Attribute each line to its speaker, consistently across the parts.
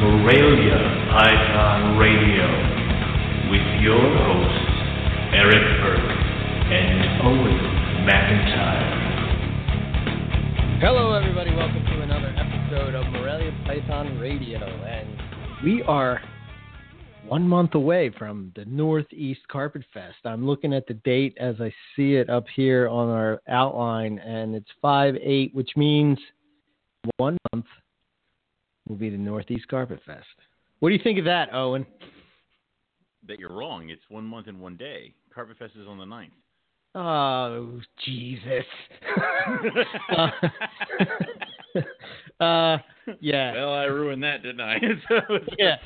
Speaker 1: Morelia Python Radio with your hosts, Eric Burke and Owen McIntyre.
Speaker 2: Hello, everybody. Welcome to another episode of Morelia Python Radio. And we are one month away from the Northeast Carpet Fest. I'm looking at the date as I see it up here on our outline, and it's 5 8, which means one month will be the Northeast Carpet Fest. What do you think of that, Owen?
Speaker 3: That you're wrong. It's one month and one day. Carpet Fest is on the 9th.
Speaker 2: Oh, Jesus. uh, uh, yeah.
Speaker 3: Well, I ruined that, didn't I?
Speaker 2: yeah.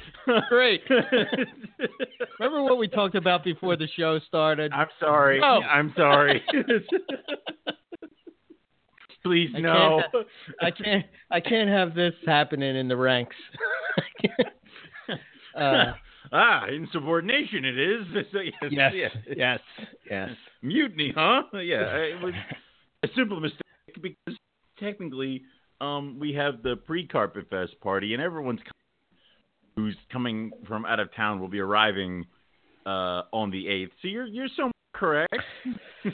Speaker 2: Great. Remember what we talked about before the show started?
Speaker 3: I'm sorry.
Speaker 2: No.
Speaker 3: I'm sorry. Please
Speaker 2: I
Speaker 3: no.
Speaker 2: can't, I can't. I can't have this happening in the ranks. uh,
Speaker 3: ah, insubordination it is. So, yes,
Speaker 2: yes,
Speaker 3: yes.
Speaker 2: yes.
Speaker 3: Mutiny, huh? Yeah, it was a simple mistake because technically um, we have the pre-Carpet Fest party, and everyone's who's coming from out of town will be arriving uh, on the eighth. So you're you're so correct. Please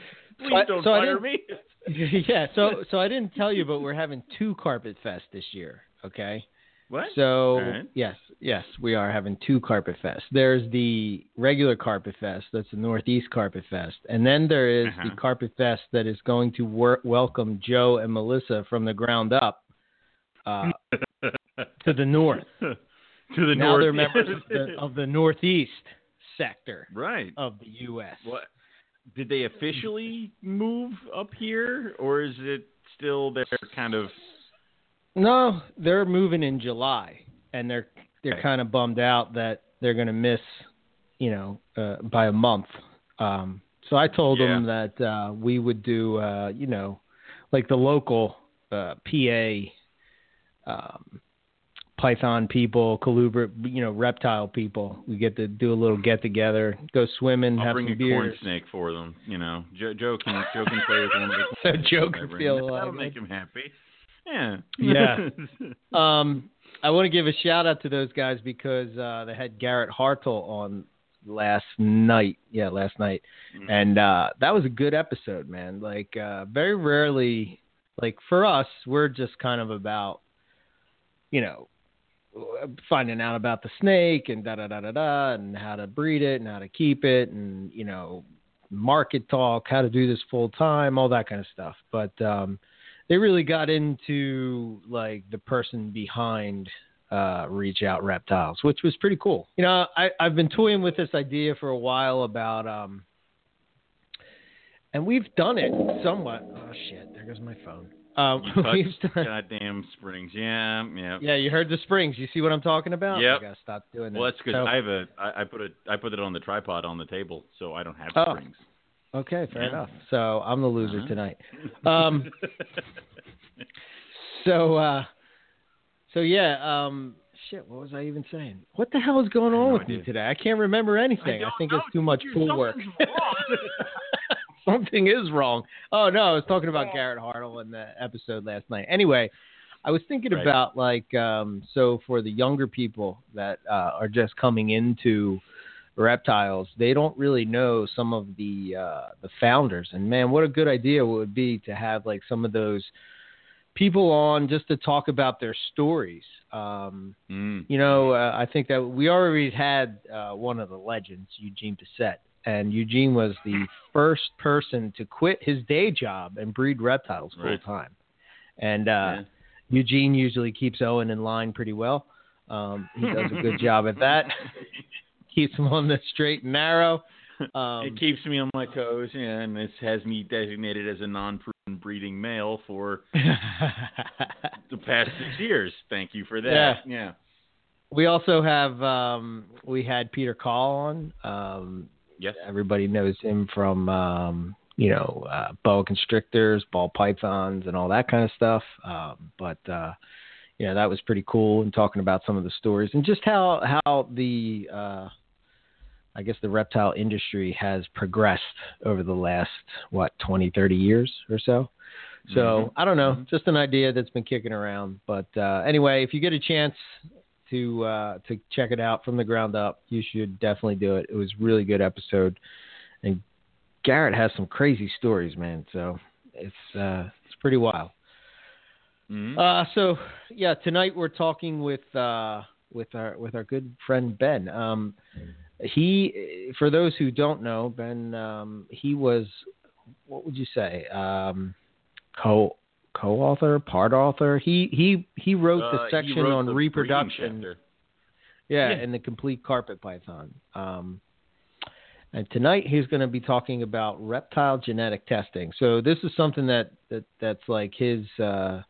Speaker 2: So
Speaker 3: don't
Speaker 2: so I
Speaker 3: fire
Speaker 2: didn't-
Speaker 3: me.
Speaker 2: yeah. So, so I didn't tell you, but we're having two Carpet Fest this year. Okay.
Speaker 3: What?
Speaker 2: So
Speaker 3: Alright.
Speaker 2: yes, yes, we are having two Carpet Fest. There's the regular Carpet Fest, that's the Northeast Carpet Fest, and then there is
Speaker 3: Uh-huh.
Speaker 2: the Carpet Fest that is going to wor- welcome Joe and Melissa from the ground up uh, to the north.
Speaker 3: to the
Speaker 2: now
Speaker 3: north.
Speaker 2: they're members of the, of the Northeast sector
Speaker 3: right.
Speaker 2: of the U.S.
Speaker 3: What? Did they officially move up here, or is it still their kind of?
Speaker 2: No, they're moving in July, and they're they're
Speaker 3: Okay.
Speaker 2: kind of bummed out that they're going to miss, you know, uh, by a month. Um, so I told them that uh, we would do, uh, you know, like the local uh, PA um, Python people, colubrid, you know, reptile people. We get to do a little get together, go swimming,
Speaker 3: I'll
Speaker 2: have
Speaker 3: bring
Speaker 2: some
Speaker 3: a corn
Speaker 2: beers.
Speaker 3: snake for them. You know, Joe, Joe can Joe can play with one of the
Speaker 2: So
Speaker 3: corn
Speaker 2: Joe can feel
Speaker 3: That'll
Speaker 2: like
Speaker 3: make
Speaker 2: it.
Speaker 3: him happy. Yeah.
Speaker 2: Yeah. Um, I want to give a shout out to those guys because uh, they had Garrett Hartle on last night. Yeah, last night,
Speaker 3: Mhm.
Speaker 2: and uh, that was a good episode, man. Like uh, very rarely, like for us, we're just kind of about, you know, finding out about the snake and da da da da da, and how to breed it and how to keep it, and you know, market talk, how to do this full time, all that kind of stuff. But um, they really got into like the person behind uh, reach out reptiles, which was pretty cool. You know, I, I've been toying with this idea for a while about, um, and we've done it somewhat. Oh shit! There goes my phone. Um,
Speaker 3: You touched goddamn springs. Yeah, yeah.
Speaker 2: yeah, you heard the springs. You see what I'm talking about?
Speaker 3: Yeah.
Speaker 2: I gotta stop doing that.
Speaker 3: Well, that's good.
Speaker 2: So-
Speaker 3: I have a. I, I put a. I put it on the tripod on the table, so I don't have
Speaker 2: Oh.
Speaker 3: springs.
Speaker 2: okay, fair
Speaker 3: Yeah.
Speaker 2: enough. So I'm the loser
Speaker 3: Uh-huh.
Speaker 2: tonight. Um, So, uh, so yeah, um, shit. What was I even saying? What the hell is going on with me today? I can't remember anything. I,
Speaker 3: don't
Speaker 2: think
Speaker 3: know,
Speaker 2: it's too much pool work. Something is wrong. Oh no, I was talking about. Garrett Hartle in the episode last night. Anyway, I was thinking
Speaker 3: Right.
Speaker 2: about like um, so for the younger people that uh, are just coming into reptiles, they don't really know some of the uh, the founders. And man, what a good idea it would be to have like some of those people on just to talk about their stories. Um,
Speaker 3: Mm.
Speaker 2: you know, uh, I think that we already had uh, one of the legends, Eugene Bessette, and Eugene was the first person to quit his day job and breed reptiles full
Speaker 3: Right.
Speaker 2: time. And uh,
Speaker 3: Yeah.
Speaker 2: Eugene usually keeps Owen in line pretty well. Um, he does a good job at that. Keeps him on the straight and narrow. Um,
Speaker 3: it keeps me on my toes, yeah, and this has me designated as a non-proven breeding male for the past six years. Thank you for that. Yeah.
Speaker 2: we also have um, we had Peter Kahl on.
Speaker 3: Yes.
Speaker 2: Everybody knows him from, um, you know, uh, boa constrictors, ball pythons, and all that kind of stuff. Um, but uh, you know, that was pretty cool. And talking about some of the stories and just how how the uh, I guess the reptile industry has progressed over the last what 20, 30 years or so. So
Speaker 3: Mhm.
Speaker 2: I don't know,
Speaker 3: Mhm.
Speaker 2: just an idea that's been kicking around. But uh, anyway, if you get a chance, to uh, to check it out from the ground up, you should definitely do it. It was a really good episode, and Garrett has some crazy stories, man. So it's uh, it's pretty wild.
Speaker 3: Mhm.
Speaker 2: Uh, so yeah, tonight we're talking with uh, with our with our good friend Ben. Um, he, for those who don't know, Ben, um, he was what would you say, um, co co-author, part author. He he he wrote
Speaker 3: Uh,
Speaker 2: the
Speaker 3: he
Speaker 2: section
Speaker 3: wrote
Speaker 2: on
Speaker 3: the
Speaker 2: reproduction. Yeah,
Speaker 3: Yeah.
Speaker 2: and the complete carpet python. Um, and tonight he's going to be talking about reptile genetic testing. So this is something that, that that's like his uh,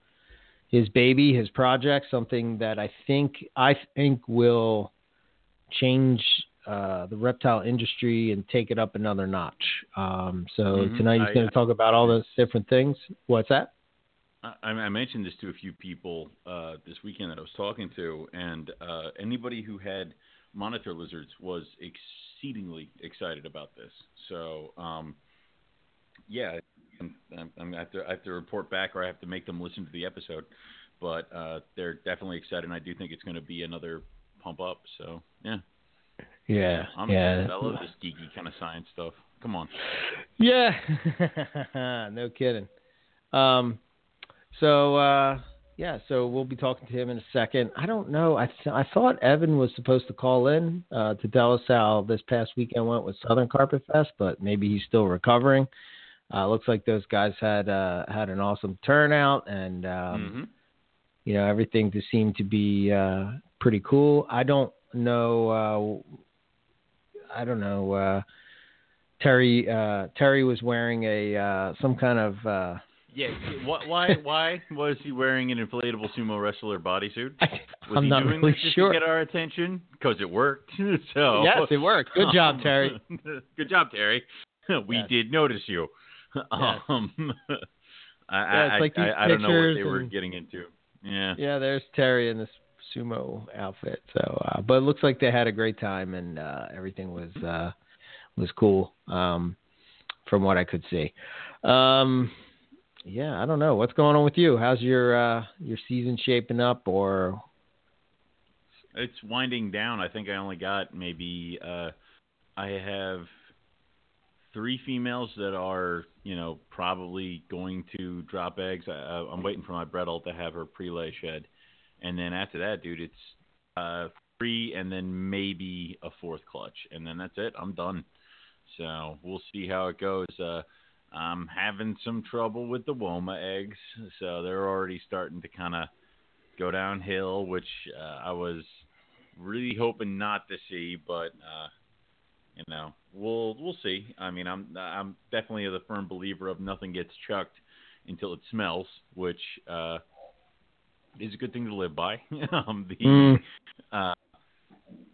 Speaker 2: his baby, his project, something that I think I think will change uh, the reptile industry and take it up another notch. Um, so
Speaker 3: Mhm.
Speaker 2: tonight he's going to talk about all those different things. What's that?
Speaker 3: I, I mentioned this to a few people uh, this weekend that I was talking to, and uh, anybody who had monitor lizards was exceedingly excited about this. So, um, yeah, I'm, I'm, I'm have to, I have to report back, or I have to make them listen to the episode. But uh, they're definitely excited, and I do think it's going to be another pump up. So, yeah,
Speaker 2: Yeah,
Speaker 3: I'm
Speaker 2: yeah.
Speaker 3: I love this geeky kind of science stuff. Come on.
Speaker 2: Yeah, no kidding. Um, so uh, yeah, so we'll be talking to him in a second. I don't know. I th- I thought Evan was supposed to call in uh, to tell us how this past weekend went with Southern Carpet Fest, but maybe he's still recovering. Uh, looks like those guys had uh, had an awesome turnout, and um,
Speaker 3: Mhm.
Speaker 2: you know everything just seemed to be uh, pretty cool. I don't know. Uh, I don't know. Uh, Terry uh, Terry was wearing a uh, some kind of uh,
Speaker 3: Yeah. Why, why? Why was he wearing an inflatable sumo wrestler bodysuit? Was
Speaker 2: I'm
Speaker 3: he
Speaker 2: not
Speaker 3: doing
Speaker 2: really
Speaker 3: this just
Speaker 2: sure.
Speaker 3: to get our attention? Because it worked. so
Speaker 2: Yes, it worked. Good job, Terry.
Speaker 3: Good job, Terry. We
Speaker 2: Yes.
Speaker 3: did notice you.
Speaker 2: Yes.
Speaker 3: Um, I,
Speaker 2: Yeah, it's
Speaker 3: I,
Speaker 2: like these
Speaker 3: I, I don't know what they
Speaker 2: pictures
Speaker 3: were
Speaker 2: and-
Speaker 3: getting into. Yeah.
Speaker 2: Yeah, there's Terry in this sumo outfit. So, uh, but it looks like they had a great time and uh, everything was uh, was cool um, from what I could see. Um, yeah, I don't know what's going on with you. How's your uh, your season shaping up? Or
Speaker 3: It's winding down. I think I only got maybe uh I have three females that are, you know, probably going to drop eggs. I, I'm waiting for my Bredl to have her pre-lay shed, and then after that, dude, it's uh three and then maybe a fourth clutch, and then that's it. I'm done. So we'll see how it goes. Uh, I'm having some trouble with the Woma eggs, so they're already starting to kind of go downhill, which uh, I was really hoping not to see, but uh, you know, we'll we'll see. I mean, I'm I'm definitely the firm believer of nothing gets chucked until it smells, which uh, is a good thing to live by. um, the
Speaker 2: Mm.
Speaker 3: uh,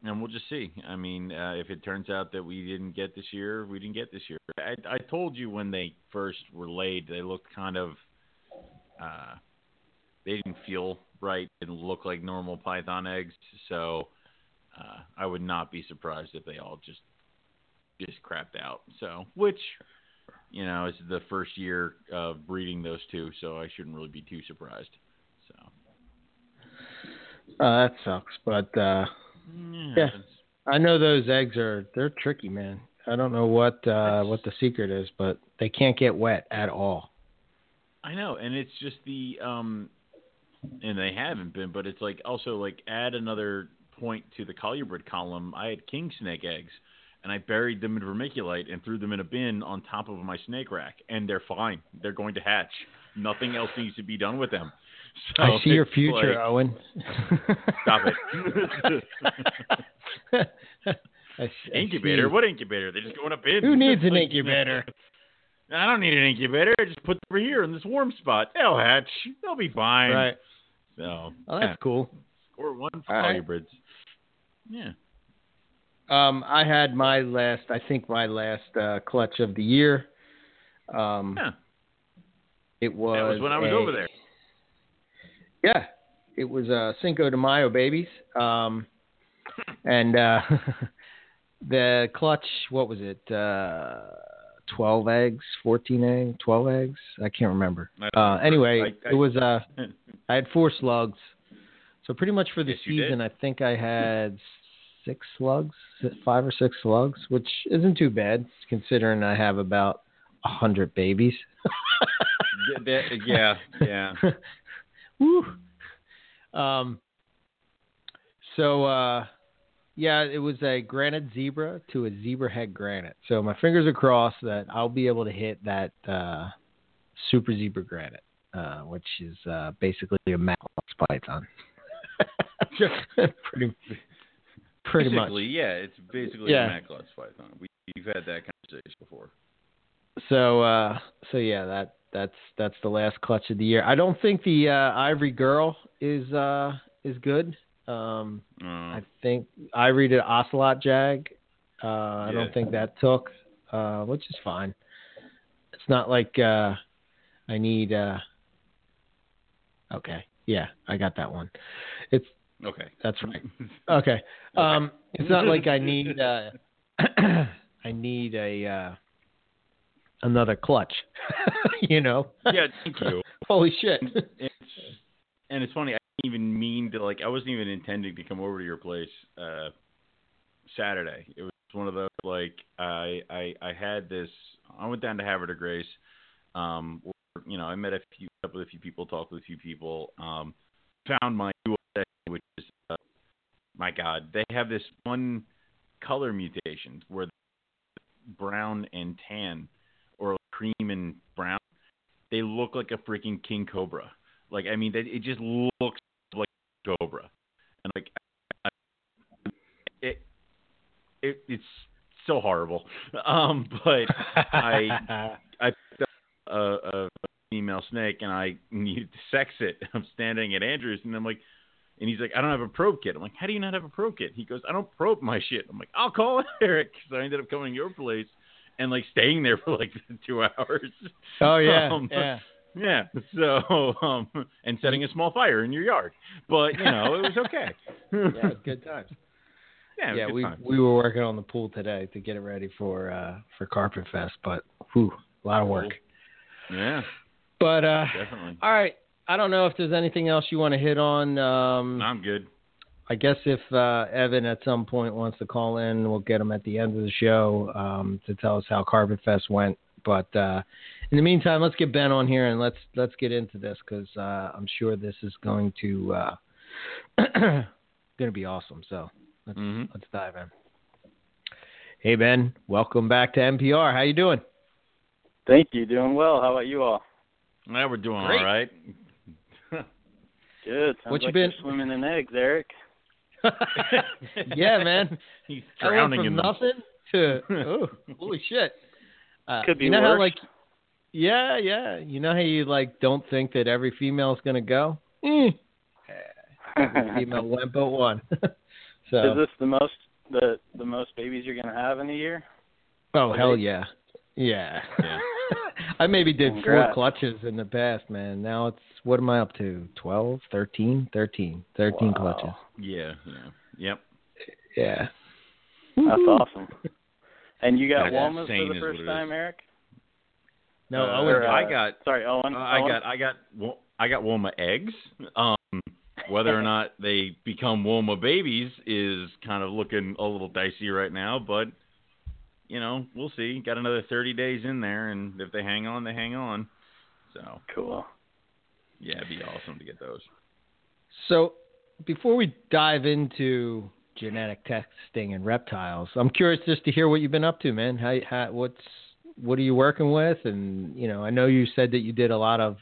Speaker 3: and we'll just see. I mean, uh, if it turns out that we didn't get this year, we didn't get this year. I, I told you when they first were laid, they looked kind of, uh, they didn't feel right. Didn't look like normal python eggs. So uh, I would not be surprised if they all just just crapped out. So which, you know, is the first year of breeding those two, so I shouldn't really be too surprised. So
Speaker 2: uh, that sucks, but uh,
Speaker 3: yeah.
Speaker 2: I know those eggs are they're tricky, man. I don't know what uh, what the secret is, but they can't get wet at all.
Speaker 3: I know, and it's just the um, and they haven't been, but it's like also like add another point to the colubrid column. I had king snake eggs, and I buried them in vermiculite and threw them in a bin on top of my snake rack, and they're fine. They're going to hatch. Nothing else needs to be done with them. So
Speaker 2: I see your future,
Speaker 3: like,
Speaker 2: Owen.
Speaker 3: Stop it.
Speaker 2: I s- I
Speaker 3: incubator?
Speaker 2: see.
Speaker 3: What incubator? They just go up in a bin.
Speaker 2: Who needs an
Speaker 3: Like, you know,
Speaker 2: incubator?
Speaker 3: I don't need an incubator. I just put them over here in this warm spot. They'll hatch. They'll be fine.
Speaker 2: Right.
Speaker 3: So
Speaker 2: Oh, that's cool.
Speaker 3: Or one for
Speaker 2: All right.
Speaker 3: colubrids. Yeah.
Speaker 2: Um, I had my last, I think my last uh, clutch of the year. Um,
Speaker 3: Yeah.
Speaker 2: It was.
Speaker 3: That was when I was
Speaker 2: a-
Speaker 3: over there.
Speaker 2: Yeah, it was uh, Cinco de Mayo babies, um, and uh, the clutch. What was it? Uh, Twelve eggs, fourteen eggs, twelve eggs. I can't remember. Uh, anyway,
Speaker 3: I- I-
Speaker 2: it was. Uh, I had four slugs, So pretty much for the
Speaker 3: Yes,
Speaker 2: season, I think I had six slugs, five or six slugs, which isn't too bad considering I have about a hundred babies.
Speaker 3: Yeah, yeah.
Speaker 2: Woo. Um. So, uh, yeah, it was a granite zebra to a zebra head granite. So my fingers are crossed that I'll be able to hit that uh, super zebra granite, uh, which is uh, basically a Macklot's python. pretty, pretty much.
Speaker 3: yeah. It's basically
Speaker 2: Yeah.
Speaker 3: a Macklot's python. We, we've had that conversation before.
Speaker 2: So, uh, so yeah, that that's that's the last clutch of the year. I don't think the uh, Ivory Girl is uh, is good. Um,
Speaker 3: Uh,
Speaker 2: I think Ivory did Ocelot Jag. Uh, I
Speaker 3: Yeah.
Speaker 2: don't think that took, uh, which is fine. It's not like uh, I need. Uh, okay, yeah, I got that one. It's
Speaker 3: okay.
Speaker 2: that's right. Okay, um, it's not like I need. Uh, I need a uh, another clutch. you know.
Speaker 3: yeah, thank you.
Speaker 2: Holy shit.
Speaker 3: It's, and it's funny. I didn't even mean to like. I wasn't even intending to come over to your place uh, Saturday. It was one of those like I I I had this. I went down to Havre de Grace. Um, where, you know, I met a few up with a few people, talked with a few people. Um, found my new which is uh, my God, they have this one color mutation where brown and tan, or cream and brown, they look like a freaking king cobra. Like I mean, they, it just looks like a cobra, and like it, it it's so horrible. Um, but I I picked up a, a female snake and I needed to sex it. I'm standing at Andrews and I'm like, and he's like, I don't have a probe kit. I'm like, how do you not have a probe kit? He goes, I don't probe my shit. I'm like, I'll call Eric. So I ended up coming to your place and like staying there for like two hours.
Speaker 2: oh yeah,
Speaker 3: Um,
Speaker 2: yeah.
Speaker 3: Yeah. So um, and setting a small fire in your yard, but you know it was okay.
Speaker 2: Yeah, it's good times.
Speaker 3: yeah,
Speaker 2: yeah, we
Speaker 3: times.
Speaker 2: we were working on the pool today to get it ready for uh for Carpet Fest, but whew, a lot of work.
Speaker 3: Yeah,
Speaker 2: But uh
Speaker 3: definitely.
Speaker 2: all right, I don't know if there's anything else you want to hit on. Um
Speaker 3: I'm good.
Speaker 2: I guess if uh Evan at some point wants to call in, we'll get him at the end of the show um to tell us how Carpet Fest went. But uh in the meantime, let's get Ben on here and let's let's get into this because uh, I'm sure this is going to uh, going to be awesome. So let's
Speaker 3: Mhm.
Speaker 2: let's dive in. Hey Ben, welcome back to MPR. How you doing?
Speaker 4: Thank you. Doing well. How about you all?
Speaker 3: Yeah, we're doing
Speaker 2: Great.
Speaker 3: all right.
Speaker 4: Good. Sounds
Speaker 2: What you
Speaker 4: like
Speaker 2: been-
Speaker 4: you're swimming in eggs, Eric.
Speaker 2: yeah, man.
Speaker 3: He's
Speaker 2: I went
Speaker 3: drowning
Speaker 2: from
Speaker 3: in them.
Speaker 2: nothing to oh, holy shit. Uh,
Speaker 4: Could be
Speaker 2: you know how
Speaker 4: worse.
Speaker 2: like yeah, yeah. You know how you like don't think that every female is gonna go? Every female went but one. so
Speaker 4: Is this the most the the most babies you're gonna have in a year?
Speaker 2: Oh hell yeah, yeah.
Speaker 3: Yeah.
Speaker 2: I maybe did four clutches in the past, man. Now it's what am I up to? 12, 13, 13, 13
Speaker 4: Wow.
Speaker 2: clutches.
Speaker 3: Yeah, yeah, yep.
Speaker 2: Yeah.
Speaker 4: That's awesome. And you got
Speaker 3: That's
Speaker 4: Womas for the first time. Eric?
Speaker 2: No,
Speaker 3: Uh,
Speaker 2: Owen.
Speaker 4: or, uh,
Speaker 3: I got
Speaker 4: Sorry, Owen.
Speaker 3: Uh, I
Speaker 4: Owen?
Speaker 3: got I got Wo- I got Woma eggs. Um, whether or not they become Woma babies is kind of looking a little dicey right now, but you know we'll see. Got another 30 days in there, and if they hang on, they hang on. So
Speaker 4: Cool.
Speaker 3: yeah, it'd be awesome to get those.
Speaker 2: So before we dive into genetic testing and reptiles, I'm curious just to hear what you've been up to, man. How, how what's what are you working with? And you know, I know you said that you did a lot of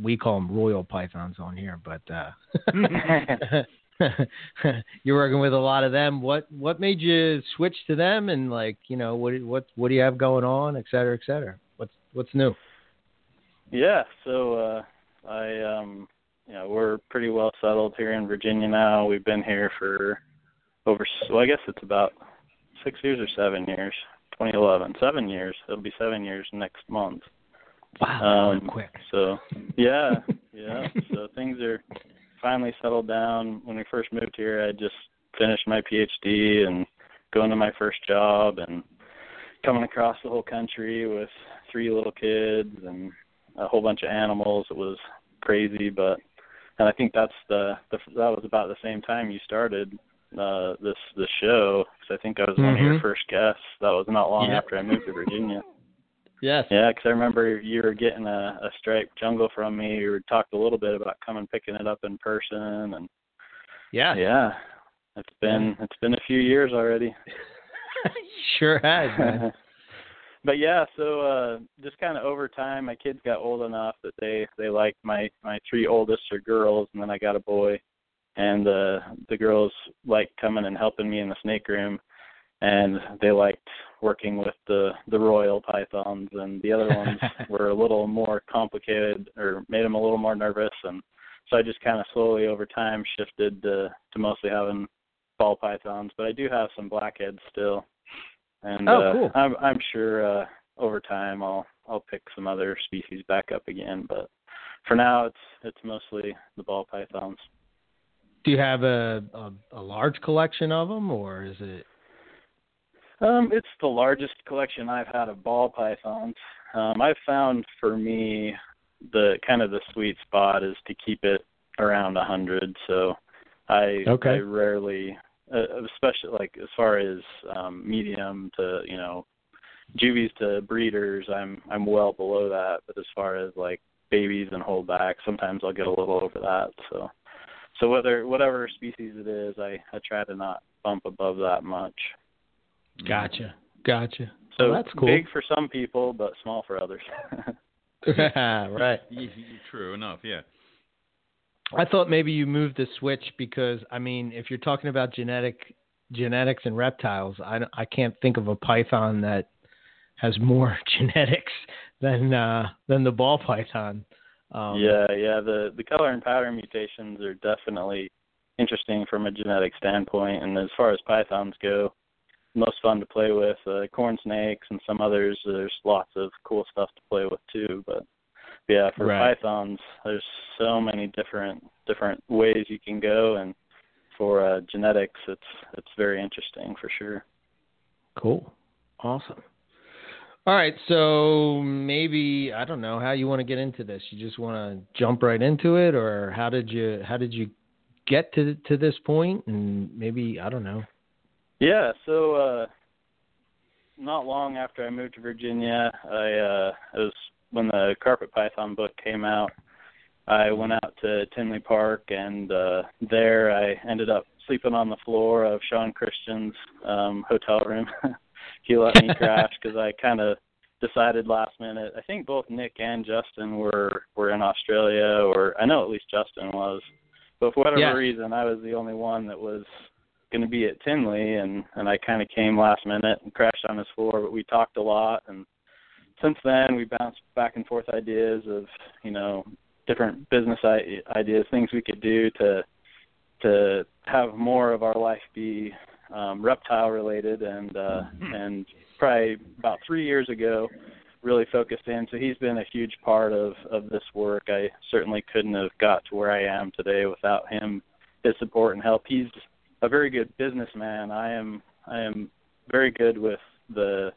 Speaker 2: we call them royal pythons on here, but uh, you're working with a lot of them. What what made you switch to them? And like, you know, what what what do you have going on, et cetera, et cetera? What's what's new?
Speaker 4: Yeah, so uh I um you know, we're pretty well settled here in Virginia now. We've been here for over well, I guess it's about 6 years or 7 years. 2011, 7 years. It'll be 7 years next month.
Speaker 2: Wow,
Speaker 4: Um,
Speaker 2: quick.
Speaker 4: So, yeah, yeah. so things are finally settled down. When we first moved here, I just finished my PhD and going to my first job and coming across the whole country with three little kids and a whole bunch of animals. It was crazy, but and I think that's the, the that was about the same time you started uh this this show because I think I was one of your
Speaker 2: Mhm.
Speaker 4: first guests. That was not long
Speaker 3: Yeah.
Speaker 4: after I moved to Virginia.
Speaker 2: Yes.
Speaker 4: Yeah, because I remember you were getting a, a striped jungle from me. You talked a little bit about coming picking it up in person, and
Speaker 2: Yeah.
Speaker 4: yeah, it's been it's been a few years already.
Speaker 2: sure has,
Speaker 4: but yeah, so uh just kind of over time, my kids got old enough that they they liked my my three oldest are girls, and then I got a boy, and uh the girls liked coming and helping me in the snake room, and they liked working with the the royal pythons, and the other ones were a little more complicated or made them a little more nervous, and so I just kind of slowly over time shifted to to mostly having ball pythons, but I do have some blackheads still. And
Speaker 2: Oh,
Speaker 4: uh,
Speaker 2: cool.
Speaker 4: I'm I'm sure uh over time I'll I'll pick some other species back up again, but for now it's it's mostly the ball pythons.
Speaker 2: Do you have a, a a large collection of them, or is it?
Speaker 4: Um, it's the largest collection I've had of ball pythons. Um, I've found for me the kind of the sweet spot is to keep it around a hundred. So I
Speaker 2: Okay.
Speaker 4: I rarely, uh, especially like as far as um, medium to you know juvies to breeders, I'm I'm well below that. But as far as like babies and holdbacks, sometimes I'll get a little over that. So so whether whatever species it is, I I try to not bump above that much.
Speaker 2: Gotcha. Gotcha.
Speaker 4: So
Speaker 2: Well, that's cool.
Speaker 4: big for some people, but small for others.
Speaker 2: right.
Speaker 3: Y- y- True enough. Yeah.
Speaker 2: I thought maybe you moved the switch because I mean, if you're talking about genetic genetics and reptiles, I I can't think of a python that has more genetics than uh than the ball python. Um,
Speaker 4: yeah, yeah. The the color and pattern mutations are definitely interesting from a genetic standpoint, and as far as pythons go, most fun to play with. Uh, corn snakes and some others. There's lots of cool stuff to play with too, but yeah, for
Speaker 2: Right.
Speaker 4: pythons, there's so many different different ways you can go, and for uh, genetics, it's it's very interesting for sure.
Speaker 2: Cool. Awesome. All right, so maybe I don't know how you want to get into this. You just want to jump right into it, or how did you how did you get to to this point? And maybe I don't know.
Speaker 4: Yeah, so uh not long after I moved to Virginia, I uh it was when the carpet python book came out. I went out to Tinley Park and uh there I ended up sleeping on the floor of Sean Christian's um hotel room. he let me crash cuz I kind of decided last minute. I think both Nick and Justin were were in Australia or I know at least Justin was. But for whatever
Speaker 2: Yeah.
Speaker 4: reason, I was the only one that was going to be at Tinley, and and I kind of came last minute and crashed on his floor. But we talked a lot, and since then we bounced back and forth ideas of you know different business ideas, things we could do to to have more of our life be um, reptile related, and uh, and probably about three years ago really focused in. So he's been a huge part of of this work. I certainly couldn't have got to where I am today without him, his support and help. He's a very good businessman. I am I am very good with the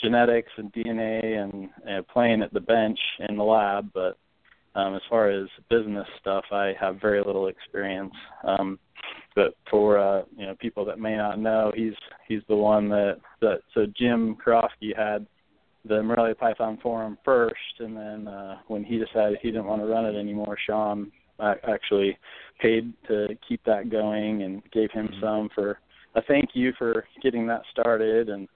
Speaker 4: genetics and DNA and, and playing at the bench in the lab, but um, as far as business stuff, I have very little experience. Um, but for uh, you know people that may not know, he's he's the one that that so Jim Karofsky had the Morelia Python Forum first, and then uh, when he decided he didn't want to run it anymore, Sean actually paid to keep that going and gave him some for a thank you for getting that started. And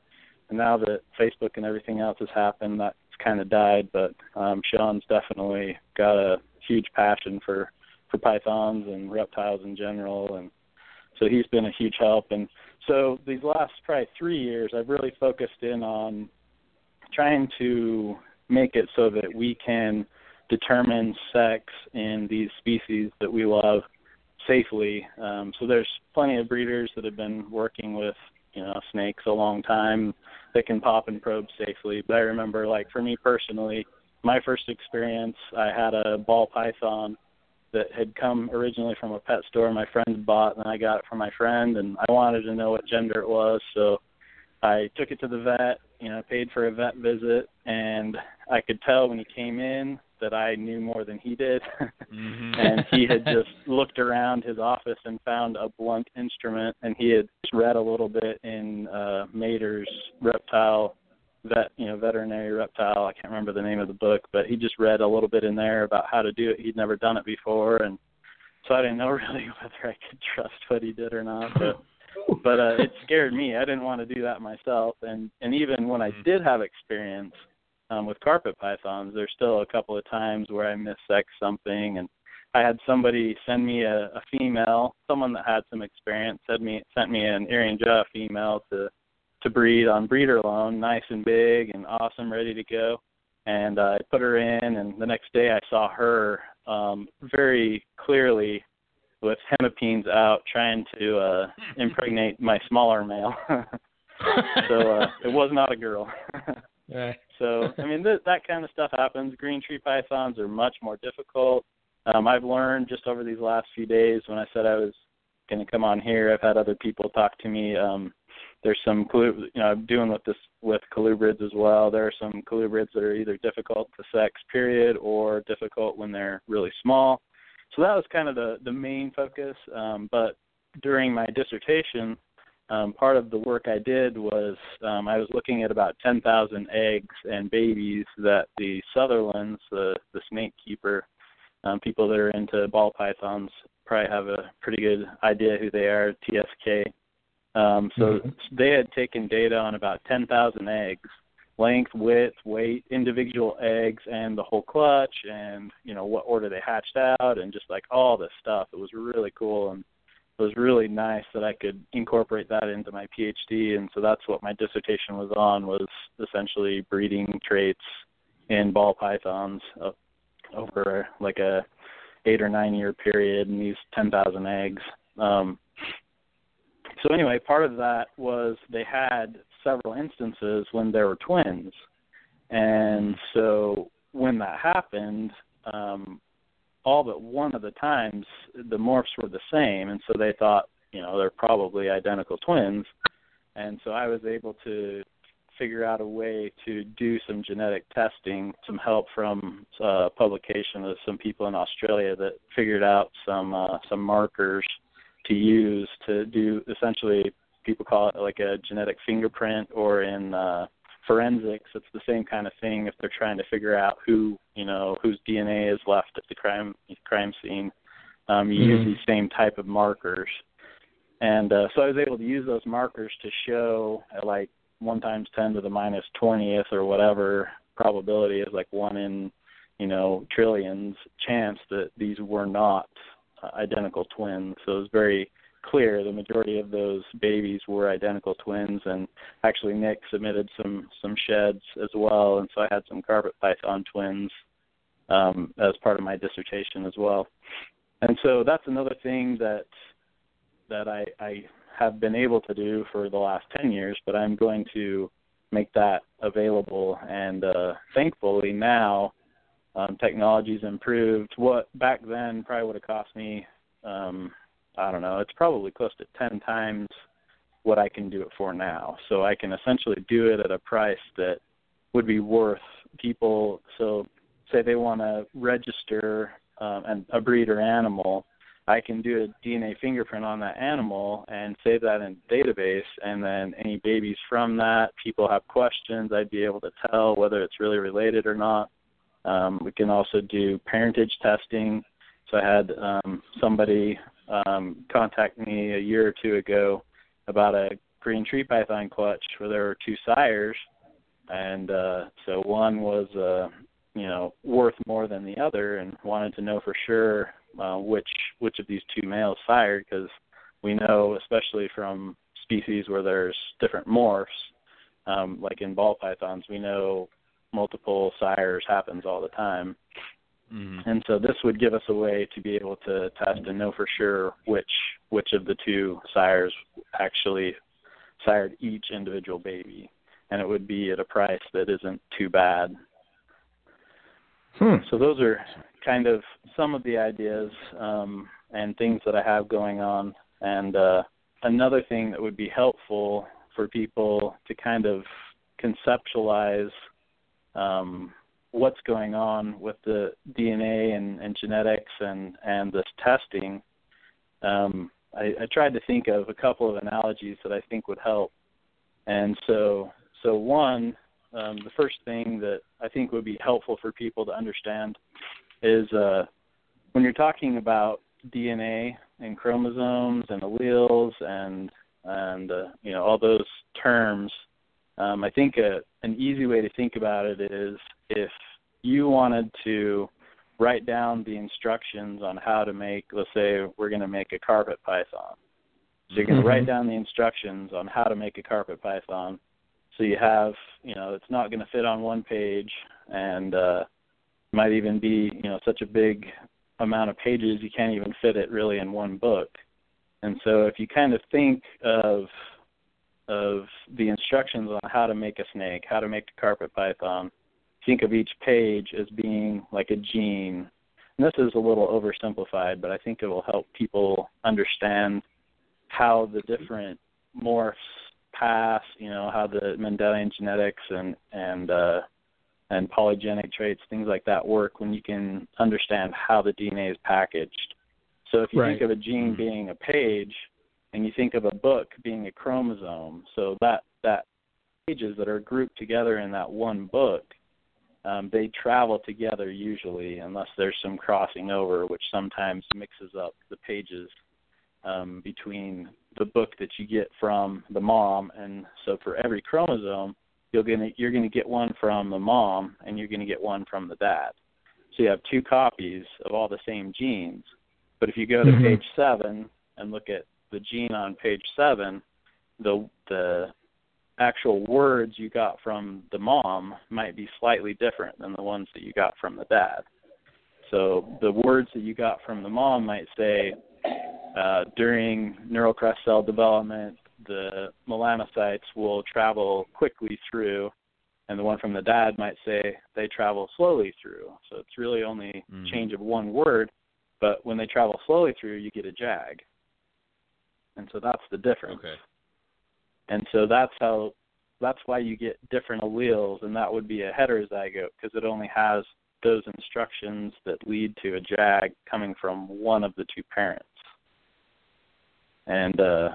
Speaker 4: and now that Facebook and everything else has happened that's kind of died. But um Sean's definitely got a huge passion for for pythons and reptiles in general. And so he's been a huge help. And so these last probably 3 years I've really focused in on trying to make it so that we can determine sex in these species that we love safely. Um, so there's plenty of breeders that have been working with you know snakes a long time that can pop and probe safely. But I remember like for me personally, my first experience, I had a ball python that had come originally from a pet store my friend bought, and I got it from my friend, and I wanted to know what gender it was, so I took it to the vet, you know, paid for a vet visit, and I could tell when he came in that I knew more than he did,
Speaker 3: Mhm.
Speaker 4: and he had just looked around his office and found a blunt instrument, and he had read a little bit in uh, Mader's reptile vet, you know, veterinary reptile. I can't remember the name of the book, but he just read a little bit in there about how to do it. He'd never done it before, and so I didn't know really whether I could trust what he did or not. But but uh, it scared me. I didn't want to do that myself, and and even when I
Speaker 3: Mhm.
Speaker 4: did have experience um, with carpet pythons, there's still a couple of times where I missexed something, and I had somebody send me a, a female, someone that had some experience, sent me sent me an Irian female to to breed on breeder loan, nice and big and awesome, ready to go. And uh, I put her in, and the next day I saw her um, very clearly with hemipenes out, trying to uh, impregnate my smaller male. so uh, it was not a girl.
Speaker 2: Right.
Speaker 4: So I mean th- that kind of stuff happens. Green tree pythons are much more difficult. Um, I've learned just over these last few days when I said I was going to come on here. I've had other people talk to me. Um, there's some you know I'm doing with this with colubrids as well. There are some colubrids that are either difficult to sex period or difficult when they're really small. So that was kind of the the main focus. Um, but during my dissertation, um, part of the work I did was um, I was looking at about 10,000 eggs and babies that the Sutherlands, the the snake keeper, um, people that are into ball pythons probably have a pretty good idea who they are. TSK. Um, so
Speaker 2: Mhm.
Speaker 4: they had taken data on about 10,000 eggs, length, width, weight, individual eggs, and the whole clutch, and you know what order they hatched out, and just like all this stuff. It was really cool and it was really nice that I could incorporate that into my PhD, and so that's what my dissertation was on was essentially breeding traits in ball pythons over like a eight or nine year period, and these ten thousand eggs. Um, so anyway, part of that was they had several instances when there were twins, and so when that happened, um, all but one of the times the morphs were the same, and so they thought, you know, they're probably identical twins. And so I was able to figure out a way to do some genetic testing, some help from uh, publication of some people in Australia that figured out some uh, some markers to use to do essentially people call it like a genetic fingerprint or in uh, forensics it's the same kind of thing if they're trying to figure out who you know whose DNA is left at the crime crime scene. Um, you use
Speaker 2: Mhm.
Speaker 4: these same type of markers, and uh, so I was able to use those markers to show at like one times ten to the minus twentieth or whatever probability is like one in you know trillions chance that these were not uh, identical twins. So it was very clear the majority of those babies were identical twins and actually Nick submitted some some sheds as well and so I had some carpet python twins um as part of my dissertation as well. And so that's another thing that that I I have been able to do for the last 10 years but I'm going to make that available and uh thankfully now um technology's improved what back then probably would have cost me um I don't know, it's probably close to 10 times what I can do it for now. So I can essentially do it at a price that would be worth people. So, say they want to register um, an, a breeder animal, I can do a DNA fingerprint on that animal and save that in database. And then any babies from that, people have questions, I'd be able to tell whether it's really related or not. Um, we can also do parentage testing. So I had um, somebody um, contact me a year or two ago about a green tree python clutch where there were two sires, and uh, so one was uh, you know worth more than the other, and wanted to know for sure uh, which which of these two males sired because we know, especially from species where there's different morphs, um, like in ball pythons, we know multiple sires happens all the time.
Speaker 3: Mm-hmm.
Speaker 4: And so this would give us a way to be able to test and know for sure which which of the two sires actually sired each individual baby, and it would be at a price that isn't too bad.
Speaker 2: Hmm.
Speaker 4: So those are kind of some of the ideas um, and things that I have going on. And uh, another thing that would be helpful for people to kind of conceptualize um, what's going on with the DNA and, and genetics and and this testing, um, I, I tried to think of a couple of analogies that I think would help. And so so one, um, the first thing that I think would be helpful for people to understand is uh, when you're talking about DNA and chromosomes and alleles and and uh, you know all those terms. Um, I think a, an easy way to think about it is if you wanted to write down the instructions on how to make, let's say we're going to make a carpet python. So you're going to mm-hmm. write down the instructions on how to make a carpet python. So you have, you know, it's not going to fit on one page, and uh, might even be, you know, such a big amount of pages you can't even fit it really in one book. And so if you kind of think of of the instructions on how to make a snake, how to make a carpet python, think of each page as being like a gene. And this is a little oversimplified, but I think it will help people understand how the different morphs pass, you know, how the Mendelian genetics and and uh and polygenic traits, things like that work when you can understand how the DNA is packaged. So if you right. think of a gene mm-hmm. being a page and you think of a book being a chromosome, so that that pages that are grouped together in that one book, um, they travel together usually, unless there's some crossing over, which sometimes mixes up the pages um, between the book that you get from the mom. And so for every chromosome, you're gonna you're gonna get one from the mom and you're gonna get one from the dad. So you have two copies of all the same genes. But if you go to mm-hmm. page seven and look at the gene on page seven, the the actual words you got from the mom might be slightly different than the ones that you got from the dad. So the words that you got from the mom might say uh, during neural crest cell development, the melanocytes will travel quickly through, and the one from the dad might say they travel slowly through. So it's really only mm. change of one word, but when they travel slowly through, you get a jag. And so that's the difference.
Speaker 3: Okay.
Speaker 4: And so that's how that's why you get different alleles, and that would be a heterozygote because it only has those instructions that lead to a jag coming from one of the two parents. And uh,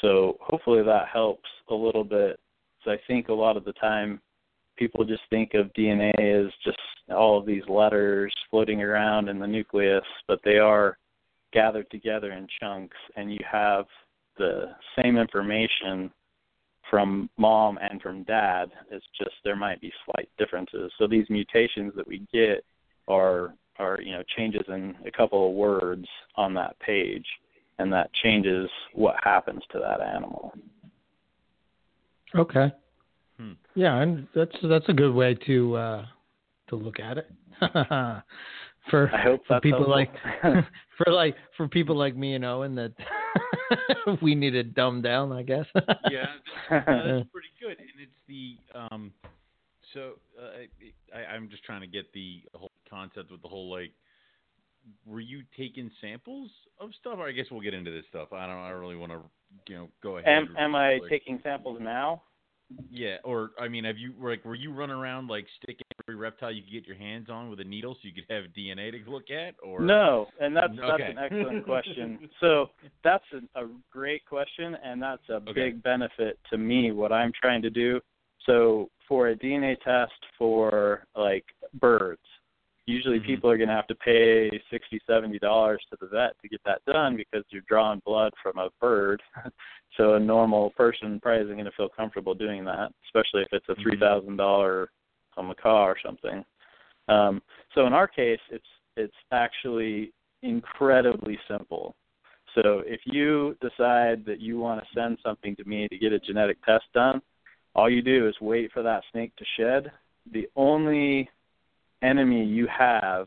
Speaker 4: so hopefully that helps a little bit. So I think a lot of the time people just think of DNA as just all of these letters floating around in the nucleus, but they are gathered together in chunks, and you have the same information from mom and from dad. It's just there might be slight differences. So these mutations that we get are are you know changes in a couple of words on that page and that changes what happens to that animal.
Speaker 2: Okay. Hmm. Yeah, and that's that's a good way to uh, to look at it. for for people
Speaker 4: helpful.
Speaker 2: like for like for people like me and Owen that we need to dumb down, I guess.
Speaker 3: yeah, that's, that's pretty good, and it's the um. So uh, I, I'm just trying to get the whole concept with the whole like were you taking samples of stuff? Or I guess we'll get into this stuff. I don't. I really want to, you know, go ahead.
Speaker 4: Am Am I like, taking samples now?
Speaker 3: Yeah, or I mean, have you like were you running around like sticking every reptile you could get your hands on with a needle so you could have DNA to look at? Or
Speaker 4: no, and that's
Speaker 3: okay.
Speaker 4: that's an excellent question. So that's a, a great question, and that's a
Speaker 3: okay.
Speaker 4: big benefit to me. What I'm trying to do. So for a DNA test for like birds, usually mm-hmm. people are going to have to pay sixty seventy dollars to the vet to get that done because you're drawing blood from a bird so a normal person probably isn't going to feel comfortable doing that especially if it's a mm-hmm. three thousand dollar macaw or something um, so in our case it's it's actually incredibly simple so if you decide that you want to send something to me to get a genetic test done all you do is wait for that snake to shed the only enemy you have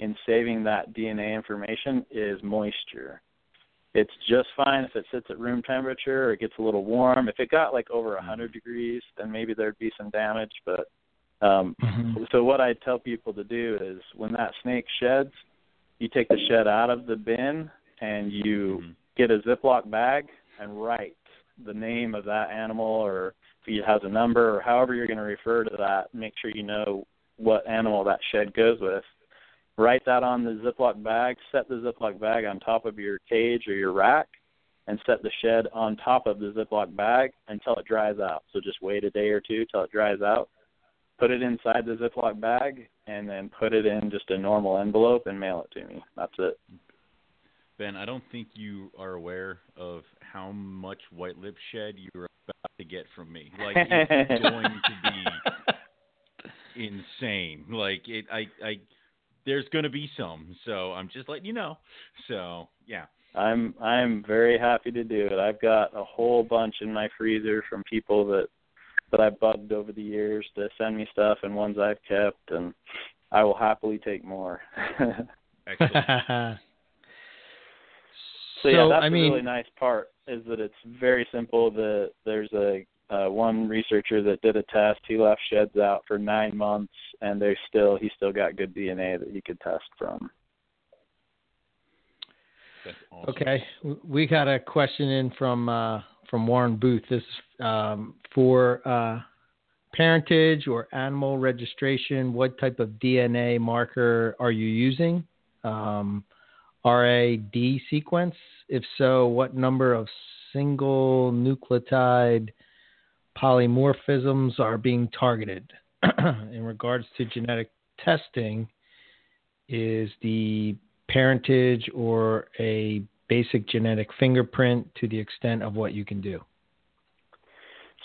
Speaker 4: in saving that DNA information is moisture. It's just fine if it sits at room temperature or it gets a little warm. If it got like over a 100 degrees, then maybe there'd be some damage. But um, mm-hmm. so what I tell people to do is when that snake sheds, you take the shed out of the bin and you mm-hmm. get a Ziploc bag and write the name of that animal or if it has a number or however you're going to refer to that. Make sure you know what animal that shed goes with. Write that on the Ziploc bag. Set the Ziploc bag on top of your cage or your rack, and set the shed on top of the Ziploc bag until it dries out. So just wait a day or two till it dries out. Put it inside the Ziploc bag, and then put it in just a normal envelope and mail it to me. That's it.
Speaker 3: Ben, I don't think you are aware of how much white lip shed you're about to get from me. Like it's going to be insane. Like it, I, I, there's going to be some. So I'm just letting you know. So yeah.
Speaker 4: I'm I'm very happy to do it. I've got a whole bunch in my freezer from people that that I've bugged over the years to send me stuff and ones I've kept and I will happily take more.
Speaker 3: Excellent.
Speaker 4: So, yeah, that's
Speaker 2: I
Speaker 4: the
Speaker 2: mean-
Speaker 4: really nice part is that it's very simple. The there's a uh, one researcher that did a test. He left sheds out for nine months, and they still he still got good DNA that he could test from.
Speaker 3: Awesome.
Speaker 2: Okay, W- we got a question in from uh, from Warren Booth. This is um, for uh, parentage or animal registration. What type of DNA marker are you using? Um, RAD sequence. If so, what number of single nucleotide polymorphisms are being targeted? in regards to genetic testing, is the parentage or a basic genetic fingerprint to the extent of what you can do?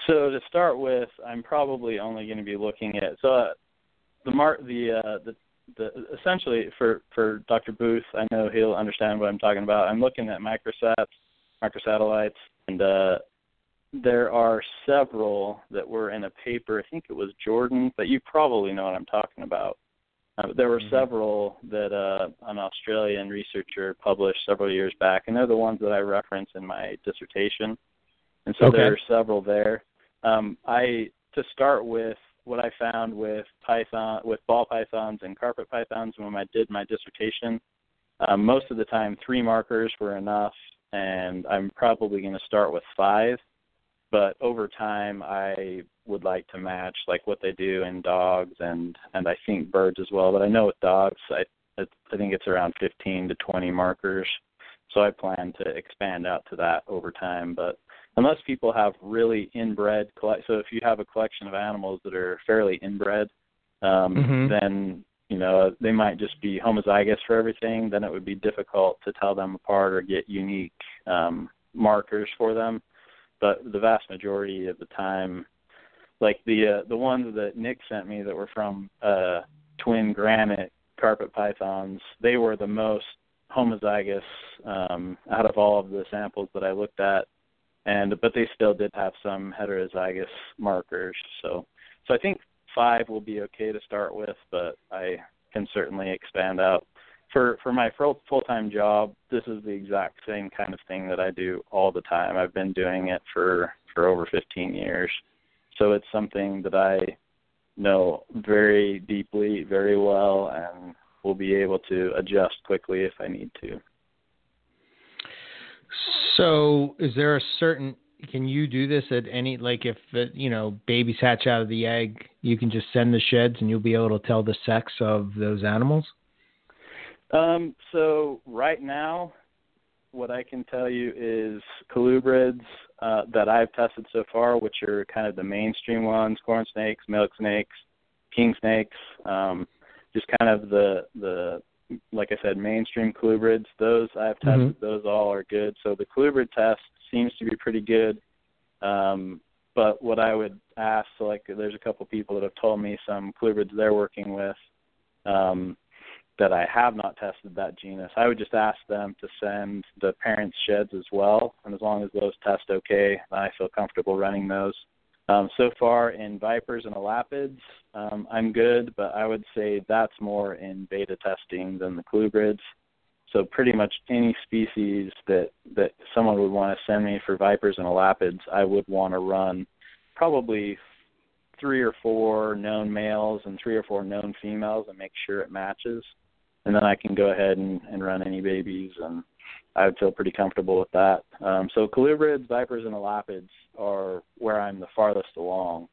Speaker 4: So to start with, I'm probably only going to be looking at so uh, the mark the uh, the the essentially for for Dr. Booth, I know he'll understand what I'm talking about. I'm looking at microsats, microsatellites, and uh, there are several that were in a paper. I think it was Jordan, but you probably know what I'm talking about. Uh, there were
Speaker 3: Mhm.
Speaker 4: several that uh, an Australian researcher published several years back, and they're the ones that I reference in my dissertation. And so
Speaker 2: Okay.
Speaker 4: there are several there. Um, I to start with, what I found with python, with ball pythons and carpet pythons when I did my dissertation, um, most of the time three markers were enough, and I'm probably going to start with five. But over time, I would like to match like what they do in dogs and and I think birds as well. But I know with dogs, I I think it's around 15 to 20 markers. So I plan to expand out to that over time. But unless people have really inbred so if you have a collection of animals that are fairly inbred, um,
Speaker 2: Mhm.
Speaker 4: then you know they might just be homozygous for everything. Then it would be difficult to tell them apart or get unique um, markers for them. But the vast majority of the time, like the uh, the ones that Nick sent me that were from uh, twin granite carpet pythons, they were the most homozygous um, out of all of the samples that I looked at, and but they still did have some heterozygous markers. So so I think five will be okay to start with, but I can certainly expand out. For for my full time job, this is the exact same kind of thing that I do all the time. I've been doing it for for over 15 years, so it's something that I know very deeply, very well, and will be able to adjust quickly if I need to.
Speaker 2: So, is there a certain? Can you do this at any? Like, if you know babies hatch out of the egg, you can just send the sheds, and you'll be able to tell the sex of those animals.
Speaker 4: Um, so right now, what I can tell you is colubrids uh, that I've tested so far, which are kind of the mainstream ones: corn snakes, milk snakes, king snakes. Um, just kind of the the like I said, mainstream colubrids. Those I've tested; those all are good. So the colubrid test seems to be pretty good. Um, but what I would ask, so like, there's a couple people that have told me some colubrids they're working with. Um, that I have not tested that genus, I would just ask them to send the parents' sheds as well, and as long as those test okay, I feel comfortable running those. Um, so far in vipers and elapids, um, I'm good, but I would say that's more in beta testing than the colubrids. So pretty much any species that that someone would want to send me for vipers and elapids, I would want to run probably three or four known males and three or four known females and make sure it matches and then I can go ahead and, and run any babies, and I would feel pretty comfortable with that. Um, so colubrids, vipers, and elapids are where I'm the farthest along.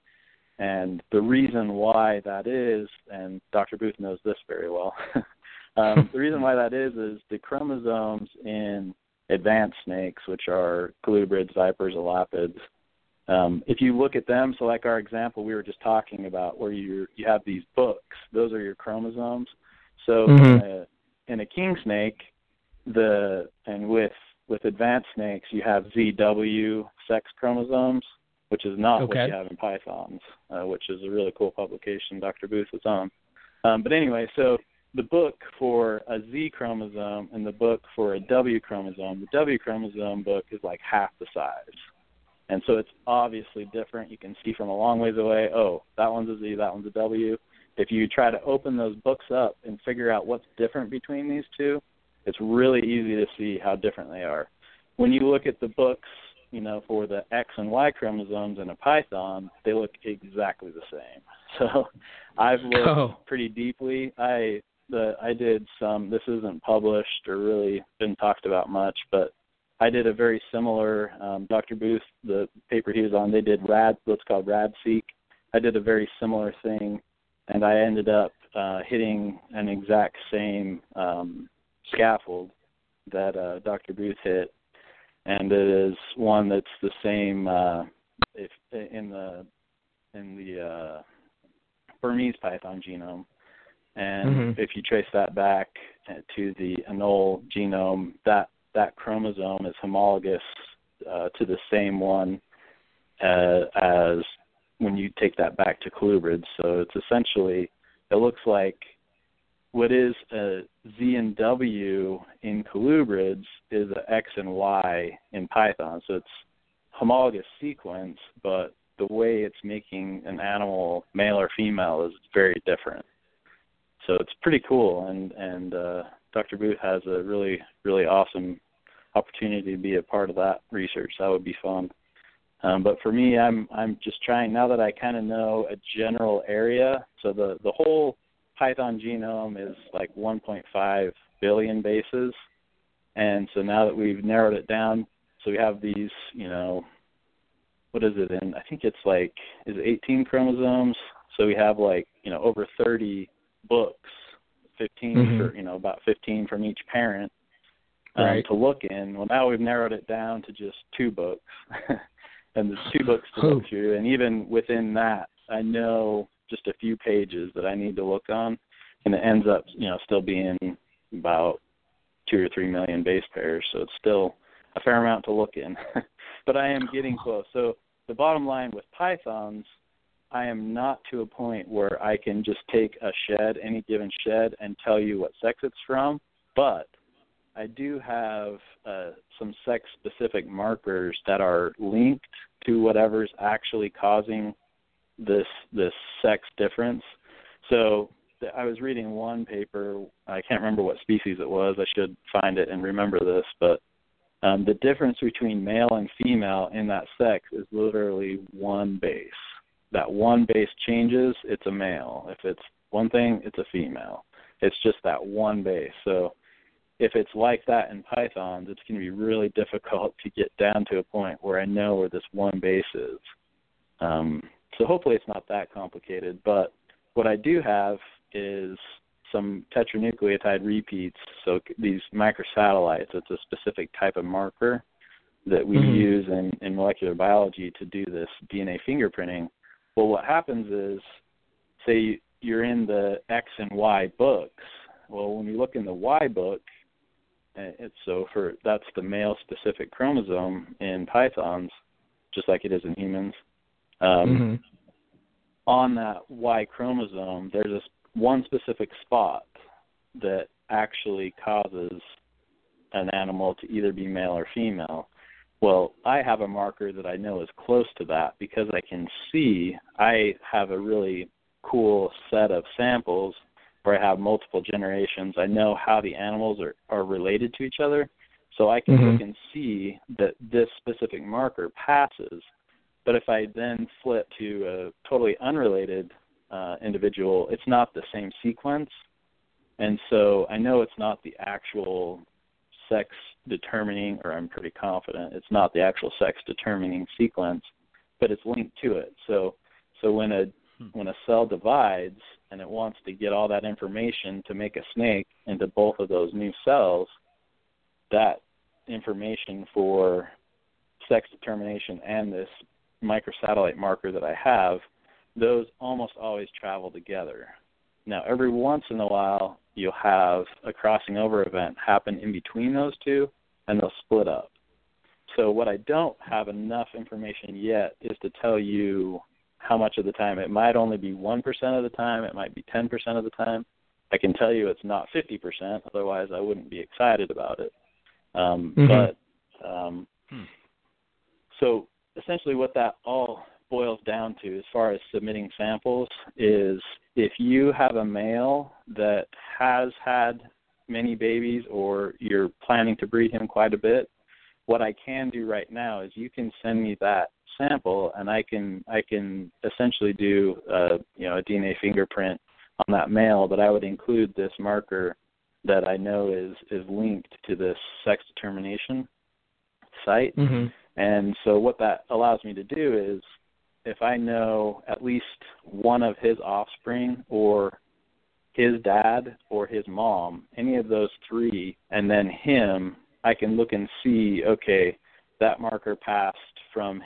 Speaker 4: And the reason why that is, and Dr. Booth knows this very well, um, the reason why that is is the chromosomes in advanced snakes, which are colubrids, vipers, elapids. Um, if you look at them, so like our example we were just talking about, where you you have these books, those are your chromosomes. So
Speaker 2: Mhm.
Speaker 4: in, a, in a king snake, the and with with advanced snakes, you have ZW sex chromosomes, which is not what you have in pythons, uh, which is a really cool publication Dr. Booth was on. Um, but anyway, so the book for a Z chromosome and the book for a W chromosome, the W chromosome book is like half the size. And so it's obviously different. You can see from a long ways away, oh, that one's a Z, that one's a W. If you try to open those books up and figure out what's different between these two, it's really easy to see how different they are. When you look at the books, you know, for the X and Y chromosomes in a python, they look exactly the same. So I've looked
Speaker 2: Oh.
Speaker 4: pretty deeply. I the I did some this isn't published or really been talked about much, but I did a very similar um Dr. Booth, the paper he was on, they did rad what's called RAD RadSeq. I did a very similar thing and I ended up uh hitting an exact same um scaffold that uh Dr. Booth hit and it is one that's the same uh if in the in the uh Burmese python genome and
Speaker 2: Mhm.
Speaker 4: if you trace that back uh, to the anole genome that that chromosome is homologous uh, to the same one uh, as when you take that back to colubrids so it's essentially it looks like what is a Z and W in colubrids is a X and Y in Python. So it's homologous sequence, but the way it's making an animal male or female is very different. So it's pretty cool, and and uh, Dr. Booth has a really really awesome opportunity to be a part of that research. That would be fun. Um, but for me, I'm I'm just trying now that I kind of know a general area. So the the whole Python genome is like 1.5 billion bases, and so now that we've narrowed it down, so we have these, you know, what is it in? I think it's like is it 18 chromosomes. So we have like you know over 30 books, 15
Speaker 2: Mhm.
Speaker 4: for you know about 15 from each parent um,
Speaker 2: Right.
Speaker 4: to look in. Well, now we've narrowed it down to just two books, and there's two books to look through. And even within that, I know just a few pages that I need to look on, and it ends up, you know, still being about two or three million base pairs. So it's still a fair amount to look in, but I am getting close. So the bottom line with pythons, I am not to a point where I can just take a shed, any given shed, and tell you what sex it's from, but I do have uh, some sex specific markers that are linked to whatever's actually causing this this sex difference. So I was reading one paper. I can't remember what species it was. I should find it and remember this, but um, the difference between male and female in that sex is literally one base. That one base changes, it's a male. If it's one thing, it's a female. It's just that one base. So if it's like that in pythons, it's going to be really difficult to get down to a point where I know where this one base is. Um, so hopefully it's not that complicated. But what I do have is some tetranucleotide repeats. So these microsatellites. It's a specific type of marker that we
Speaker 2: Mhm.
Speaker 4: use in, in molecular biology to do this DNA fingerprinting. Well, what happens is, say you're in the X and Y books. Well, when you look in the Y book, it's so for that's the male specific chromosome in pythons, just like it is in humans. Um,
Speaker 2: Mhm.
Speaker 4: On that Y chromosome, there's this one specific spot that actually causes an animal to either be male or female. Well, I have a marker that I know is close to that because I can see I have a really cool set of samples where I have multiple generations. I know how the animals are, are related to each other. So I can
Speaker 2: Mhm.
Speaker 4: look and see that this specific marker passes. But if I then flip to a totally unrelated uh, individual, it's not the same sequence. And so I know it's not the actual sex determining, or I'm pretty confident it's not the actual sex determining sequence, but it's linked to it. So So when a
Speaker 3: Hmm.
Speaker 4: when a cell divides and it wants to get all that information to make a snake into both of those new cells, that information for sex determination and this microsatellite marker that I have, those almost always travel together. Now, every once in a while, you'll have a crossing over event happen in between those two, and they'll split up. So, what I don't have enough information yet is to tell you how much of the time. It might only be 1% of the time, it might be 10% of the time. I can tell you it's not 50%, otherwise, I wouldn't be excited about it. Um,
Speaker 2: Mhm.
Speaker 4: But um,
Speaker 3: Hmm.
Speaker 4: so essentially, what that all boils down to, as far as submitting samples, is if you have a male that has had many babies or you're planning to breed him quite a bit, what I can do right now is you can send me that sample and I can I can essentially do uh, you know a DNA fingerprint on that male, but I would include this marker that I know is is linked to this sex determination site.
Speaker 2: hmm
Speaker 4: And so what that allows me to do is if I know at least one of his offspring or his dad or his mom, any of those three, and then him, I can look and see, okay, that marker passed from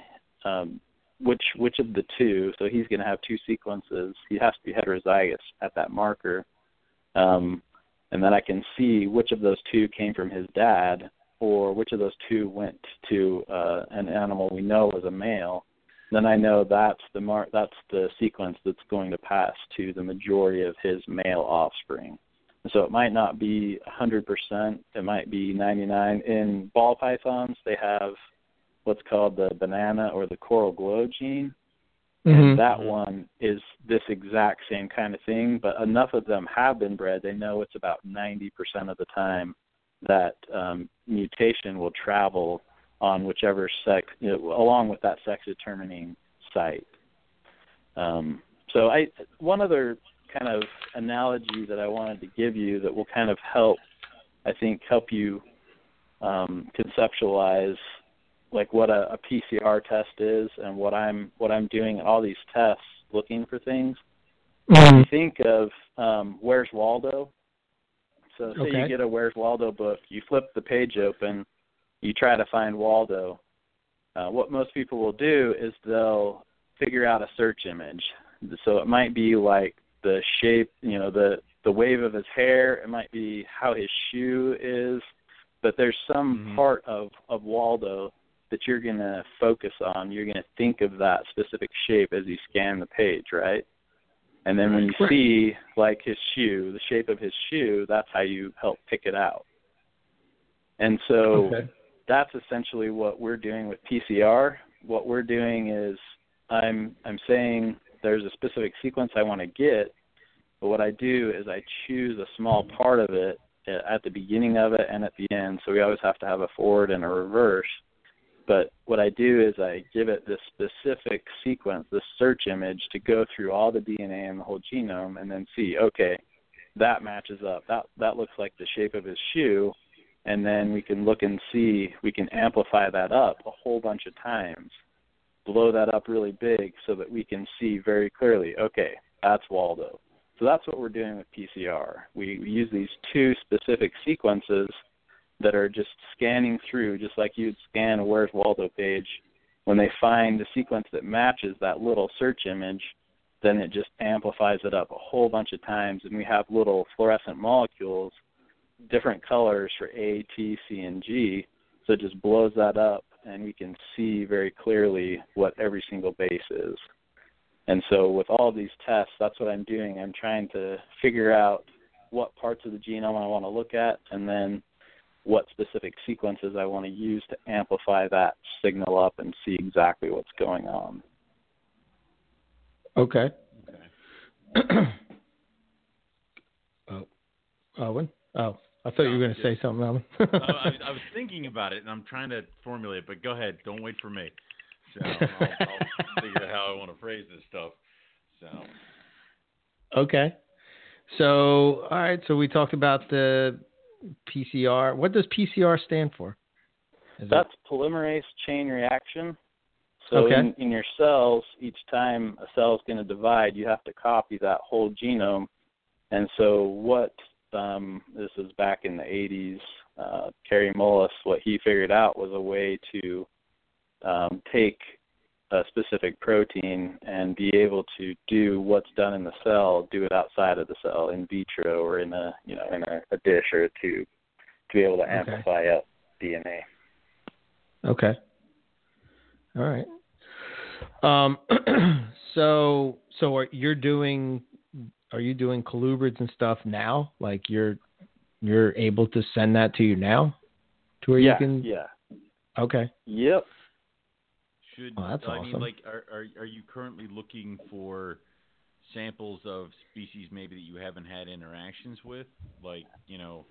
Speaker 4: um, which which of the two. So he's going to have two sequences. He has to be heterozygous at that marker, um, and then I can see which of those two came from his dad, or which of those two went to uh, an animal we know was a male. Then I know that's the mar- that's the sequence that's going to pass to the majority of his male offspring. So it might not be 100%, it might be 99. In ball pythons, they have what's called the banana or the coral glow gene.
Speaker 2: hmm
Speaker 4: And that one is this exact same kind of thing, but enough of them have been bred, they know it's about 90% of the time that um, mutation will travel on whichever sex, you know, along with that sex determining site. Um, so I, one other kind of analogy that I wanted to give you that will kind of help, I think, help you um, conceptualize like what a, a PCR test is and what I'm what I'm doing in all these tests looking for things.
Speaker 2: hmm
Speaker 4: You think of um, Where's Waldo. So say
Speaker 2: Okay.
Speaker 4: you get a Where's Waldo book, you flip the page open, you try to find Waldo. Uh, what most people will do is they'll figure out a search image. So it might be like the shape, you know, the the wave of his hair. It might be how his shoe is, but there's some
Speaker 3: Mhm.
Speaker 4: part of of Waldo that you're going to focus on. You're going to think of that specific shape as you scan the page, right? And then when you
Speaker 2: Right.
Speaker 4: see like his shoe, the shape of his shoe, that's how you help pick it out. And so
Speaker 2: Okay.
Speaker 4: that's essentially what we're doing with PCR. What we're doing is I'm I'm saying there's a specific sequence I want to get, but what I do is I choose a small part of it at the beginning of it and at the end. So we always have to have a forward and a reverse. But what I do is I give it this specific sequence, this search image, to go through all the DNA in the whole genome and then see, okay, that matches up. That that looks like the shape of his shoe. And then we can look and see we can amplify that up a whole bunch of times blow that up really big so that we can see very clearly okay that's waldo. So that's what we're doing with pcr we, we use these two specific sequences that are just scanning through just like you'd scan a where's waldo page when they find the sequence that matches that little search image then it just amplifies it up a whole bunch of times and we have little fluorescent molecules different colors for A, T, C, and G. So it just blows that up, and we can see very clearly what every single base is. And so with all these tests, that's what I'm doing. I'm trying to figure out what parts of the genome I want to look at, and then what specific sequences I want to use to amplify that signal up and see exactly what's going on.
Speaker 2: Okay. okay. oh, Owen. Oh, I thought you were going to say something, Owen.
Speaker 3: Oh, I, I, I was thinking about it, and I'm trying to formulate. But go ahead. Don't wait for me. So I'll, I'll figure out how I want to phrase this stuff. So
Speaker 2: okay. So, all right. So we talked about the PCR. What does PCR stand for? Is it-
Speaker 4: That's polymerase chain reaction. So
Speaker 2: Okay.
Speaker 4: in, in your cells, each time a cell is going to divide, you have to copy that whole genome. And so what um, this is back in the 80s, uh, Kary Mullis, what he figured out was a way to um, take a specific protein and be able to do what's done in the cell, do it outside of the cell in vitro or in a you know in a, a dish or a tube to be able to
Speaker 2: Okay.
Speaker 4: amplify up DNA.
Speaker 2: Okay. All right. Um. so so are you're doing? Are you doing colubrids and stuff now? Like you're you're able to send that to you now, to where
Speaker 4: yeah,
Speaker 2: you can.
Speaker 4: yeah,
Speaker 2: Okay.
Speaker 4: yep.
Speaker 3: Should
Speaker 2: Oh, that's
Speaker 3: I
Speaker 2: awesome.
Speaker 3: mean, like, are, are are you currently looking for samples of species maybe that you haven't had interactions with? Like, you know,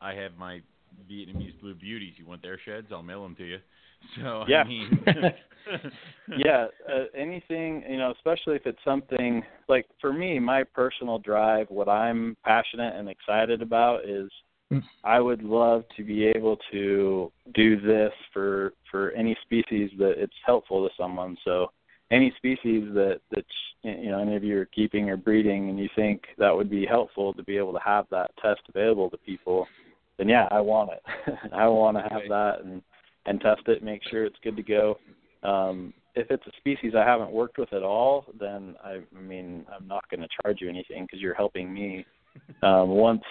Speaker 3: I have my Vietnamese blue beauties. You want their sheds? I'll mail them to you. So
Speaker 4: Yeah.
Speaker 3: I mean,
Speaker 4: yeah, uh, anything, you know, especially if it's something like for me, my personal drive, what I'm passionate and excited about is. I would love to be able to do this for for any species that it's helpful to someone. So any species that that you know any of you are keeping or breeding and you think that would be helpful to be able to have that test available to people, then yeah, I want it. I want to have that and and test it, make sure it's good to go. Um, if it's a species I haven't worked with at all, then I, I mean I'm not going to charge you anything because you're helping me. Um, once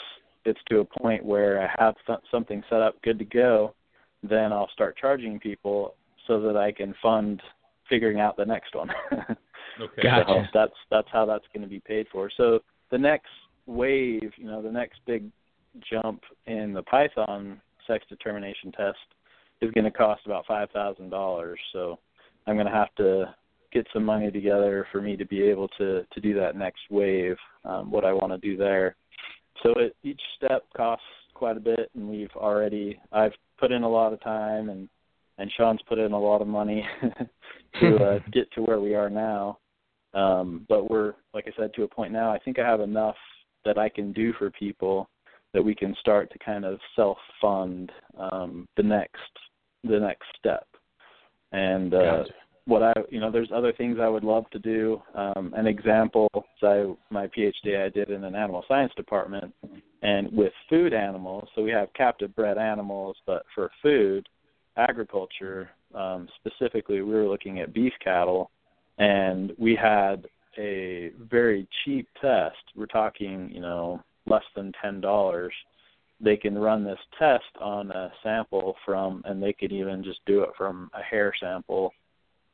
Speaker 4: it's to a point where I have th- something set up good to go, then I'll start charging people so that I can fund figuring out the next one.
Speaker 3: okay.
Speaker 2: Gotcha.
Speaker 4: So that's that's how that's going to be paid for. So the next wave, you know, the next big jump in the Python sex determination test is going to cost about five thousand dollars. So I'm going to have to get some money together for me to be able to to do that next wave. Um, what I want to do there. So it, each step costs quite a bit, and we've already I've put in a lot of time, and and Sean's put in a lot of money to uh, get to where we are now. Um, but we're, like I said, to a point now. I think I have enough that I can do for people that we can start to kind of self-fund um, the next the next step. And uh,
Speaker 2: Gotcha.
Speaker 4: What I, you know, there's other things I would love to do. Um, an example, so I, my PhD I did in an animal science department, and with food animals. So we have captive bred animals, but for food, agriculture um, specifically, we were looking at beef cattle, and we had a very cheap test. We're talking, you know, less than ten dollars. They can run this test on a sample from, and they could even just do it from a hair sample.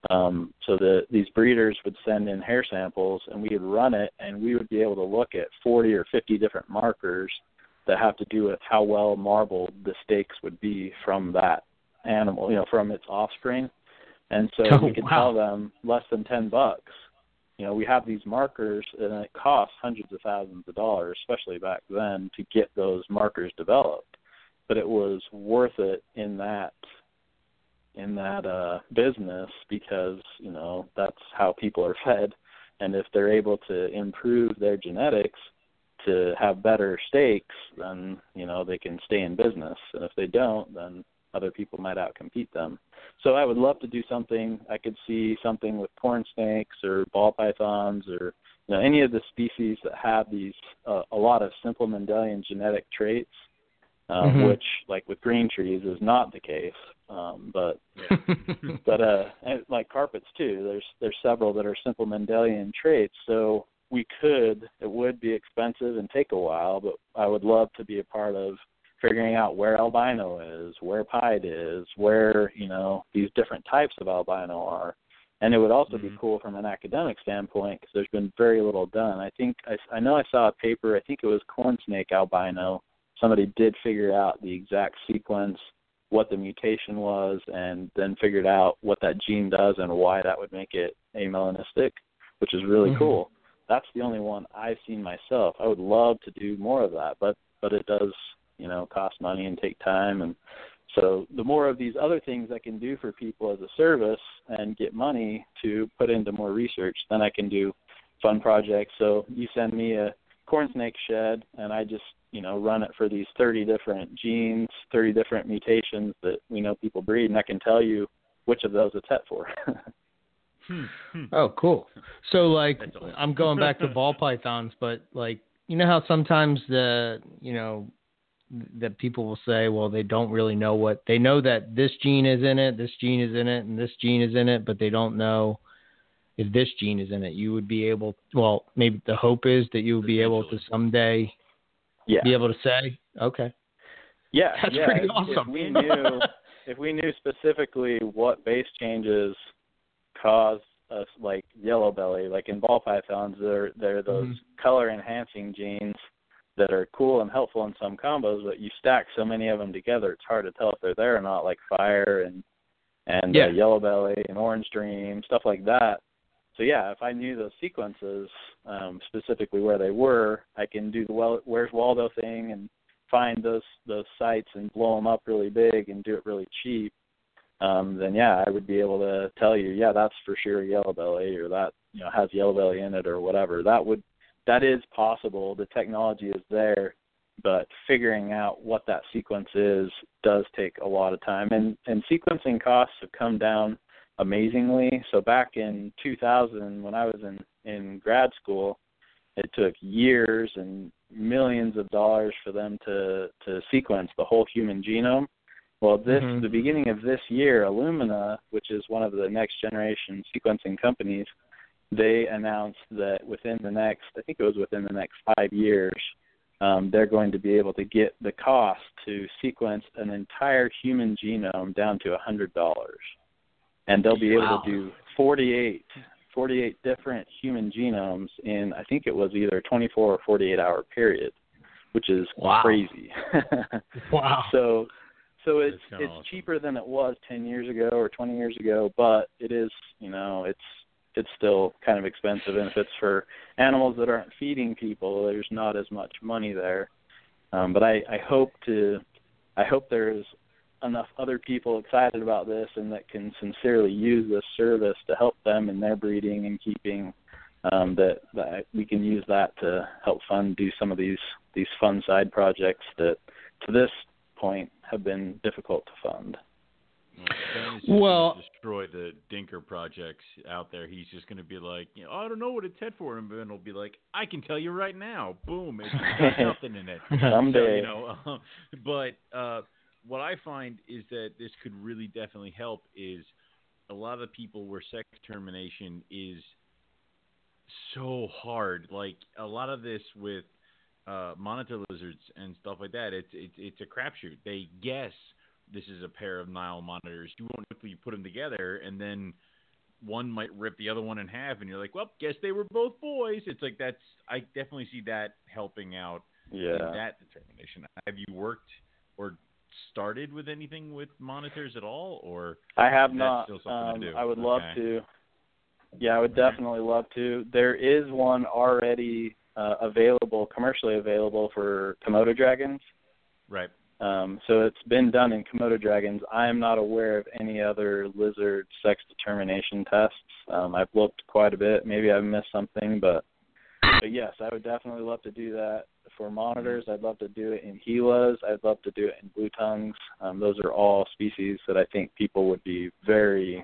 Speaker 4: Um, so that these breeders would send in hair samples, and we would run it, and we would be able to look at 40 or 50 different markers that have to do with how well marbled the steaks would be from that animal, you know, from its offspring. And so
Speaker 2: Oh,
Speaker 4: we could
Speaker 2: wow.
Speaker 4: tell them less than 10 bucks. You know, we have these markers, and it costs hundreds of thousands of dollars, especially back then, to get those markers developed. But it was worth it in that in that uh business because you know that's how people are fed. And if they're able to improve their genetics to have better steaks then you know they can stay in business. And if they don't then other people might outcompete them. So i would love to do something. I could see something with corn snakes or ball pythons or you know any of the species that have these uh, a lot of simple mendelian genetic traits um,
Speaker 2: Mhm.
Speaker 4: which like with green trees is not the case um, but but uh like carpets too there's there's several that are simple mendelian traits so we could it would be expensive and take a while but i would love to be a part of figuring out where albino is where pied is where you know these different types of albino are and it would also be
Speaker 3: Mhm.
Speaker 4: cool from an academic standpoint because there's been very little done i think I, I know i saw a paper i think it was corn snake albino somebody did figure out the exact sequence what the mutation was and then figured out what that gene does and why that would make it amelanistic, which is really
Speaker 2: Mhm.
Speaker 4: cool. That's the only one I've seen myself. I would love to do more of that, but but it does, you know, cost money and take time and so the more of these other things I can do for people as a service and get money to put into more research, then I can do fun projects. So you send me a corn snake shed and I just you know run it for these 30 different genes 30 different mutations that we know people breed and i can tell you which of those it's set for hmm, hmm.
Speaker 2: Oh, cool. So like I'm going back to ball pythons, but like you know how sometimes the you know that people will say, well, they don't really know what they know that this gene is in it, this gene is in it, and this gene is in it, but they don't know if this gene is in it. You would be able, well, maybe the hope is that you would be able to someday
Speaker 4: Yeah.
Speaker 2: be able to say, okay,
Speaker 4: Yeah,
Speaker 2: That's
Speaker 4: yeah.
Speaker 2: pretty
Speaker 4: if,
Speaker 2: awesome.
Speaker 4: If we knew, if we knew specifically what base changes cause us like yellow belly, like in ball pythons, they're they're those
Speaker 2: Mhm.
Speaker 4: color enhancing genes that are cool and helpful in some combos, but you stack so many of them together, it's hard to tell if they're there or not. Like fire and and
Speaker 2: Yeah.
Speaker 4: uh, yellow belly and orange dream, stuff like that. So yeah, if I knew those sequences um, specifically where they were, I can do the well, where's Waldo thing and find those those sites and blow them up really big and do it really cheap. Um, then yeah, I would be able to tell you, yeah, that's for sure yellow belly or that you know has yellow belly in it or whatever. That would that is possible. The technology is there, but figuring out what that sequence is does take a lot of time. And and sequencing costs have come down amazingly. So back in 2000, when I was in in grad school, it took years and millions of dollars for them to to sequence the whole human genome. Well, this
Speaker 2: Mhm.
Speaker 4: the beginning of this year, Illumina, which is one of the next generation sequencing companies, they announced that within the next, I think it was within the next five years, um, they're going to be able to get the cost to sequence an entire human genome down to a hundred dollars, and they'll be able
Speaker 2: Wow.
Speaker 4: to do 48, 48 different human genomes in I think it was either 24 or 48 hour period, which is
Speaker 2: Wow.
Speaker 4: crazy.
Speaker 2: wow,
Speaker 4: so so it's it's
Speaker 3: awesome.
Speaker 4: cheaper than it was 10 years ago or 20 years ago, but it is, you know, it's it's still kind of expensive and if it's for animals that aren't feeding people, there's not as much money there. Um but I I hope to I hope there's enough other people excited about this and that can sincerely use this service to help them in their breeding and keeping um, that, that we can use that to help fund do some of these these fun side projects that to this point have been difficult to fund.
Speaker 3: Well, Ben is just gonna
Speaker 2: Well-
Speaker 3: destroy the Dinker projects out there. He's just going to be like, you know, I don't know what it's head for, and Ben will be like, I can tell you right now. Boom, it's got nothing in it. So,
Speaker 4: Someday.
Speaker 3: you know, uh, but uh, what I find is that this could really definitely help is a lot of the people where sex termination is so hard. Like a lot of this with uh, monitor lizards and stuff like that, it's it's it's a crapshoot. They guess this is a pair of Nile monitors. You won't you put them together, and then one might rip the other one in half, and you're like, well, guess they were both boys. It's like that's I definitely see that helping out in
Speaker 4: Yeah.
Speaker 3: that determination. Have you worked or started with anything with monitors at all, or
Speaker 4: I have not.
Speaker 3: still something to
Speaker 4: Um,
Speaker 3: do.
Speaker 4: I would love to. Yeah, I would definitely love to. There is one already uh, available, commercially available for Komodo dragons.
Speaker 3: right?
Speaker 4: Um, so it's been done in Komodo dragons. I am not aware of any other lizard sex determination tests. Um, I've looked quite a bit. Maybe I've missed something, but but yes, I would definitely love to do that for monitors. I'd love to do it in Gilas. I'd love to do it in blue tongues. Um, those are all species that I think people would be very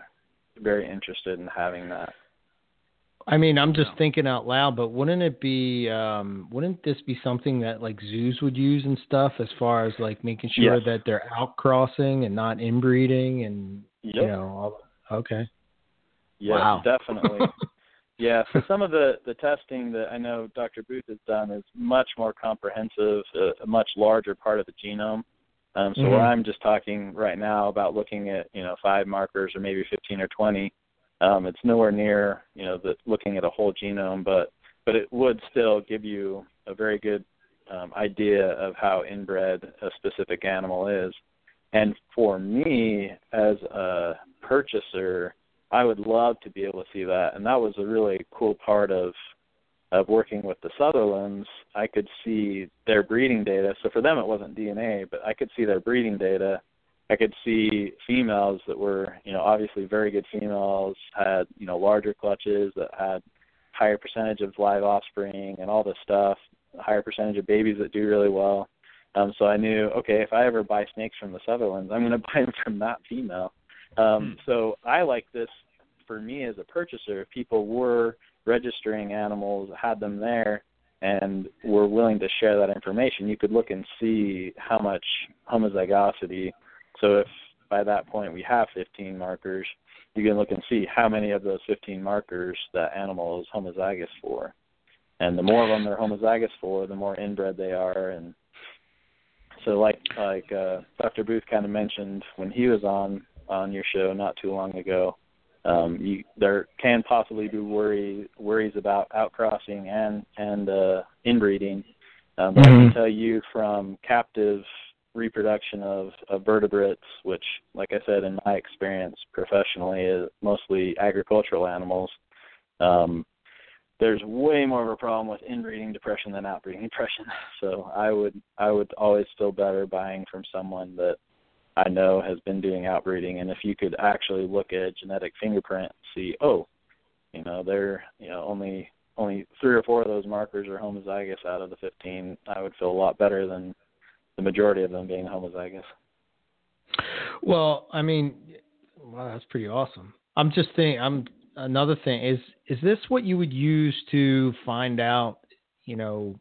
Speaker 4: very interested in having that.
Speaker 2: I mean, I'm just thinking out loud, but wouldn't it be, um, wouldn't this be something that like zoos would use and stuff as far as like making sure
Speaker 4: Yes.
Speaker 2: that they're outcrossing and not inbreeding and, you know, all, okay.
Speaker 4: Yeah,
Speaker 2: Wow.
Speaker 4: definitely. yeah, so some of the the testing that I know Dr. Booth has done is much more comprehensive, a, a much larger part of the genome. Um, so where
Speaker 2: Mhm.
Speaker 4: I'm just talking right now about looking at you know five markers or maybe 15 or 20, um, it's nowhere near you know the looking at a whole genome, but but it would still give you a very good um, idea of how inbred a specific animal is. And for me as a purchaser, I would love to be able to see that. And that was a really cool part of of working with the Sutherlands. I could see their breeding data. So for them it wasn't DNA, but I could see their breeding data. I could see females that were, you know, obviously very good females, had, you know, larger clutches that had higher percentage of live offspring and all this stuff, higher percentage of babies that do really well. Um, so I knew, okay, if I ever buy snakes from the Sutherlands, I'm going to buy them from that female. Um,
Speaker 3: Hmm.
Speaker 4: So I like this for me as a purchaser, if people were registering animals, had them there, and were willing to share that information, you could look and see how much homozygosity. So if by that point we have 15 markers, you can look and see how many of those 15 markers that animal is homozygous for. And the more of them they're homozygous for, the more inbred they are. And so, like like uh, Dr. Booth kind of mentioned when he was on on your show not too long ago, um, you, there can possibly be worry worries about outcrossing and and uh, inbreeding. Um, mm-hmm. I can mm-hmm. tell you from captive reproduction of, of vertebrates, which, like I said, in my experience professionally, is mostly agricultural animals. Um, there's way more of a problem with inbreeding depression than outbreeding depression. So I would I would always feel better buying from someone that I know has been doing outbreeding, and if you could actually look at genetic fingerprint, see, oh, you know, they're you know only only three or four of those markers are homozygous out of the 15, I would feel a lot better than the majority of them being homozygous.
Speaker 2: Well, I mean, wow, that's pretty awesome. I'm just thinking. I'm another thing is is this what you would use to find out, you know,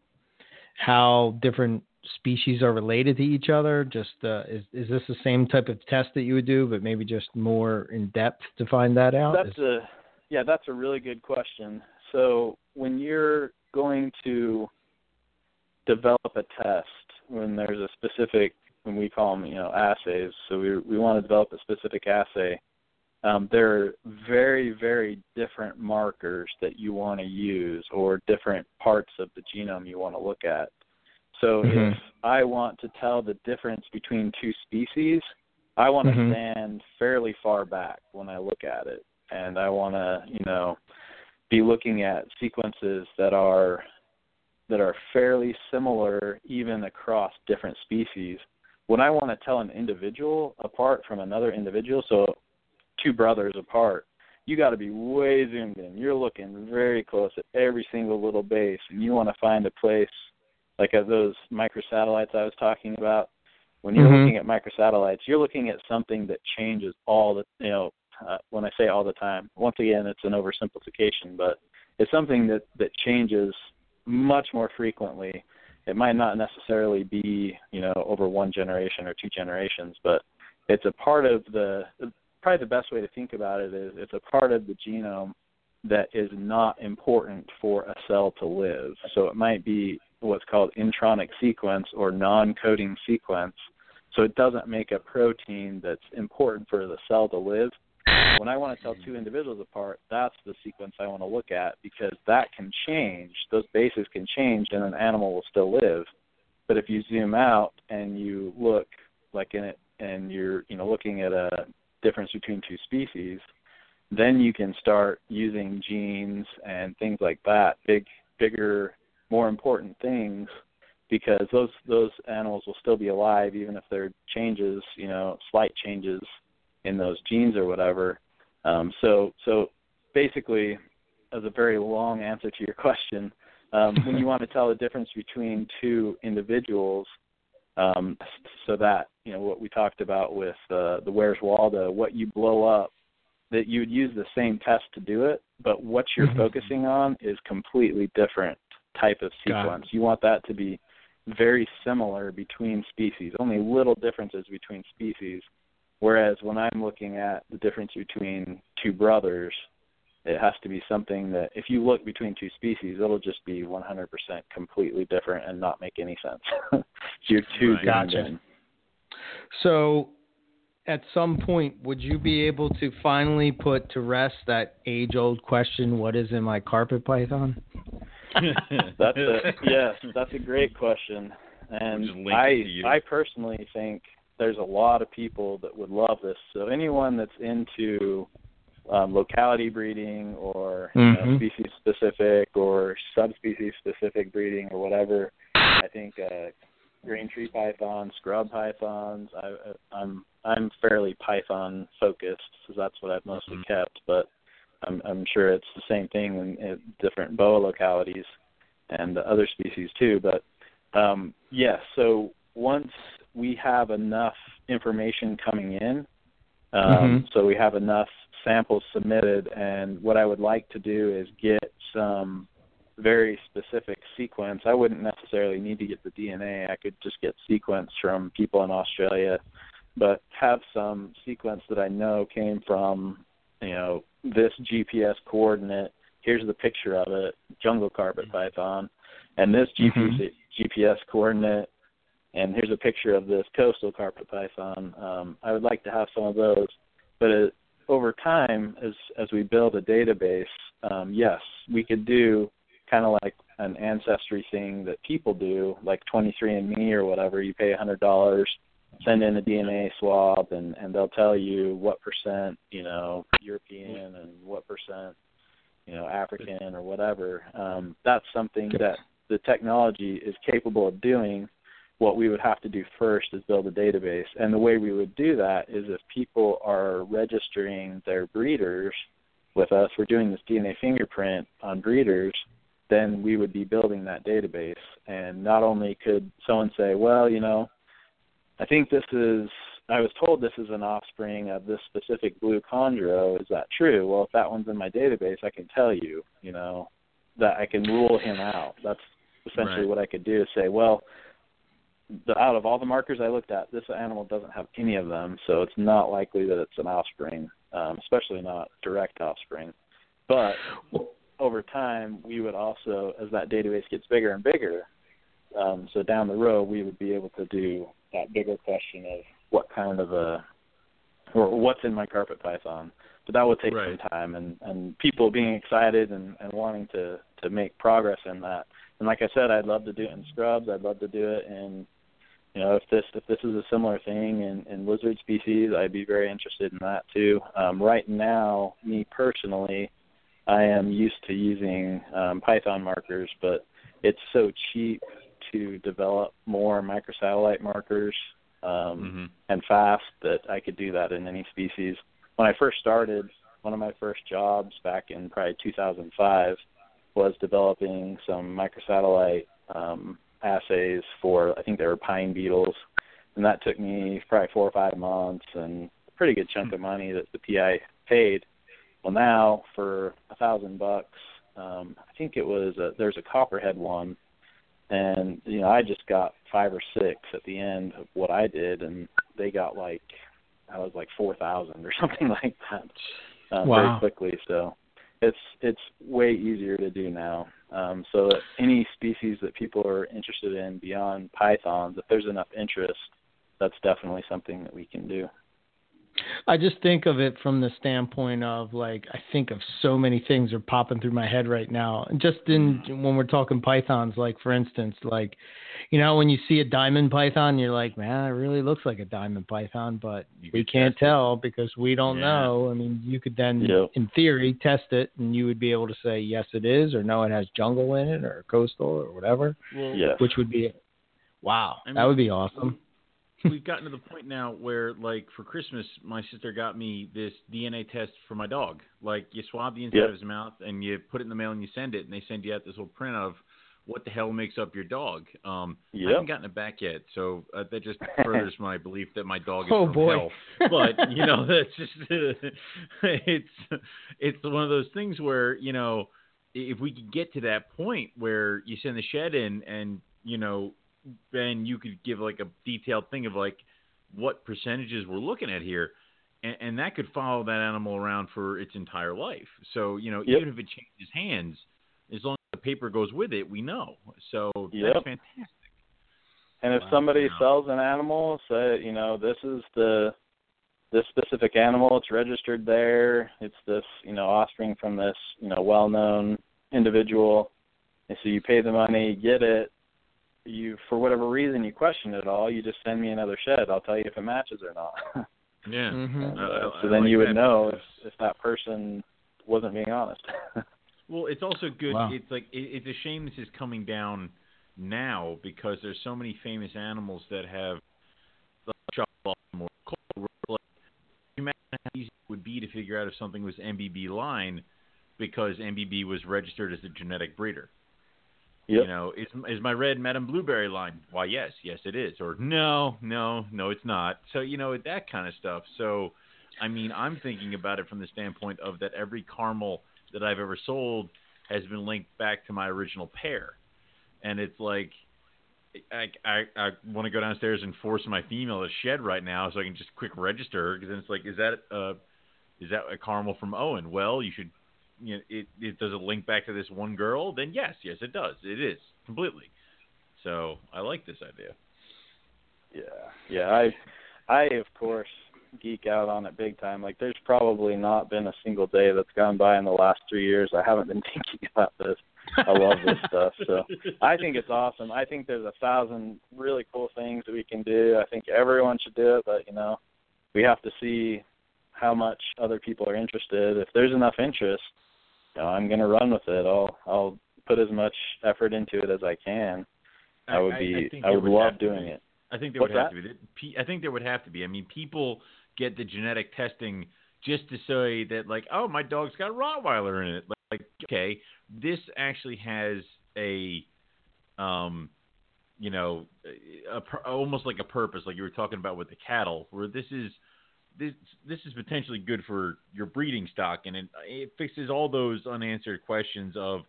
Speaker 2: how different species are related to each other? Just uh, is is this the same type of test that you would do, but maybe just more in depth to find that out?
Speaker 4: That's is... a yeah, that's a really good question. So when you're going to develop a test, when there's a specific, when we call them, you know, assays. So we we want to develop a specific assay. Um, there are very very different markers that you want to use, or different parts of the genome you want to look at. So mm-hmm. if I want to tell the difference between two species, I want to mm-hmm. stand fairly far back when I look at it, and I want to, you know, be looking at sequences that are that are fairly similar even across different species. When I want to tell an individual apart from another individual, so two brothers apart, you got to be way zoomed in. You're looking very close at every single little base, and you want to find a place like at those microsatellites I was talking about. When you're mm-hmm. looking at microsatellites, you're looking at something that changes all the you know. Uh, when I say all the time, once again, it's an oversimplification, but it's something that that changes much more frequently. It might not necessarily be, you know, over one generation or two generations, but it's a part of the probably the best way to think about it is it's a part of the genome that is not important for a cell to live. So it might be what's called intronic sequence or non-coding sequence. So it doesn't make a protein that's important for the cell to live, when I want to tell two individuals apart, that's the sequence I want to look at because that can change. Those bases can change, and an animal will still live. But if you zoom out and you look like in it, and you're you know looking at a difference between two species, then you can start using genes and things like that, big, bigger, more important things, because those those animals will still be alive even if there are changes, you know, slight changes in those genes or whatever. Um, so so basically, as a very long answer to your question, um, when you want to tell the difference between two individuals, um, so that you know what we talked about with uh, the Where's Waldo, what you blow up, that you would use the same test to do it, but what you're mm-hmm. focusing on is completely different type of sequence. You want that to be very similar between species, only little differences between species, Whereas when I'm looking at the difference between two brothers, it has to be something that if you look between two species, it'll just be 100% completely different and not make any sense. so you're too right. gotcha. In.
Speaker 2: So, at some point, would you be able to finally put to rest that age-old question, "What is in my carpet python"?
Speaker 4: that's a yes, that's a great question, and I I personally think there's a lot of people that would love this. So anyone that's into um, locality breeding or mm-hmm. species specific or subspecies specific breeding or whatever, I think uh, green tree pythons, scrub pythons. I, I'm I'm fairly python focused, so that's what I've mostly mm-hmm. kept. But I'm I'm sure it's the same thing in, different boa localities and other species too. But um, yes, yeah, so once we have enough information coming in, um, mm-hmm. so we have enough samples submitted, and what I would like to do is get some very specific sequence. I wouldn't necessarily need to get the DNA. I could just get sequence from people in Australia, but have some sequence that I know came from, you know, this GPS coordinate. Here's the picture of it, jungle carpet python, and this
Speaker 2: Mhm.
Speaker 4: GPS, GPS coordinate, and here's a picture of this coastal carpet python. Um, I would like to have some of those, but it, over time, as as we build a database, um, yes, we could do kind of like an ancestry thing that people do, like 23andMe or whatever. You pay a hundred dollars, send in a DNA swab, and and they'll tell you what percent, you know, European and what percent, you know, African or whatever. Um, that's something that the technology is capable of doing. What we would have to do first is build a database, and the way we would do that is if people are registering their breeders with us, we're doing this DNA fingerprint on breeders then we would be building that database. And not only could someone say, well, you know, I think this is, I was told this is an offspring of this specific blue chondro. Is that true? Well, if that one's in my database, I can tell you, you know, that I can rule him out. That's essentially
Speaker 3: Right.
Speaker 4: what I could do is say, well, the, out of all the markers I looked at, this animal doesn't have any of them, so it's not likely that it's an offspring, um, especially not direct offspring. But over time, we would also, as that database gets bigger and bigger, um, so down the road, we would be able to do that bigger question of what kind of a, or what's in my carpet python. But that would take
Speaker 3: Right.
Speaker 4: some time, and and people being excited and and wanting to to make progress in that. And like I said, I'd love to do it in scrubs. I'd love to do it in, you know, if this if this is a similar thing in in lizard species, I'd be very interested in that too. Um, right now, me personally, I am used to using um, Python markers, but it's so cheap to develop more microsatellite markers um,
Speaker 3: hmm
Speaker 4: and fast that I could do that in any species. When I first started, one of my first jobs back in probably 2005 was developing some microsatellite um, assays for I think they were pine beetles, and that took me probably four or five months and a pretty good chunk of money that the PI paid. Well, now for a thousand bucks, um, I think it was a, there's a copperhead one, and you know I just got five or six at the end of what I did, and they got like I was like four thousand or something like that uh,
Speaker 2: Wow.
Speaker 4: very quickly. So it's it's way easier to do now. Um, so any species that people are interested in beyond pythons, if there's enough interest, that's definitely something that we can do.
Speaker 2: I just think of it from the standpoint of like I think of so many things are popping through my head right now. And just in mm-hmm. when we're talking pythons, like for instance, like you know when you see a diamond python, you're like, man, it really looks like a diamond python, but
Speaker 3: You
Speaker 2: we can't
Speaker 3: test it.
Speaker 2: tell because we don't
Speaker 3: Yeah.
Speaker 2: know. I mean, you could then,
Speaker 4: Yep.
Speaker 2: in theory, test it, and you would be able to say yes, it is, or no, it has jungle in it, or coastal, or whatever,
Speaker 3: Well,
Speaker 4: Yes.
Speaker 2: which would be, wow,
Speaker 3: I
Speaker 2: that would be awesome.
Speaker 3: We've gotten to the point now where, like, for Christmas, my sister got me this DNA test for my dog. Like, you swab the inside
Speaker 4: Yep.
Speaker 3: of his mouth and you put it in the mail and you send it, and they send you out this little print of what the hell makes up your dog. Um, I haven't gotten it back yet, so uh, that just furthers my belief that my dog is
Speaker 2: Oh,
Speaker 3: from
Speaker 2: boy.
Speaker 3: hell. But you know, that's just it's it's one of those things where you know if we could get to that point where you send the shed in and you know then you could give like a detailed thing of like what percentages we're looking at here and, and that could follow that animal around for its entire life so you know
Speaker 4: Yep.
Speaker 3: even if it changes hands as long as the paper goes with it we know so
Speaker 4: Yep.
Speaker 3: that's fantastic
Speaker 4: And if
Speaker 3: Wow.
Speaker 4: somebody
Speaker 3: Wow.
Speaker 4: sells an animal, say, you know, this is the this specific animal, it's registered there, it's this, you know, offspring from this, you know, well known individual. And so you pay the money, get it, you for whatever reason you question it all, you just send me another shed. I'll tell you if it matches or not.
Speaker 3: yeah
Speaker 2: Mhm.
Speaker 4: And,
Speaker 3: I- I-
Speaker 4: uh,
Speaker 3: I
Speaker 4: so then
Speaker 3: like
Speaker 4: you would
Speaker 3: that
Speaker 4: know if if that person wasn't being honest.
Speaker 3: Well, it's also good.
Speaker 2: Wow.
Speaker 3: It's like it, it's a shame this is coming down now because there's so many famous animals that have like, shot off more cold. Like, imagine how easy it would be to figure out if something was MBB line because MBB was registered as a genetic breeder.
Speaker 4: Yep.
Speaker 3: You know, is is my red Madame Blueberry line? Why, yes, yes, it is. Or no, no, no, it's not. So you know that kind of stuff. So I mean, I'm thinking about it from the standpoint of that every caramel that I've ever sold has been linked back to my original pair, and it's like. I, I I want to go downstairs and force my female to shed right now so I can just quick register because then it's like is that uh is that a caramel from Owen? Well, you should you know, it, it does it link back to this one girl? Then yes, yes, it does. It is completely. So I like this idea.
Speaker 4: Yeah, yeah. I, I of course geek out on it big time. Like, there's probably not been a single day that's gone by in the last three years I haven't been thinking about this. I love this stuff. So I think it's awesome. I think there's a thousand really cool things that we can do. I think everyone should do it, but you know, we have to see how much other people are interested. If there's enough interest, you know, I'm going to run with it. I'll I'll put as much effort into it as I can. I would be I, I, I would, would love doing it.
Speaker 3: I think there
Speaker 4: What's
Speaker 3: would have
Speaker 4: that?
Speaker 3: to be. I think there would have to be. I mean, people get the genetic testing just to say that, like, oh, my dog's got Rottweiler in it. Like, okay, this actually has a, um, you know, a, a, almost like a purpose, like you were talking about with the cattle, where this is this this is potentially good for your breeding stock, and it it fixes all those unanswered questions of,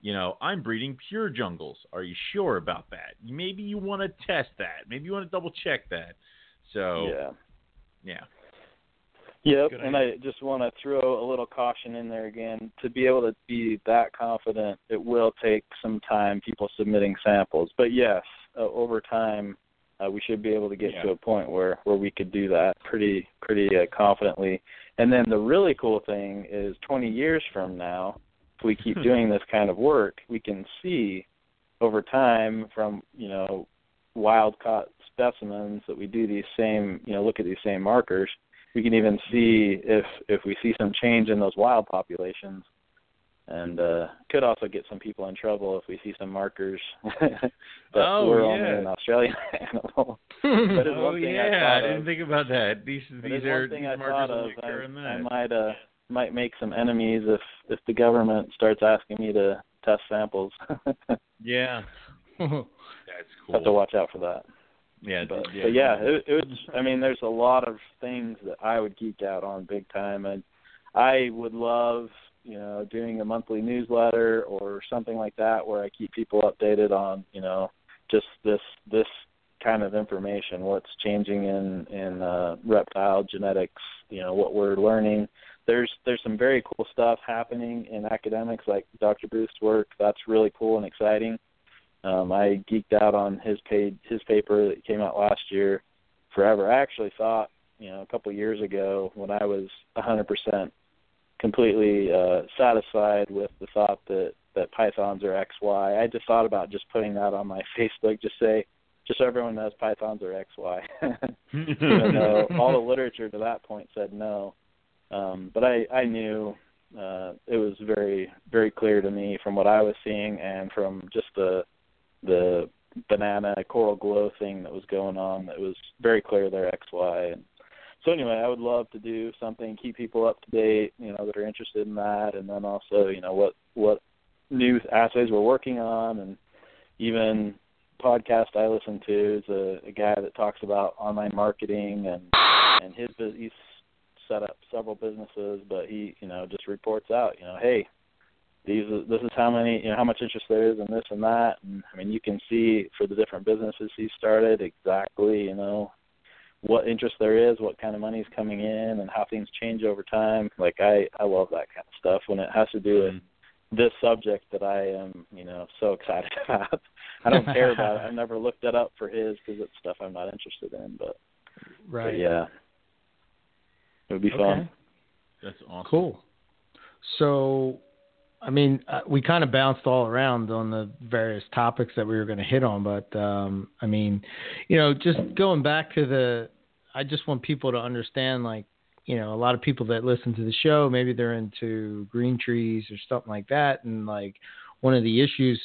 Speaker 3: you know, I'm breeding pure jungles. Are you sure about that? Maybe you want to test that. Maybe you want to double check that. So
Speaker 4: yeah,
Speaker 3: yeah.
Speaker 4: Yep,
Speaker 3: Good
Speaker 4: and
Speaker 3: idea.
Speaker 4: I just want to throw a little caution in there again. To be able to be that confident, it will take some time, people submitting samples. But yes, uh, over time, uh, we should be able to get
Speaker 3: Yeah.
Speaker 4: to a point where where we could do that pretty pretty uh, confidently. And then the really cool thing is 20 years from now, if we keep doing this kind of work, we can see over time from you know wild caught specimens that we do these same you know look at these same markers we can even see if if we see some change in those wild populations and uh could also get some people in trouble if we see some markers that
Speaker 3: Oh,
Speaker 4: we're
Speaker 3: yeah.
Speaker 4: only an Australian animal. But it's
Speaker 3: oh
Speaker 4: one thing I
Speaker 3: yeah,
Speaker 4: thought
Speaker 3: I didn't
Speaker 4: of.
Speaker 3: think about that. These
Speaker 4: But
Speaker 3: these
Speaker 4: it's
Speaker 3: are
Speaker 4: one thing
Speaker 3: these
Speaker 4: I
Speaker 3: markers
Speaker 4: thought of.
Speaker 3: only occur in
Speaker 4: I. I might uh might make some enemies if if the government starts asking me to test samples.
Speaker 3: yeah, that's cool.
Speaker 4: Have to watch out for that.
Speaker 3: Yeah,
Speaker 4: but
Speaker 3: yeah,
Speaker 4: but yeah, it, it was. I mean, there's a lot of things that I would geek out on big time, and I would love, you know, doing a monthly newsletter or something like that where I keep people updated on, you know, just this this kind of information, what's changing in in uh, reptile genetics, you know, what we're learning. There's there's some very cool stuff happening in academics like Dr. Booth's work. That's really cool and exciting. Um, I geeked out on his paid his paper that came out last year forever. I actually thought, you know, a couple years ago when I was 100% completely uh, satisfied with the thought that that pythons are XY. I just thought about just putting that on my Facebook, just say, just so everyone knows pythons are XY. Even though all the literature to that point said no, um, but I I knew uh, it was very very clear to me from what I was seeing and from just the the banana coral glow thing that was going on It was very clear they're XY. And so anyway, I would love to do something, keep people up to date, you know, that are interested in that, and then also, you know, what what new assays we're working on, and even podcast I listen to is a, a guy that talks about online marketing and and his he's set up several businesses, but he you know just reports out, you know, hey, these this is how many you know how much interest there is in this and that, and I mean you can see for the different businesses he started exactly you know what interest there is, what kind of money's coming in, and how things change over time. Like I I love that kind of stuff when it has to do with this subject that I am, you know, so excited about. I don't care about it. I've never looked that up for his because it's stuff I'm not interested in. But,
Speaker 2: right.
Speaker 4: but yeah, it would be
Speaker 2: Okay.
Speaker 4: fun.
Speaker 3: That's awesome.
Speaker 2: Cool. So, I mean, uh, we kind of bounced all around on the various topics that we were going to hit on, but um, I mean, you know, just going back to the, I just want people to understand, like, you know, a lot of people that listen to the show, maybe they're into green trees or something like that, and like one of the issues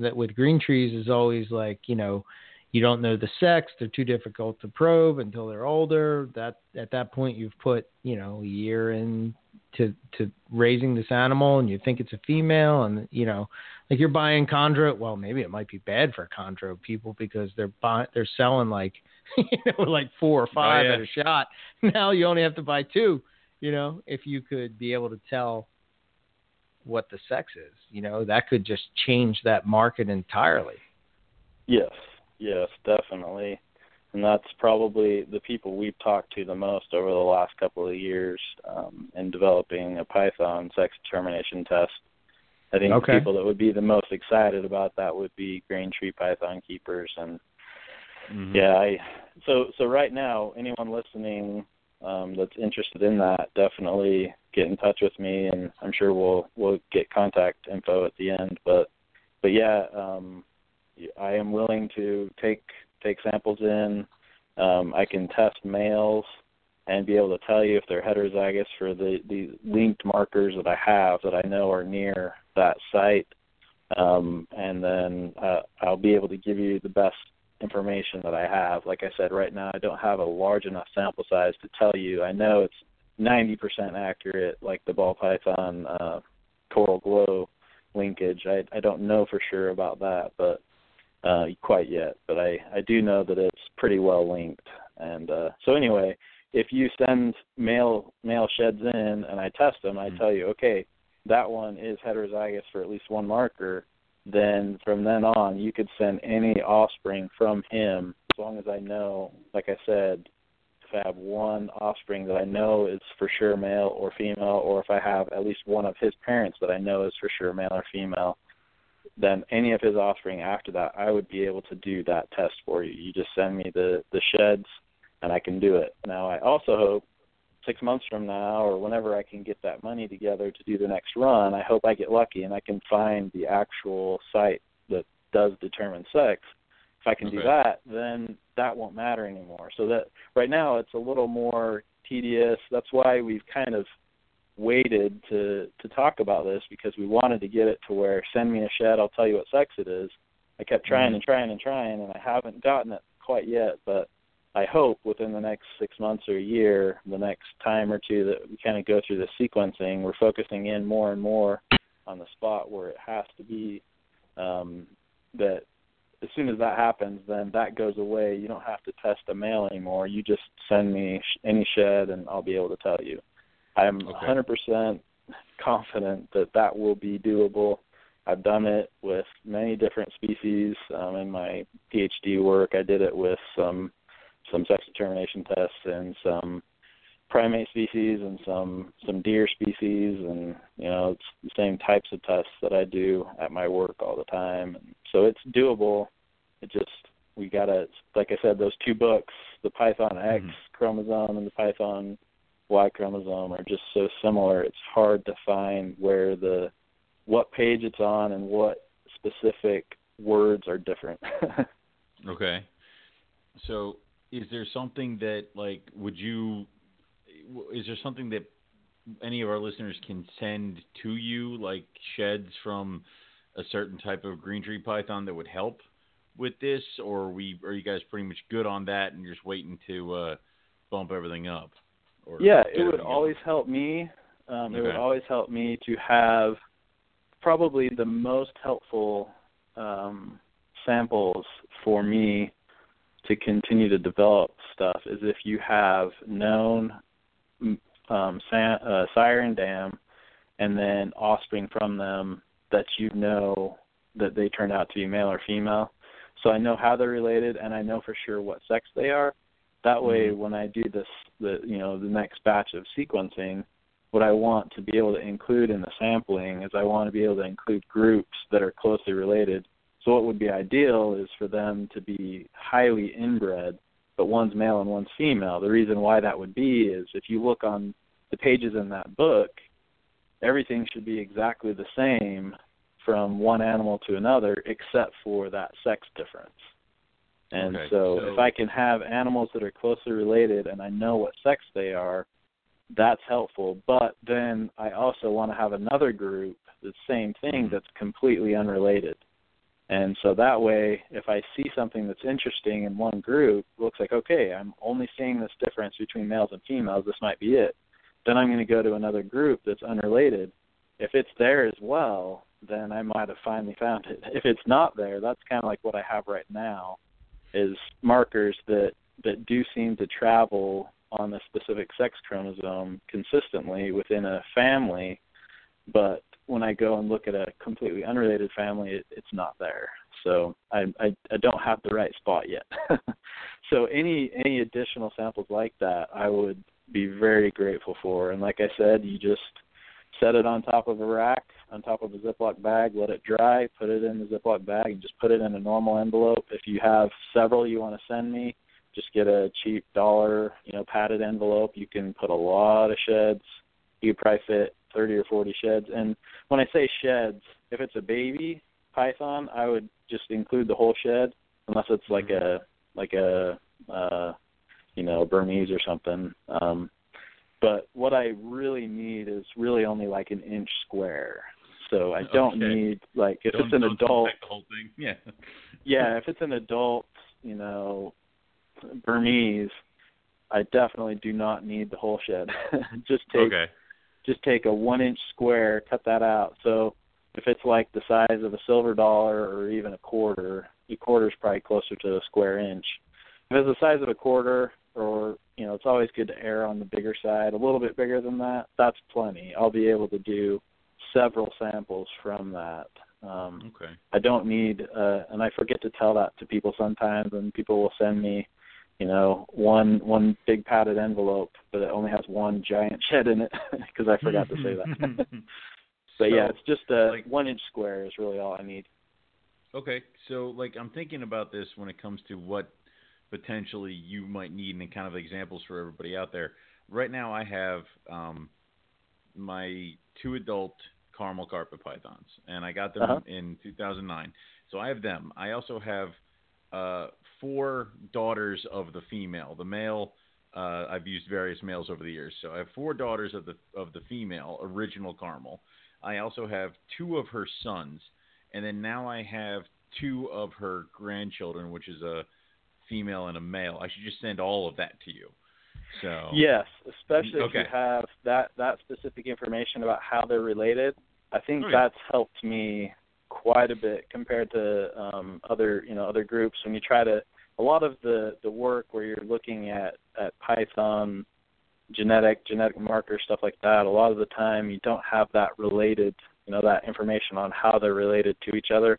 Speaker 2: that with green trees is always like, you know, you don't know the sex they're too difficult to probe until they're older. That at that point you've put you know a year in to to raising this animal and you think it's a female and you know like you're buying chondro well maybe it might be bad for chondro people because they're buy, they're selling like you know, like four or oh, five
Speaker 3: Oh, yeah.
Speaker 2: at a shot. Now you only have to buy two. You know, if you could be able to tell what the sex is, you know, that could just change that market entirely.
Speaker 4: Yes, yes, definitely. And that's probably the people we've talked to the most over the last couple of years um, in developing a Python sex determination test. I think
Speaker 2: Okay.
Speaker 4: the people that would be the most excited about that would be green tree python keepers and
Speaker 3: Mhm.
Speaker 4: yeah, I so so right now anyone listening um that's interested in that definitely get in touch with me and I'm sure we'll we'll get contact info at the end but but yeah, um I am willing to take take samples in. Um I can test males and be able to tell you if they're heterozygous for the the linked markers that I have that I know are near that site. Um and then uh, I'll be able to give you the best information that I have. Like I said, right now I don't have a large enough sample size to tell you. I know it's 90% accurate, like the ball python uh, coral glow linkage. I I don't know for sure about that, but uh, quite yet. But I I do know that it's pretty well linked. And uh, so anyway, if you send male male sheds in and I test them, I
Speaker 3: Mhm.
Speaker 4: tell you, okay, that one is heterozygous for at least one marker then from then on you could send any offspring from him as long as I know, like I said, if I have one offspring that I know is for sure male or female, or if I have at least one of his parents that I know is for sure male or female, then any of his offspring after that, I would be able to do that test for you. You just send me the the sheds, and I can do it. Now I also hope six months from now or whenever I can get that money together to do the next run, I hope I get lucky and I can find the actual site that does determine sex. If I can do that, then that won't matter anymore. So that right now it's a little more tedious. That's why we've kind of waited to to talk about this because we wanted to get it to where send me a shed, I'll tell you what sex it is. I kept trying
Speaker 3: Mhm.
Speaker 4: and trying and trying and I haven't gotten it quite yet, but I hope within the next six months or a year, the next time or two that we kind of go through the sequencing, we're focusing in more and more on the spot where it has to be. Um, that as soon as that happens, then that goes away. You don't have to test a male anymore. You just send me sh- any shed, and I'll be able to tell you. I'm
Speaker 3: Okay.
Speaker 4: 100% confident that that will be doable. I've done it with many different species um, in my PhD work. I did it with some some sex determination tests and some primate species and some some deer species and you know it's the same types of tests that I do at my work all the time and so it's doable it just we gotta like I said those two books the Python X
Speaker 3: Mhm.
Speaker 4: chromosome and the Python Y chromosome are just so similar it's hard to find where the what page it's on and what specific words are different.
Speaker 3: Okay. So, is there something that like would you is there something that any of our listeners can send to you like sheds from a certain type of green tree python that would help with this? Or are we are you guys pretty much good on that and you're just waiting to uh bump everything up or
Speaker 4: yeah it would always help me um it would always help me to have probably the most helpful um samples for me to continue to develop stuff is if you have known um sa- uh, sire and dam and then offspring from them that you know that they turned out to be male or female. So I know how they're related and I know for sure what sex they are that way
Speaker 3: Mhm.
Speaker 4: when I do this the you know the next batch of sequencing what I want to be able to include in the sampling is I want to be able to include groups that are closely related. So what would be ideal is for them to be highly inbred, but one's male and one's female. The reason why that would be is if you look on the pages in that book, everything should be exactly the same from one animal to another except for that sex difference. And
Speaker 3: Okay,
Speaker 4: so,
Speaker 3: so-
Speaker 4: if I can have animals that are closely related and I know what sex they are, that's helpful. But then I also want to have another group, the same thing
Speaker 3: Mhm.
Speaker 4: that's completely unrelated. And so that way, if I see something that's interesting in one group, it looks like, okay, I'm only seeing this difference between males and females, this might be it. Then I'm going to go to another group that's unrelated. If it's there as well, then I might have finally found it. If it's not there, that's kind of like what I have right now is markers that that do seem to travel on a specific sex chromosome consistently within a family, but when I go and look at a completely unrelated family, it, it's not there. So I, I I don't have the right spot yet. so any any additional samples like that, I would be very grateful for. And like I said, you just set it on top of a rack, on top of a Ziploc bag, let it dry, put it in the Ziploc bag, and just put it in a normal envelope. If you have several you want to send me, just get a cheap dollar, you know, padded envelope. You can put a lot of sheds. You probably fit 30 or 40 sheds. And when I say sheds, if it's a baby python, I would just include the whole shed, unless it's like a like a uh, you know Burmese or something. Um, but what I really need is really only like an inch square. So I don't
Speaker 3: Okay.
Speaker 4: need like if
Speaker 3: Don't-
Speaker 4: it's an
Speaker 3: don't
Speaker 4: adult,
Speaker 3: the whole thing. Yeah.
Speaker 4: yeah, if it's an adult, you know, Burmese, I definitely do not need the whole shed. just take
Speaker 3: Okay.
Speaker 4: just take a one inch square, cut that out. So if it's like the size of a silver dollar or even a quarter, a quarter is probably closer to a square inch. If it's the size of a quarter, or you know, it's always good to err on the bigger side. A little bit bigger than that, that's plenty. I'll be able to do several samples from that. Um,
Speaker 3: Okay.
Speaker 4: I don't need, uh, and I forget to tell that to people sometimes, and people will send me, you know, one one big padded envelope, but it only has one giant shed in it because I forgot to say that. but yeah, it's just a
Speaker 3: like-
Speaker 4: one inch square is really all I need.
Speaker 3: Okay, so like I'm thinking about this when it comes to what potentially you might need and kind of examples for everybody out there. Right now, I have um, my two adult caramel carpet pythons, and I got them
Speaker 4: Uh-huh.
Speaker 3: in 2009. So I have them. I also have uh, four daughters of the female. The male, uh, I've used various males over the years. So I have four daughters of the of the female original caramel. I also have two of her sons, and then now I have two of her grandchildren, which is a female and a male. I should just send all of that to you. So
Speaker 4: Yes, especially if you have that that specific information about how they're related. I think
Speaker 3: Oh, yeah.
Speaker 4: that's helped me quite a bit compared to um, other you know other groups. When you try to a lot of the the work where you're looking at at Python genetic genetic marker stuff like that. A lot of the time you don't have that related you know that information on how they're related to each other,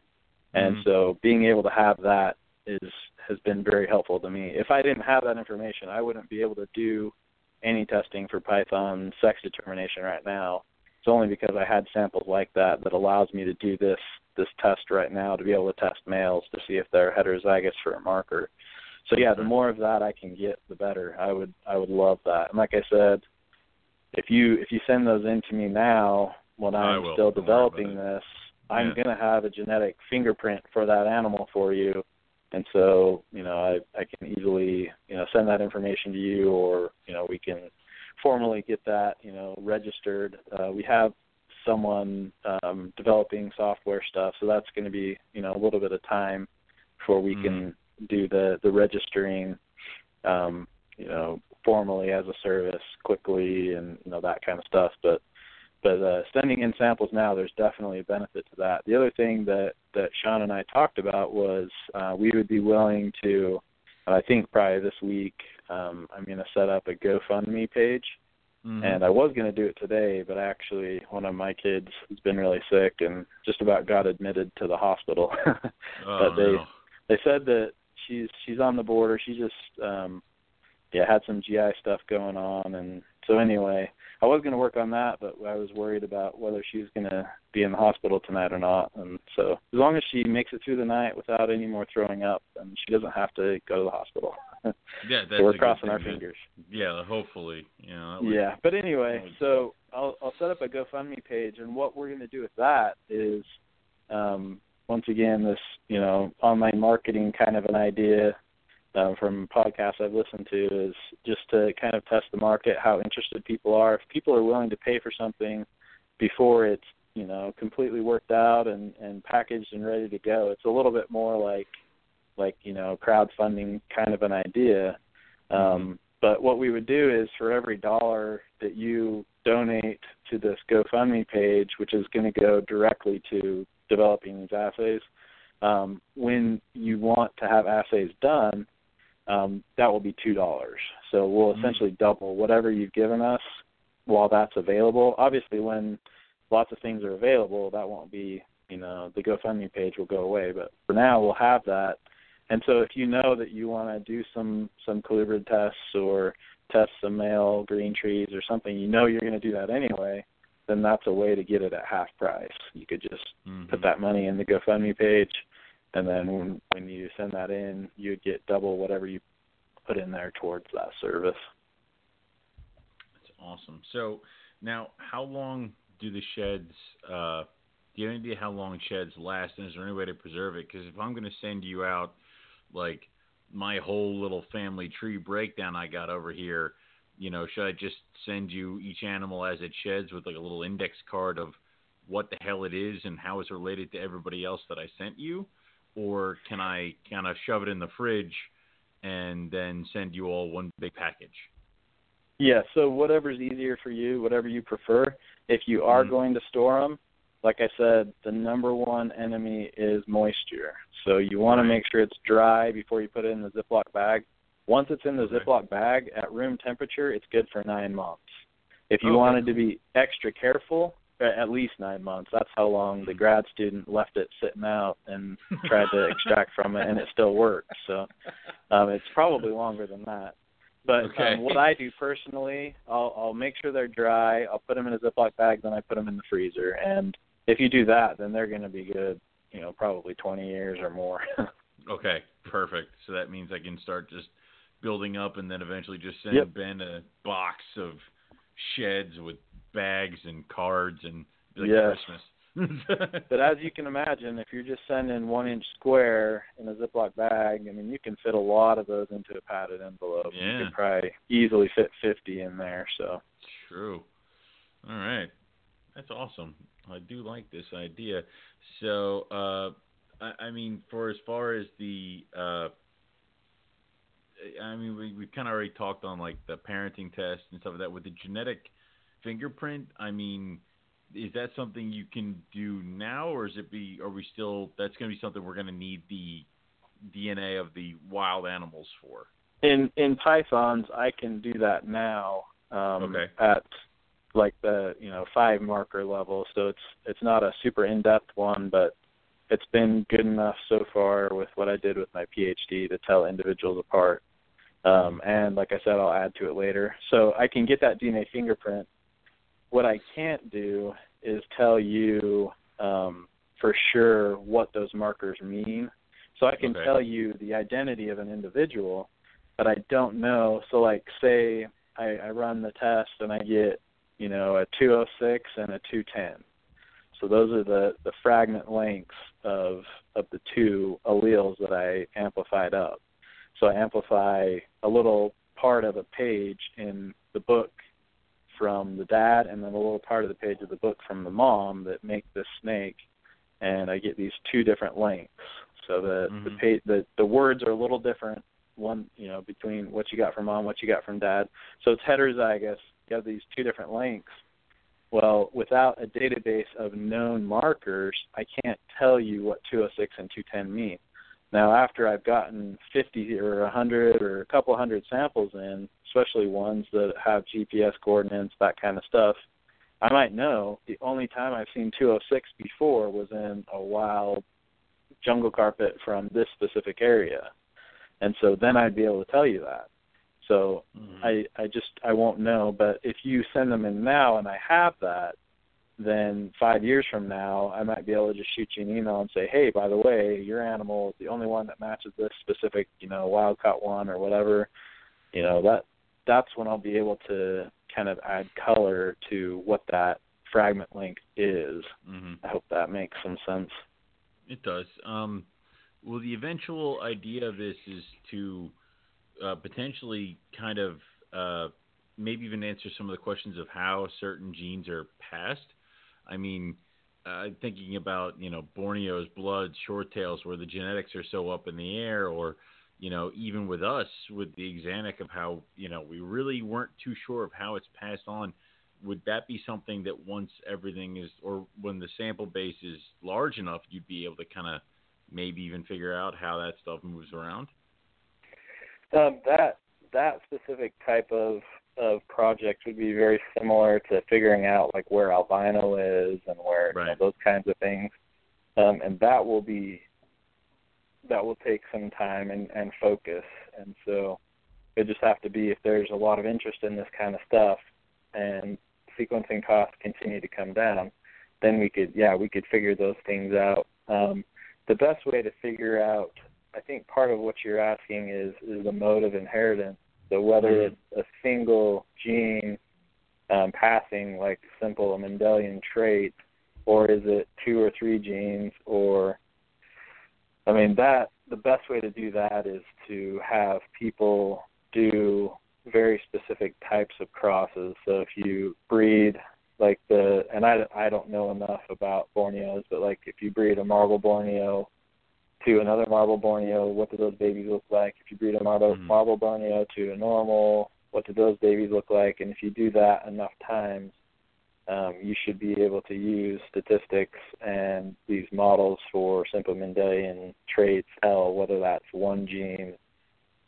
Speaker 4: and
Speaker 3: Mhm.
Speaker 4: so being able to have that is has been very helpful to me. If I didn't have that information, I wouldn't be able to do any testing for Python sex determination right now. It's only because I had samples like that that allows me to do this this test right now to be able to test males to see if they're heterozygous for a marker. So yeah, the more of that I can get, the better. I would I would love that. And like I said, if you if you send those in to me now when I'm still
Speaker 3: Don't worry about
Speaker 4: developing this, I'm
Speaker 3: Yeah.
Speaker 4: gonna have a genetic fingerprint for that animal for you. And so, you know, I I can easily, you know, send that information to you or, you know, we can formally get that, you know, registered. Uh we have someone um developing software stuff, so that's going to be, you know, a little bit of time before we can do the the registering um you know formally as a service quickly and you know that kind of stuff but but uh sending in samples now there's definitely a benefit to that the other thing that that sean and i talked about was uh we would be willing to i think probably this week um i'm going to set up a gofundme page
Speaker 3: Mhm.
Speaker 4: and I was going to do it today, but actually one of my kids has been really sick and just about got admitted to the hospital.
Speaker 3: oh,
Speaker 4: but they
Speaker 3: no.
Speaker 4: they said that she's she's on the border. She just um yeah, had some GI stuff going on and so anyway, I was going to work on that, but I was worried about whether she was going to be in the hospital tonight or not. And so as long as she makes it through the night without any more throwing up, then she doesn't have to go to the hospital.
Speaker 3: yeah, that's
Speaker 4: so we're crossing our
Speaker 3: to-
Speaker 4: fingers.
Speaker 3: Yeah, hopefully. You know, that
Speaker 4: Yeah, but anyway, so I'll I'll set up a GoFundMe page, and what we're going to do with that is, um, once again, this you know online marketing kind of an idea um, from podcasts I've listened to is just to kind of test the market, how interested people are. If people are willing to pay for something before it's you know completely worked out and and packaged and ready to go, it's a little bit more like like you know crowdfunding kind of an idea. Um, but what we would do is for every dollar that you donate to this GoFundMe page, which is going to go directly to developing these assays, um, when you want to have assays done, um, that will be two dollars. So we'll
Speaker 3: Mhm.
Speaker 4: essentially double whatever you've given us while that's available. Obviously, when lots of things are available, that won't be you know the GoFundMe page will go away. But for now, we'll have that. And so if you know that you want to do some some colubrid tests or test some male green trees or something, you know you're going to do that anyway. Then that's a way to get it at half price. You could just
Speaker 3: Mhm.
Speaker 4: put that money in the GoFundMe page, and then when, when you send that in, you'd get double whatever you put in there towards that service.
Speaker 3: That's awesome. So now, how long do the sheds? Uh, do you have any idea how long sheds last, and is there any way to preserve it? Because if I'm going to send you out, like my whole little family tree breakdown I got over here, you know, should I just send you each animal as it sheds with like a little index card of what the hell it is and how it's related to everybody else that I sent you, or can I kind of shove it in the fridge and then send you all one big package?
Speaker 4: Yeah, so whatever's easier for you, whatever you prefer. If you are
Speaker 3: Mhm.
Speaker 4: going to store them, like I said, the number one enemy is moisture. So you want to make sure it's dry before you put it in the Ziploc bag. Once it's in the
Speaker 3: Okay.
Speaker 4: Ziploc bag at room temperature, it's good for nine months. If you
Speaker 3: Okay,
Speaker 4: wanted to be extra careful, at least nine months. That's how long the grad student left it sitting out and tried to extract from it, and it still worked. So um, it's probably longer than that. But
Speaker 3: Okay.
Speaker 4: um, what I do personally, I'll, I'll make sure they're dry. I'll put them in a Ziploc bag, then I put them in the freezer. And if you do that, then they're going to be good. You know, probably 20 years or more.
Speaker 3: Okay, perfect. So that means I can start just building up and then eventually just send
Speaker 4: Yep.
Speaker 3: Ben a box of sheds with bags and cards and like
Speaker 4: Yes.
Speaker 3: Christmas.
Speaker 4: but as you can imagine, if you're just sending one inch square in a Ziploc bag, I mean, you can fit a lot of those into a padded envelope.
Speaker 3: Yeah.
Speaker 4: You could probably easily fit 50 in there. So
Speaker 3: True. All right. That's awesome. I do like this idea. So, uh, I, I mean, for as far as the, uh, I mean, we we kind of already talked on like the parenting test and stuff like that with the genetic fingerprint. I mean, is that something you can do now, or is it be? Are we still? That's going to be something we're going to need the DNA of the wild animals for.
Speaker 4: in in Pythons, I can do that now um,
Speaker 3: Okay.
Speaker 4: at like the you know five marker level. So it's it's not a super in depth one, but it's been good enough so far with what I did with my PhD to tell individuals apart. Um, and like I said, I'll add to it later. So I can get that DNA fingerprint. What I can't do is tell you um, for sure what those markers mean. So I can
Speaker 3: Okay.
Speaker 4: tell you the identity of an individual, but I don't know. So like say I, I run the test and I get, you know, a 206 and a 210. So those are the, the fragment lengths of of the two alleles that I amplified up. So I amplify a little part of a page in the book from the dad and then a little part of the page of the book from the mom that make this snake and I get these two different lengths. So the the
Speaker 3: Mhm.
Speaker 4: page the the words are a little different one you know between what you got from mom what you got from dad so it's heterozygous you have these two different lengths well without a database of known markers i can't tell you what 206 and 210 mean now after i've gotten 50 or 100 or a couple hundred samples in especially ones that have gps coordinates that kind of stuff i might know the only time i've seen 206 before was in a wild jungle carpet from this specific area and so then I'd be able to tell you that. So
Speaker 3: Mhm.
Speaker 4: I I just I won't know. But if you send them in now and I have that, then five years from now I might be able to just shoot you an email and say, hey, by the way, your animal is the only one that matches this specific you know wild caught one or whatever. You know that that's when I'll be able to kind of add color to what that fragment length is.
Speaker 3: Mhm.
Speaker 4: I hope that makes some sense.
Speaker 3: It does. Um, well, the eventual idea of this is to uh, potentially kind of uh, maybe even answer some of the questions of how certain genes are passed. I mean, uh, thinking about you know Borneo's blood, short tails, where the genetics are so up in the air, or you know even with us with the axanthic of how you know we really weren't too sure of how it's passed on. Would that be something that once everything is, or when the sample base is large enough, you'd be able to kind of maybe even figure out how that stuff moves around?
Speaker 4: Um, that that specific type of of project would be very similar to figuring out like where albino is and where
Speaker 3: right.
Speaker 4: you know, those kinds of things. Um, and that will be that will take some time and, and focus. And so it just have to be if there's a lot of interest in this kind of stuff and sequencing costs continue to come down, then we could yeah, we could figure those things out. Um, the best way to figure out I think part of what you're asking is is the mode of inheritance. So whether
Speaker 3: Mhm.
Speaker 4: it's a single gene um, passing like simple a Mendelian trait, or is it two or three genes, or I mean that the best way to do that is to have people do very specific types of crosses. So if you breed like the and I I don't know enough about Borneos, but like if you breed a marble Borneo to another marble Borneo, what do those babies look like? If you breed a marble,
Speaker 3: Mhm.
Speaker 4: marble Borneo to a normal, what do those babies look like? And if you do that enough times, um, you should be able to use statistics and these models for simple Mendelian traits L, whether that's one gene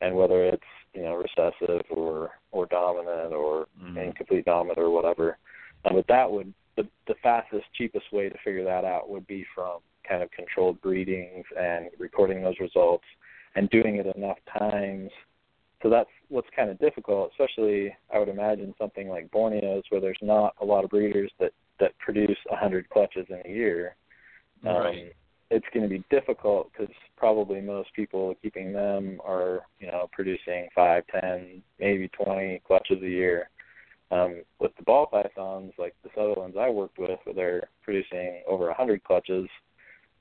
Speaker 4: and whether it's you know recessive or or dominant or
Speaker 3: Mhm.
Speaker 4: incomplete dominant or whatever. Um, but that would the the fastest, cheapest way to figure that out would be from kind of controlled breedings and recording those results and doing it enough times. So that's what's kind of difficult, especially I would imagine something like Borneos where there's not a lot of breeders that that produce a hundred clutches in a year. Um,
Speaker 3: Right.
Speaker 4: It's going to be difficult because probably most people keeping them are you know producing five, ten, maybe twenty clutches a year. Um, with the ball pythons, like the Sutherlands I worked with, where they're producing over a hundred clutches,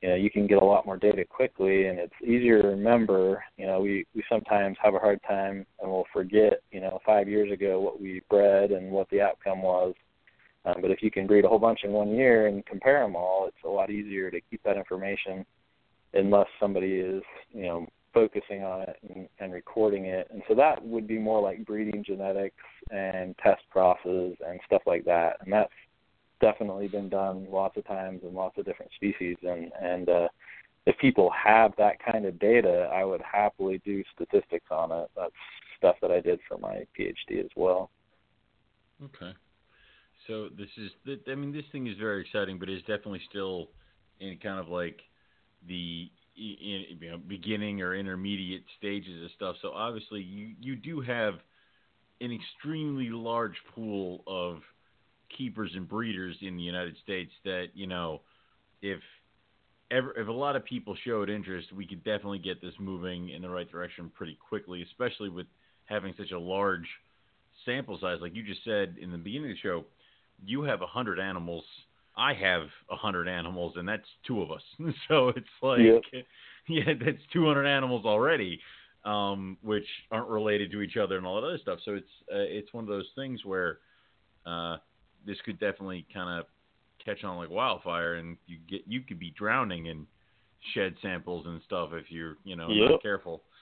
Speaker 4: you know, you can get a lot more data quickly, and it's easier to remember. You know, we we sometimes have a hard time, and we'll forget, you know, five years ago what we bred and what the outcome was. Um, but if you can breed a whole bunch in one year and compare them all, it's a lot easier to keep that information, unless somebody is, you know, focusing on it and, and recording it. And so that would be more like breeding genetics and test crosses and stuff like that. And that's definitely been done lots of times in lots of different species. And and uh, if people have that kind of data, I would happily do statistics on it. That's stuff that I did for my PhD as well.
Speaker 3: Okay. So this is, I mean, this thing is very exciting, but it's definitely still in kind of like the you know, beginning or intermediate stages of stuff. So obviously, you you do have an extremely large pool of keepers and breeders in the United States that you know, if ever if a lot of people showed interest, we could definitely get this moving in the right direction pretty quickly, especially with having such a large sample size. Like you just said in the beginning of the show, you have a hundred animals. I have a hundred animals, and that's two of us. so it's like,
Speaker 4: Yep.
Speaker 3: yeah, that's two hundred animals already, um, which aren't related to each other and all that other stuff. So it's uh, it's one of those things where uh, this could definitely kind of catch on like wildfire, and you get you could be drowning in shed samples and stuff if you're you know
Speaker 4: Yep.
Speaker 3: not careful.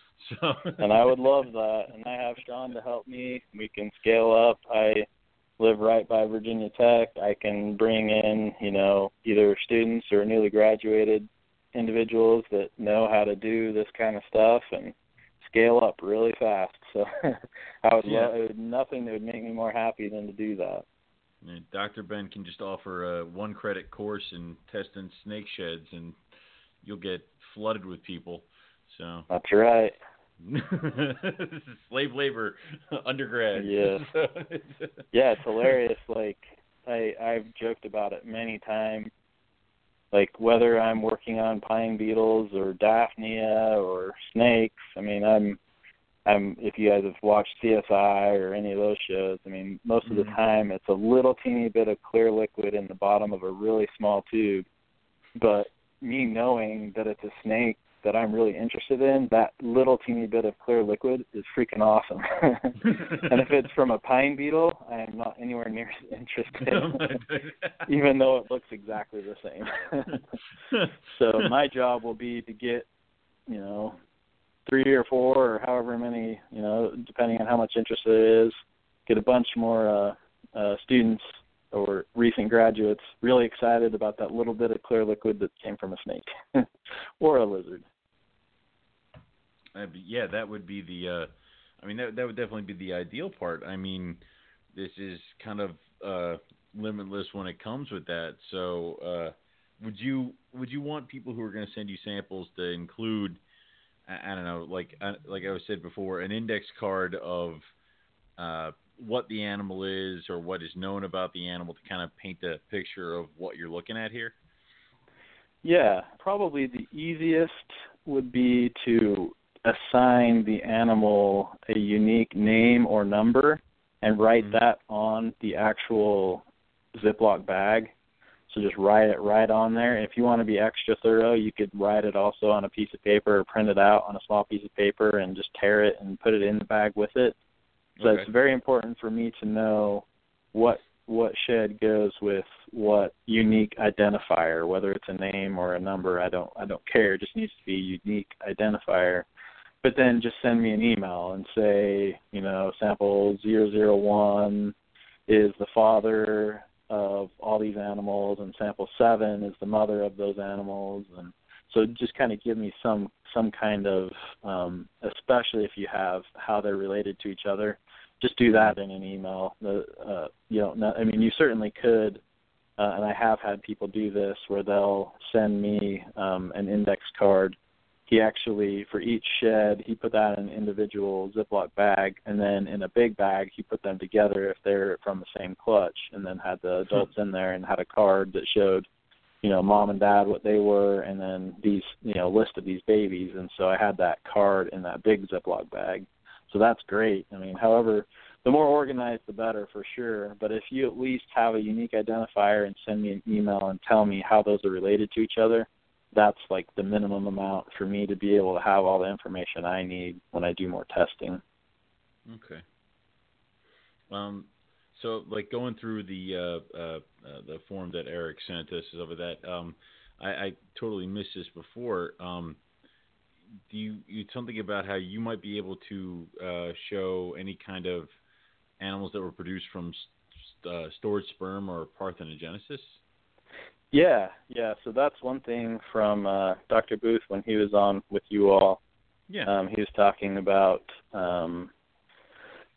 Speaker 3: So
Speaker 4: and I would love that. And I have Sean to help me. We can scale up. I live right by Virginia Tech. I can bring in, you know, either students or newly graduated individuals that know how to do this kind of stuff and scale up really fast. So I would
Speaker 3: Yeah.
Speaker 4: love it would nothing that would make me more happy than to do that.
Speaker 3: Dr. Ben can just offer a one credit course in testing snake sheds, and you'll get flooded with people. So
Speaker 4: That's right.
Speaker 3: this is slave labor undergrad.
Speaker 4: Yeah.
Speaker 3: So it's-
Speaker 4: yeah, it's hilarious. Like I I've joked about it many times. Like whether I'm working on pine beetles or Daphnia or snakes. I mean, I'm I'm if you guys have watched CSI or any of those shows, I mean, most of the
Speaker 3: Mhm.
Speaker 4: time it's a little teeny bit of clear liquid in the bottom of a really small tube. But me knowing that it's a snake that I'm really interested in, that little teeny bit of clear liquid is freaking awesome. and if it's from a pine beetle, I am not anywhere near as interested, even though it looks exactly the same. so my job will be to get, you know, three or four or however many, you know, depending on how much interest there is, get a bunch more uh, uh, students or recent graduates really excited about that little bit of clear liquid that came from a snake or a lizard.
Speaker 3: Yeah, that would be the uh, I mean, that that would definitely be the ideal part. I mean, this is kind of uh, limitless when it comes with that. So, uh, would you would you want people who are going to send you samples to include, I, I don't know, like uh, like I said before, an index card of uh, what the animal is or what is known about the animal to kind of paint a picture of what you're looking at here?
Speaker 4: Yeah, probably the easiest would be to assign the animal a unique name or number and write
Speaker 3: Mhm.
Speaker 4: that on the actual Ziploc bag. So just write it right on there. If you want to be extra thorough, you could write it also on a piece of paper or print it out on a small piece of paper and just tear it and put it in the bag with it. So
Speaker 3: Okay.
Speaker 4: it's very important for me to know what what shed goes with what unique identifier, whether it's a name or a number, I don't I don't care. It just needs to be a unique identifier. But then just send me an email and say, you know, sample zero zero one is the father of all these animals and sample seven is the mother of those animals and so just kind of give me some some kind of um especially if you have how they're related to each other just do that in an email. The uh, you know. I mean, you certainly could, uh, and I have had people do this where they'll send me um, an index card. He actually, for each shed, he put that in an individual Ziploc bag, and then in a big bag, he put them together if they're from the same clutch, and then had the hmm. adults in there and had a card that showed, you know, mom and dad what they were, and then these, you know, list of these babies. And so I had that card in that big Ziploc bag. So that's great. I mean, however, the more organized, the better for sure. But if you at least have a unique identifier and send me an email and tell me how those are related to each other, that's like the minimum amount for me to be able to have all the information I need when I do more testing.
Speaker 3: Okay. Um, so like going through the uh, uh, uh, the form that Eric sent us over that, um, I, I totally missed this before. Um, do you you something about how you might be able to uh, show any kind of animals that were produced from st- uh, stored sperm or parthenogenesis?
Speaker 4: Yeah, yeah. So that's one thing from uh, Dr. Booth when he was on with you all.
Speaker 3: Yeah.
Speaker 4: Um, he was talking about um,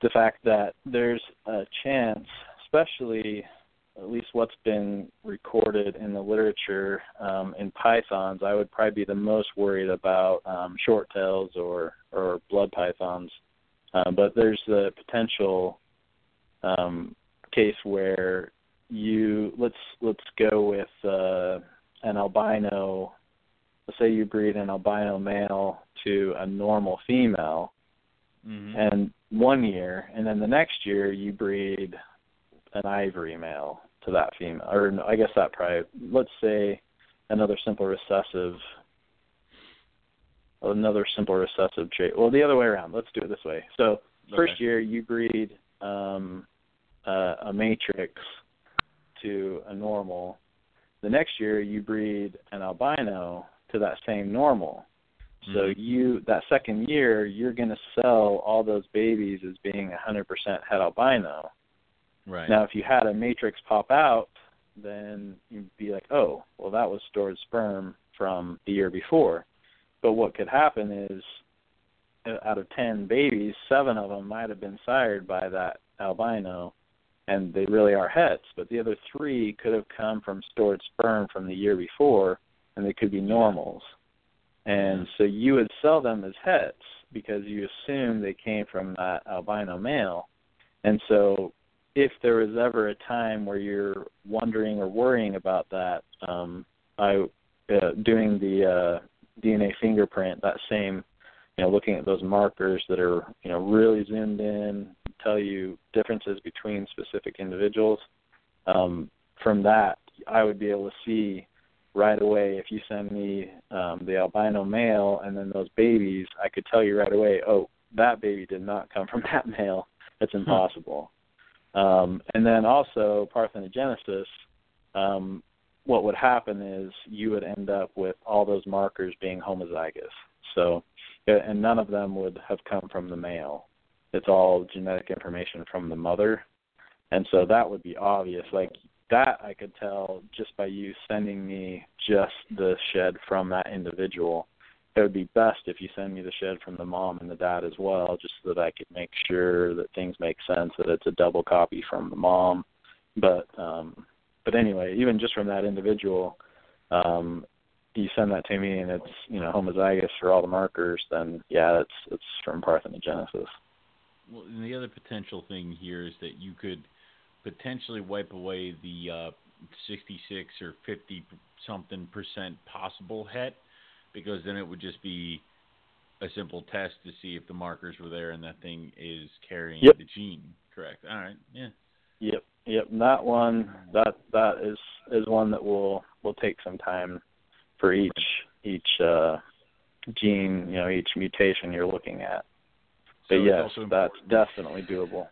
Speaker 4: the fact that there's a chance, especially at least what's been recorded in the literature um, in pythons, I would probably be the most worried about um, short tails or or blood pythons. Uh, but there's the potential um, case where you let's let's go with uh, an albino. Let's say you breed an albino male to a normal female,
Speaker 3: Mm-hmm.
Speaker 4: and one year, and then the next year you breed an ivory male to that female, or no, I guess that probably let's say another simple recessive, another simple recessive trait. Well, the other way around. Let's do it this way. So first
Speaker 3: Okay.
Speaker 4: year you breed um, uh, a matrix to a normal. The next year you breed an albino to that same normal. So
Speaker 3: Mhm.
Speaker 4: you that second year you're going to sell all those babies as being 100% het albino.
Speaker 3: Right.
Speaker 4: Now if you had a matrix pop out, then you'd be like, "Oh, well that was stored sperm from the year before." But what could happen is uh, out of 10 babies, 7 of them might have been sired by that albino and they really are hets, but the other 3 could have come from stored sperm from the year before and they could be normals. And so you would sell them as hets because you assume they came from that albino male. And so if there was ever a time where you're wondering or worrying about that, um, I uh, doing the uh, DNA fingerprint, that same, you know, looking at those markers that are, you know, really zoomed in, tell you differences between specific individuals. Um, from that, I would be able to see right away if you send me um, the albino male and then those babies, I could tell you right away, oh, that baby did not come from that male. It's impossible. Um, and then also parthenogenesis, um, what would happen is you would end up with all those markers being homozygous. So, and none of them would have come from the male. It's all genetic information from the mother. And so that would be obvious. Like that I could tell just by you sending me just the shed from that individual. it would be best if you send me the shed from the mom and the dad as well, just so that I could make sure that things make sense, that it's a double copy from the mom. But um but anyway, even just from that individual, um you send that to me and it's, you know, homozygous for all the markers, then yeah, it's it's from parthenogenesis.
Speaker 3: Well, and the other potential thing here is that you could potentially wipe away the uh, 66 or 50 something percent possible het because then it would just be a simple test to see if the markers were there and that thing is carrying
Speaker 4: yep.
Speaker 3: the gene. Correct. All right. Yeah.
Speaker 4: Yep. Yep. That one that that is is one that will will take some time for each each uh gene, you know, each mutation you're looking at. But
Speaker 3: so
Speaker 4: yes, that's definitely doable.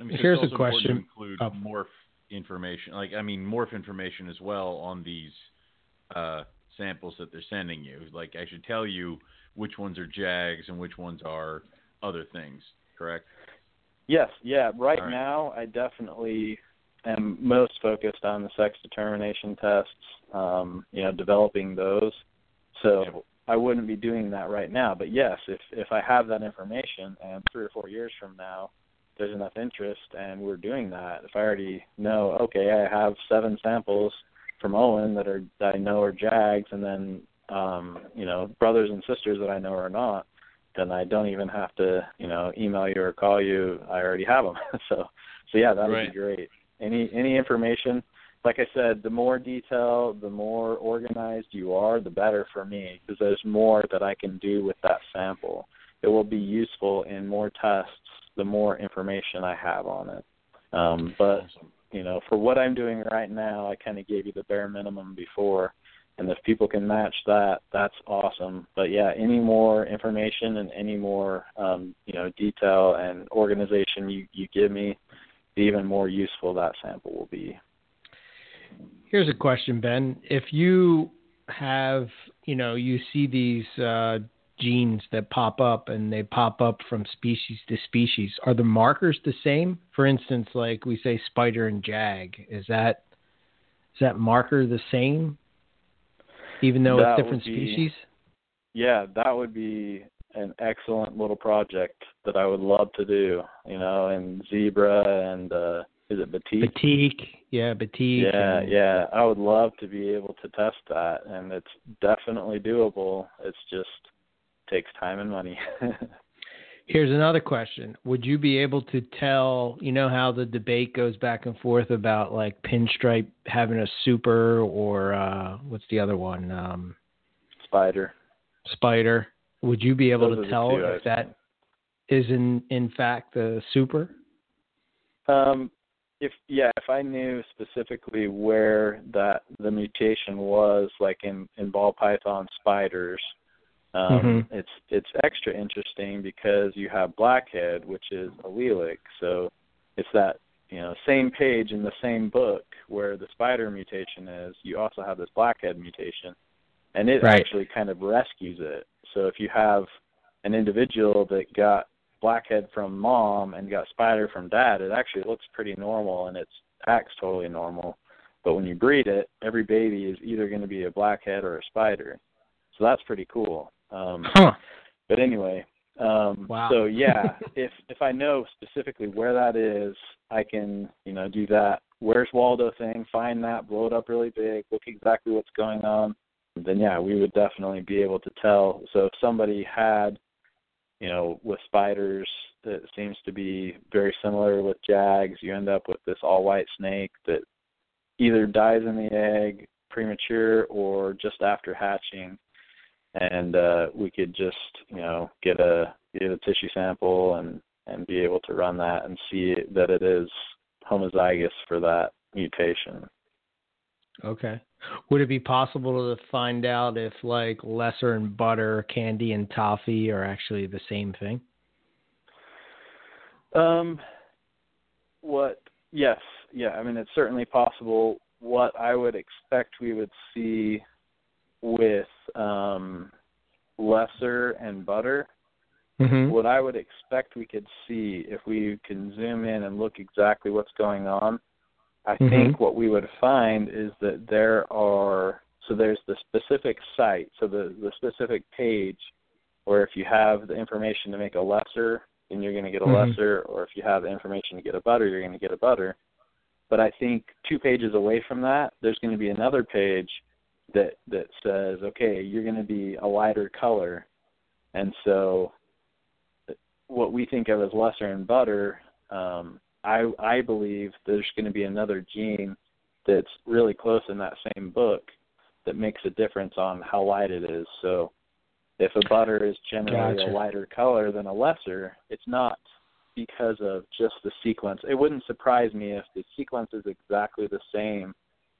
Speaker 3: I mean, so
Speaker 2: Here's
Speaker 3: a
Speaker 2: question.
Speaker 3: include
Speaker 2: oh.
Speaker 3: morph information, like I mean, morph information as well on these uh, samples that they're sending you. Like I should tell you which ones are JAGs and which ones are other things. Correct?
Speaker 4: Yes. Yeah. Right,
Speaker 3: right.
Speaker 4: now, I definitely am most focused on the sex determination tests. Um, you know, developing those. So. I wouldn't be doing that right now. But yes, if if I have that information and three or four years from now there's enough interest and we're doing that, if I already know, okay, I have seven samples from Owen that are that I know are Jags and then um, you know, brothers and sisters that I know are not, then I don't even have to, you know, email you or call you. I already have them. so so yeah, that would
Speaker 3: right.
Speaker 4: be great. Any any information like I said, the more detail, the more organized you are, the better for me because there's more that I can do with that sample. It will be useful in more tests the more information I have on it. Um, but you know, for what I'm doing right now, I kind of gave you the bare minimum before, and if people can match that, that's awesome. But yeah, any more information and any more um, you know detail and organization you you give me, the even more useful that sample will be.
Speaker 2: Here's a question, Ben. If you have, you know, you see these uh, genes that pop up and they pop up from species to species, are the markers the same? For instance, like we say spider and jag, is that is that marker the same, even though
Speaker 4: that
Speaker 2: it's different
Speaker 4: be,
Speaker 2: species?
Speaker 4: Yeah, that would be an excellent little project that I would love to do. You know, and zebra and uh, is it batik?
Speaker 2: Batik, yeah, batik.
Speaker 4: Yeah,
Speaker 2: and...
Speaker 4: yeah. I would love to be able to test that, and it's definitely doable. It's just takes time and money.
Speaker 2: Here's another question: Would you be able to tell? You know how the debate goes back and forth about like pinstripe having a super or uh what's the other one? Um,
Speaker 4: Spider.
Speaker 2: Spider. Would you be able
Speaker 4: Those
Speaker 2: to tell if that is in in fact the super?
Speaker 4: Um, if yeah, if I knew specifically where that the mutation was, like in in ball python spiders, um,
Speaker 2: mm-hmm.
Speaker 4: it's it's extra interesting because you have blackhead, which is allelic, so it's that you know same page in the same book where the spider mutation is. You also have this blackhead mutation, and it
Speaker 2: right.
Speaker 4: actually kind of rescues it. So if you have an individual that got blackhead from mom and got spider from dad, it actually looks pretty normal and it acts totally normal. But when you breed it, every baby is either going to be a blackhead or a spider. So that's pretty cool. Um,
Speaker 2: huh.
Speaker 4: But anyway, um,
Speaker 2: wow.
Speaker 4: so yeah, if if I know specifically where that is, I can you know do that. Where's Waldo thing? Find that, blow it up really big, look exactly what's going on. Then yeah, we would definitely be able to tell. So if somebody had you know, with spiders, it seems to be very similar with jags. You end up with this all white snake that either dies in the egg premature or just after hatching. And uh, we could just, you know, get a get a tissue sample and and be able to run that and see that it is homozygous for that mutation.
Speaker 2: Okay. Would it be possible to find out if like lesser and butter, candy and toffee are actually the same thing?
Speaker 4: Um what yes, yeah, I mean it's certainly possible. What I would expect we would see with um lesser and butter
Speaker 2: mm-hmm.
Speaker 4: what I would expect we could see if we can zoom in and look exactly what's going on I
Speaker 2: mm-hmm.
Speaker 4: think what we would find is that there are So there's the specific site, so the the specific page where if you have the information to make a lesser, then you're going to get a
Speaker 2: Mhm.
Speaker 4: lesser, or if you have the information to get a butter, you're going to get a butter. But I think two pages away from that, there's going to be another page that that says, okay, you're going to be a lighter color, and so what we think of as lesser and butter, um, I I believe there's going to be another gene that's really close in that same book that makes a difference on how light it is. So if a butter is generally
Speaker 2: Gotcha.
Speaker 4: a lighter color than a lesser, it's not because of just the sequence. It wouldn't surprise me if the sequence is exactly the same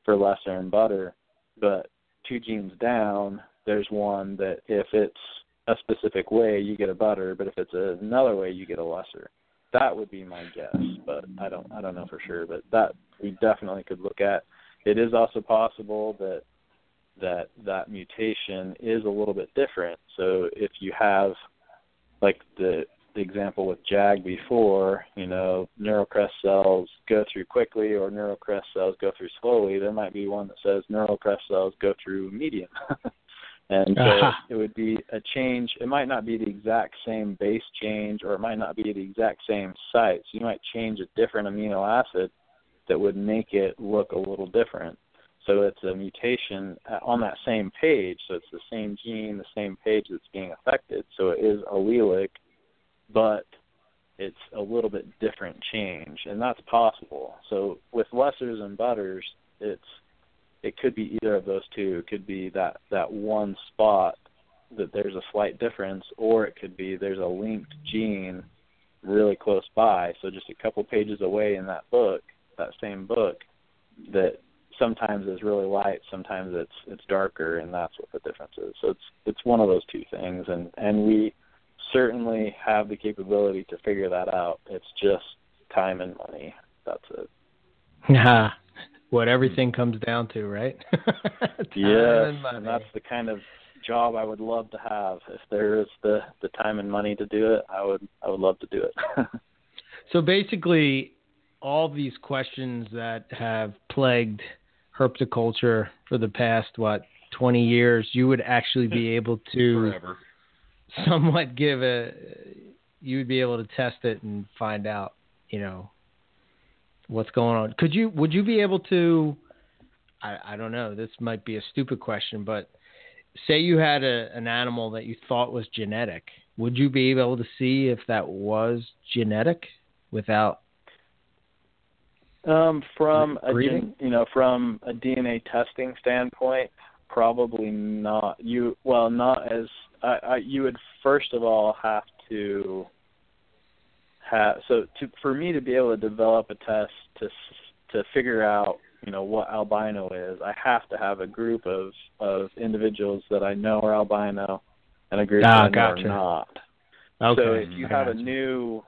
Speaker 4: for lesser and butter, but two genes down, there's one that if it's a specific way, you get a butter, but if it's another way, you get a lesser. That would be my guess, but I don't I don't know for sure, but that we definitely could look at. It is also possible that that that mutation is a little bit different. So if you have like the the example with JAG before, you know, neurocrest cells go through quickly or neurocrest cells go through slowly, there might be one that says neurocrest cells go through medium. and so
Speaker 2: Aha.
Speaker 4: it would be a change. It might not be the exact same base change or it might not be the exact same site. So you might change a different amino acid that would make it look a little different. So it's a mutation on that same page. So it's the same gene, the same page that's being affected. So it is allelic, but it's a little bit different change, and that's possible. So with lessers and butters, it's it could be either of those two. It could be that that one spot that there's a slight difference, or it could be there's a linked gene really close by. So just a couple pages away in that book, that same book, that sometimes is really light, sometimes it's it's darker, and that's what the difference is. So it's it's one of those two things, and and we certainly have the capability to figure that out. It's just time and money. That's it.
Speaker 2: Nah, what everything comes down to, right? And
Speaker 4: and that's the kind of job I would love to have. If there is the the time and money to do it, I would I would love to do it.
Speaker 2: So basically, all these questions that have plagued herpetoculture for the past what 20 years, you would actually be able to
Speaker 3: Forever.
Speaker 2: somewhat give a you would be able to test it and find out, you know, what's going on. Could you would you be able to I, I don't know, this might be a stupid question, but say you had a, an animal that you thought was genetic, would you be able to see if that was genetic without
Speaker 4: Um, from a
Speaker 2: Breeding?
Speaker 4: gen, you know, from a DNA testing standpoint, probably not. You well, not as I, I you would first of all have to have so to for me to be able to develop a test to to figure out you know what albino is, I have to have a group of of individuals that I know are albino and a group
Speaker 2: Ah,
Speaker 4: that I know
Speaker 2: gotcha.
Speaker 4: are not.
Speaker 2: Okay.
Speaker 4: So if you have a new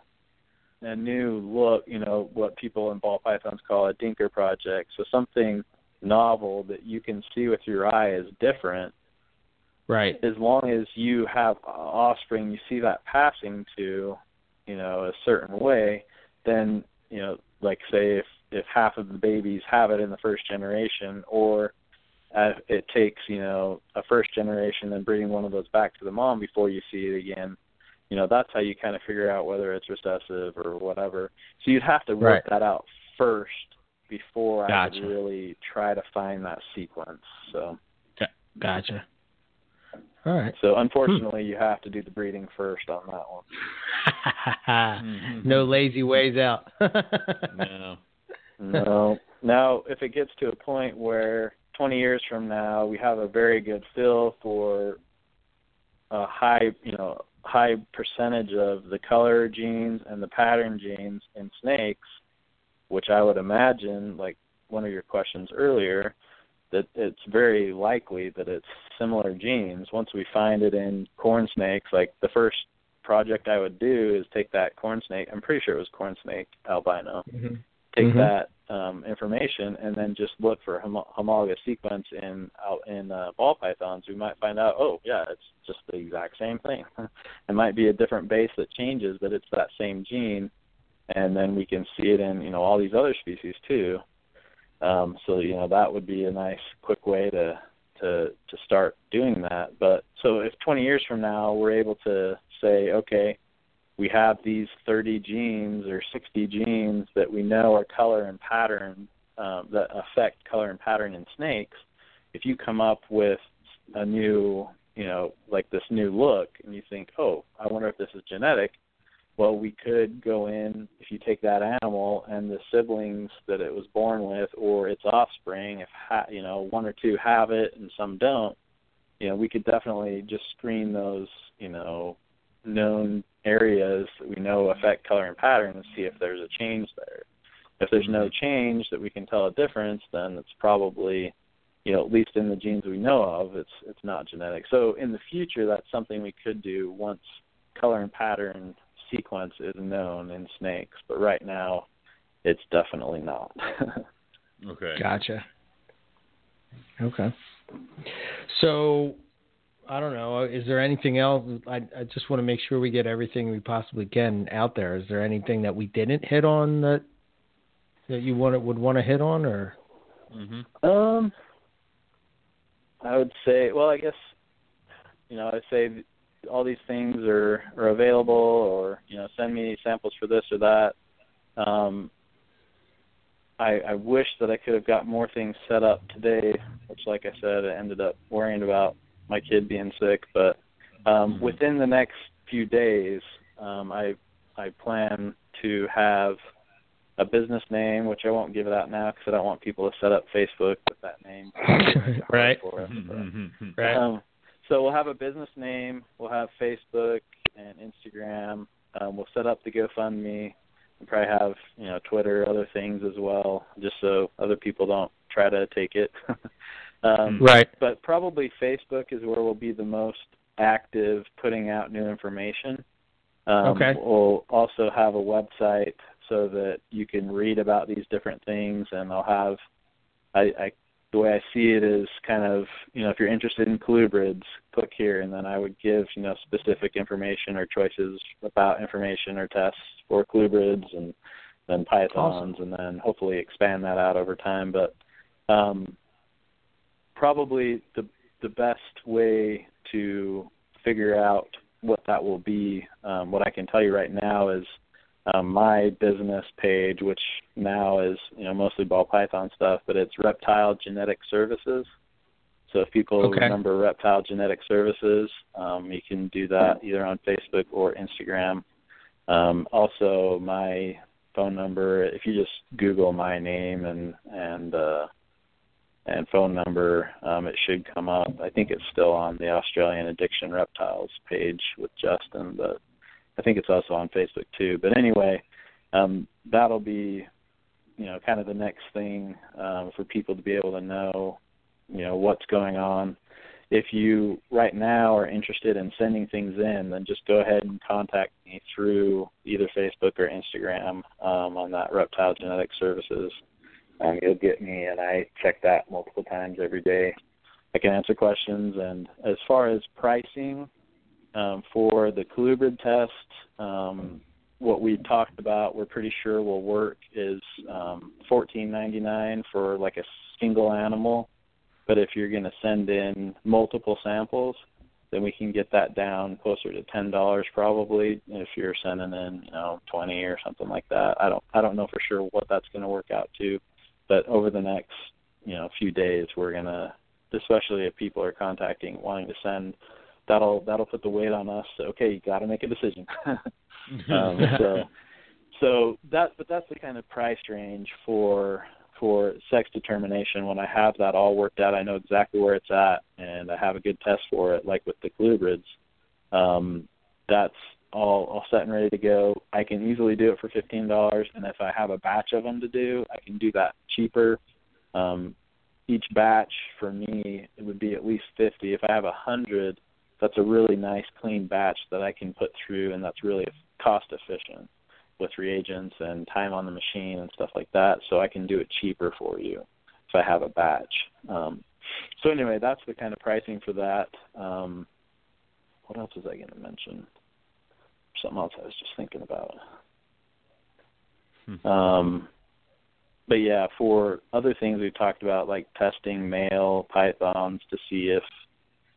Speaker 4: a new look, you know, what people in ball pythons call a dinker project. So something novel that you can see with your eye is different.
Speaker 2: right.
Speaker 4: As long as you have offspring you see that passing to, you know, a certain way, then, you know, like say if if half of the babies have it in the first generation or uh, it takes, you know, a first generation and breeding one of those back to the mom before you see it again, you know that's how you kind of figure out whether it's recessive or whatever. So you'd have to work
Speaker 2: Right.
Speaker 4: that out first before I
Speaker 2: Gotcha.
Speaker 4: would really try to find that sequence. So
Speaker 2: Gotcha. All right.
Speaker 4: so unfortunately you have to do the breeding first on that one.
Speaker 3: Mm-hmm.
Speaker 2: no lazy ways out.
Speaker 3: No.
Speaker 4: No. now if it gets to a point where 20 years from now we have a very good feel for a high, you know, high percentage of the color genes and the pattern genes in snakes, which I would imagine, like one of your questions earlier, that it's very likely that it's similar genes. Once we find it in corn snakes, like the first project I would do is take that corn snake. I'm pretty sure it was corn snake albino.
Speaker 2: Mhm.
Speaker 4: Take
Speaker 2: Mhm.
Speaker 4: that um, information and then just look for homo- homologous sequence in out in uh, ball pythons. We might find out, oh yeah, it's just the exact same thing. it might be a different base that changes, but it's that same gene, and then we can see it in you know all these other species too. Um, so you know that would be a nice quick way to to to start doing that. But so if 20 years from now we're able to say, okay, we have these 30 genes or 60 genes that we know are color and pattern um, that affect color and pattern in snakes. If you come up with a new, you know, like this new look, and you think, oh, I wonder if this is genetic. Well, we could go in if you take that animal and the siblings that it was born with, or its offspring, if ha- you know one or two have it and some don't, you know, we could definitely just screen those, you know, known areas that we know affect color and pattern and see if there's a change there. If there's no mm-hmm. change that we can tell a difference, then it's probably, you know, at least in the genes we know of, it's it's not genetic. So in the future, that's something we could do once color and pattern sequence is known in snakes. But right now, it's definitely not.
Speaker 3: okay.
Speaker 2: Gotcha. Okay. So I don't know. Is there anything else? I, I just want to make sure we get everything we possibly can out there. Is there anything that we didn't hit on that that you want would want to hit on, or?
Speaker 3: Mm-hmm.
Speaker 4: Um, I would say. Well, I guess you know, I'd say all these things are are available, or you know, send me samples for this or that. Um, I, I wish that I could have got more things set up today, which, like I said, I ended up worrying about my kid being sick. But um,
Speaker 3: Mm-hmm.
Speaker 4: within the next few days, um, I I plan to have a business name, which I won't give it out now because I don't want people to set up Facebook with that name.
Speaker 2: Right.
Speaker 4: For it, but-
Speaker 3: Mm-hmm.
Speaker 2: Right.
Speaker 4: um, so we'll have a business name. We'll have Facebook and Instagram. Um, we'll set up the GoFundMe. We'll probably have you know Twitter, other things as well, just so other people don't try to take it. um,
Speaker 2: right.
Speaker 4: But probably Facebook is where we'll be the most active, putting out new information. Um,
Speaker 2: Okay.
Speaker 4: We'll also have a website so that you can read about these different things, and I'll have I, I the way I see it is kind of, you know, if you're interested in colubrids, click here, and then I would give, you know, specific information or choices about information or tests for colubrids and then pythons, and then hopefully expand that out over time. But um, probably the the best way to figure out what that will be, um, what I can tell you right now is um, my business page, which now is you know mostly ball python stuff, but it's Reptile Genetic Services. So if people
Speaker 2: Okay.
Speaker 4: remember Reptile Genetic Services, um, you can do that either on Facebook or Instagram. Um, also, my phone number. If you just Google my name and and uh, and phone number, um, it should come up. I think it's still on the Australian Addiction Reptiles page with Justin, but I think it's also on Facebook too. But anyway, um, that'll be, you know, kind of the next thing um, for people to be able to know, you know, what's going on. If you right now are interested in sending things in, then just go ahead and contact me through either Facebook or Instagram um, on that Reptile Genetic Services. Um, you'll get me, and I check that multiple times every day. I can answer questions, and as far as pricing, um, for the colubrid test, um, what we talked about, we're pretty sure will work is um, fourteen ninety nine for like a single animal. But if you're going to send in multiple samples, then we can get that down closer to ten dollars probably. If you're sending in, you know, twenty or something like that. I don't, I don't know for sure what that's going to work out to. But over the next, you know, few days, we're gonna, especially if people are contacting, wanting to send that'll that'll put the weight on us. Okay, you got to make a decision. um, so so that but that's the kind of price range for for sex determination. When I have that all worked out, I know exactly where it's at, and I have a good test for it, like with the colubrids. Um, that's all all set and ready to go. I can easily do it for fifteen dollars, and if I have a batch of them to do, I can do that cheaper. Um, each batch for me it would be at least fifty. If I have a hundred, that's a really nice clean batch that I can put through, and that's really cost efficient with reagents and time on the machine and stuff like that. So I can do it cheaper for you if I have a batch. Um, so anyway, that's the kind of pricing for that. Um, what else was I going to mention? Something else I was just thinking about.
Speaker 3: Hmm.
Speaker 4: Um, but yeah, for other things we've talked about, like testing male pythons to see if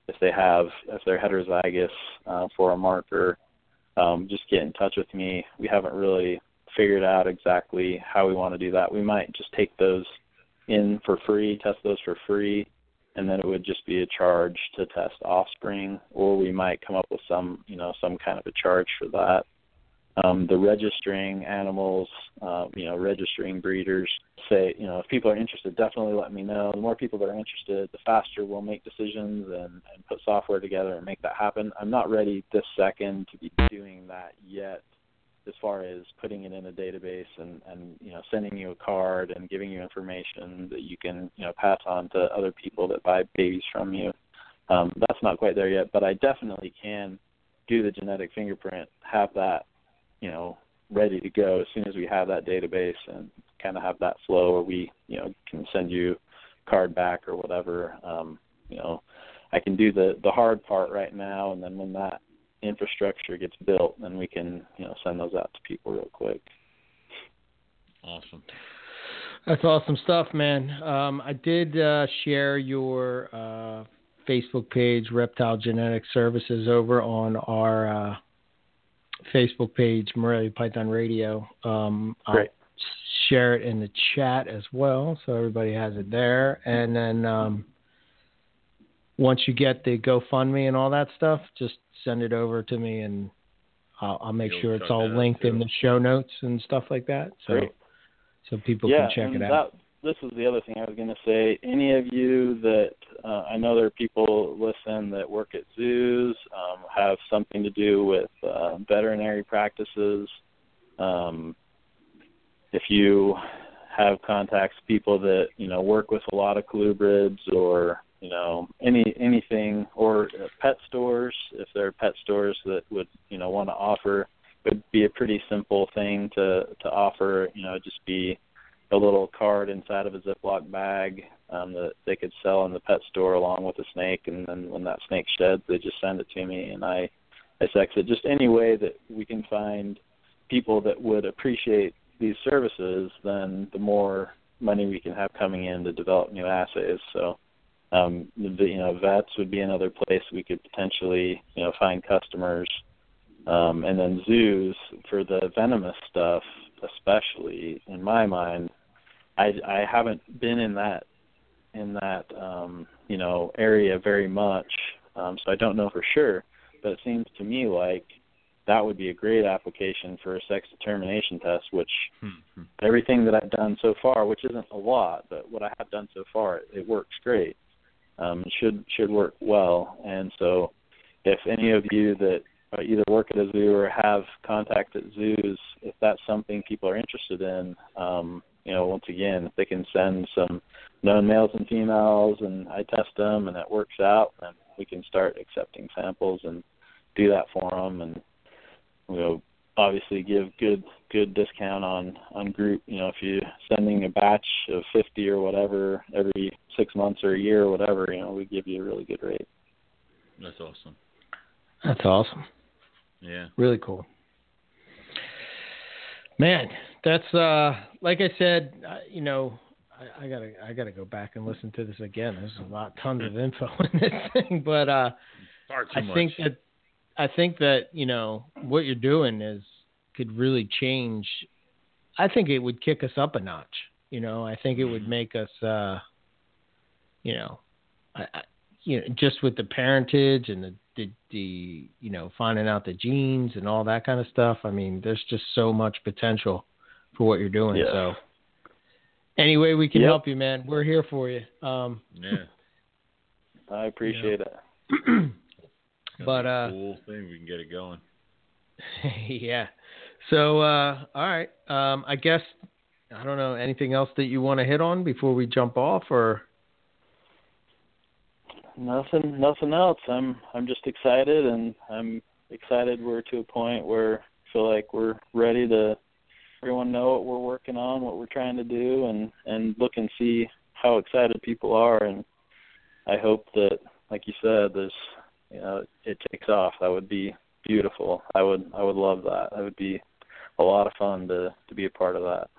Speaker 4: if they have if they're heterozygous uh, for a marker, um, just get in touch with me. We haven't really figured out exactly how we want to do that. We might just take those in for free, test those for free, and then it would just be a charge to test offspring, or we might come up with some, you know, some kind of a charge for that um, the registering animals, uh, you know, registering breeders say, you know, if people are interested, definitely let me know. The more people that are interested, the faster we'll make decisions and, and put software together and make that happen. I'm not ready this second to be doing that yet as far as putting it in a database and, and you know sending you a card and giving you information that you can you know pass on to other people that buy babies from you. Um, that's not quite there yet, but I definitely can do the genetic fingerprint, have that you know, ready to go as soon as we have that database and kind of have that flow where we, you know, can send you card back or whatever. Um, you know, I can do the the hard part right now, and then when that infrastructure gets built, then we can, you know, send those out to people real quick.
Speaker 3: Awesome.
Speaker 2: That's awesome stuff, man. Um, I did uh, share your uh, Facebook page, Reptile Genetic Services, over on our uh, Facebook page, Morelia Python Radio. Um, I'll share it in the chat as well, so everybody has it there. And then um, once you get the GoFundMe and all that stuff, just send it over to me, and I'll, I'll make
Speaker 3: You'll
Speaker 2: sure it's all
Speaker 3: that out,
Speaker 2: linked in the show notes and stuff like that. So
Speaker 4: Great.
Speaker 2: so people
Speaker 4: yeah,
Speaker 2: can check it out.
Speaker 4: That, this is the other thing I was going to say. Any of you that uh, I know there are people listen that work at zoos, um, have something to do with uh, veterinary practices. Um, if you have contacts, people that you know work with a lot of colubrids or you know any anything or uh, pet stores, if there are pet stores that would you know want to offer, would be a pretty simple thing to to offer. You know, just be a little card inside of a Ziploc bag um, that they could sell in the pet store along with the snake, and then when that snake sheds, they just send it to me, and I I sex it. Just any way that we can find people that would appreciate these services, then the more money we can have coming in to develop new assays. So, um, the, you know, vets would be another place we could potentially, you know, find customers. Um, and then zoos for the venomous stuff, especially in my mind, I I haven't been in that in that um, you know area very much, um, so I don't know for sure. But it seems to me like that would be a great application for a sex determination test, which
Speaker 3: Hmm.
Speaker 4: everything that I've done so far, which isn't a lot, but what I have done so far, it, it works great. Um, should should work well. And so, if any of you that either work at a zoo or have contact at zoos, if that's something people are interested in, um, you know, once again, if they can send some known males and females, and I test them, and that works out, then we can start accepting samples and do that for them, and you know, obviously give good good discount on on group. You know, if you're sending a batch of 50 or whatever every six months or a year or whatever, you know, we give you a really good rate.
Speaker 3: That's awesome.
Speaker 2: That's awesome.
Speaker 3: Yeah.
Speaker 2: Really cool. Man, that's uh like I said, uh, you know, I, I gotta I gotta go back and listen to this again. There's a lot tons of info in this thing, but uh I
Speaker 3: much.
Speaker 2: think that I think that you know what you're doing is could really change. I think it would kick us up a notch. You know, I think it would
Speaker 3: Mhm.
Speaker 2: make us, uh, you know, I, I, you know, just with the parentage and the, the the you know finding out the genes and all that kind of stuff. I mean, there's just so much potential for what you're doing.
Speaker 4: Yeah.
Speaker 2: So, any way we can
Speaker 4: Yep.
Speaker 2: help you, man, we're here for you. Um,
Speaker 3: yeah.
Speaker 4: I appreciate it.
Speaker 3: That'd
Speaker 2: But,
Speaker 3: be a
Speaker 2: uh,
Speaker 3: cool thing. We can get it going.
Speaker 2: yeah. So, uh, all right. Um, I guess I don't know anything else that you want to hit on before we jump off, or
Speaker 4: Nothing, nothing else. I'm, I'm just excited, and I'm excited we're to a point where I feel like we're ready to everyone know what we're working on, what we're trying to do, and and look and see how excited people are. And I hope that, like you said, this, you know, it takes off. That would be beautiful. I would, I would love that. That would be a lot of fun to to be a part of that.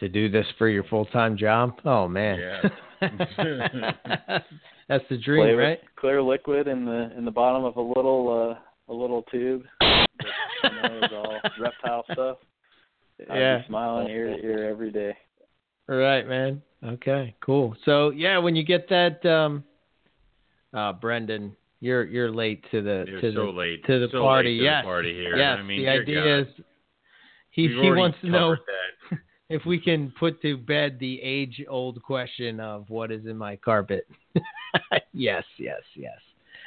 Speaker 2: To do this for your full time job? Oh man.
Speaker 3: Yeah.
Speaker 2: That's the dream,
Speaker 4: Play
Speaker 2: right?
Speaker 4: clear liquid in the in the bottom of a little uh, a little tube. that, you know, is all reptile stuff. I'd
Speaker 2: Yeah.
Speaker 4: be smiling ear to ear every day.
Speaker 2: All right, man. Okay, cool. So yeah, when you get that, um, uh, Brendan, you're you're late to the
Speaker 3: You're
Speaker 2: to
Speaker 3: so
Speaker 2: the
Speaker 3: late
Speaker 2: to the
Speaker 3: so
Speaker 2: party.
Speaker 3: late to
Speaker 2: yes,
Speaker 3: the party here.
Speaker 2: yes.
Speaker 3: I mean,
Speaker 2: the idea
Speaker 3: God.
Speaker 2: is he
Speaker 3: We've
Speaker 2: he wants to know
Speaker 3: that.
Speaker 2: if we can put to bed the age old question of what is in my carpet. yes, yes, yes.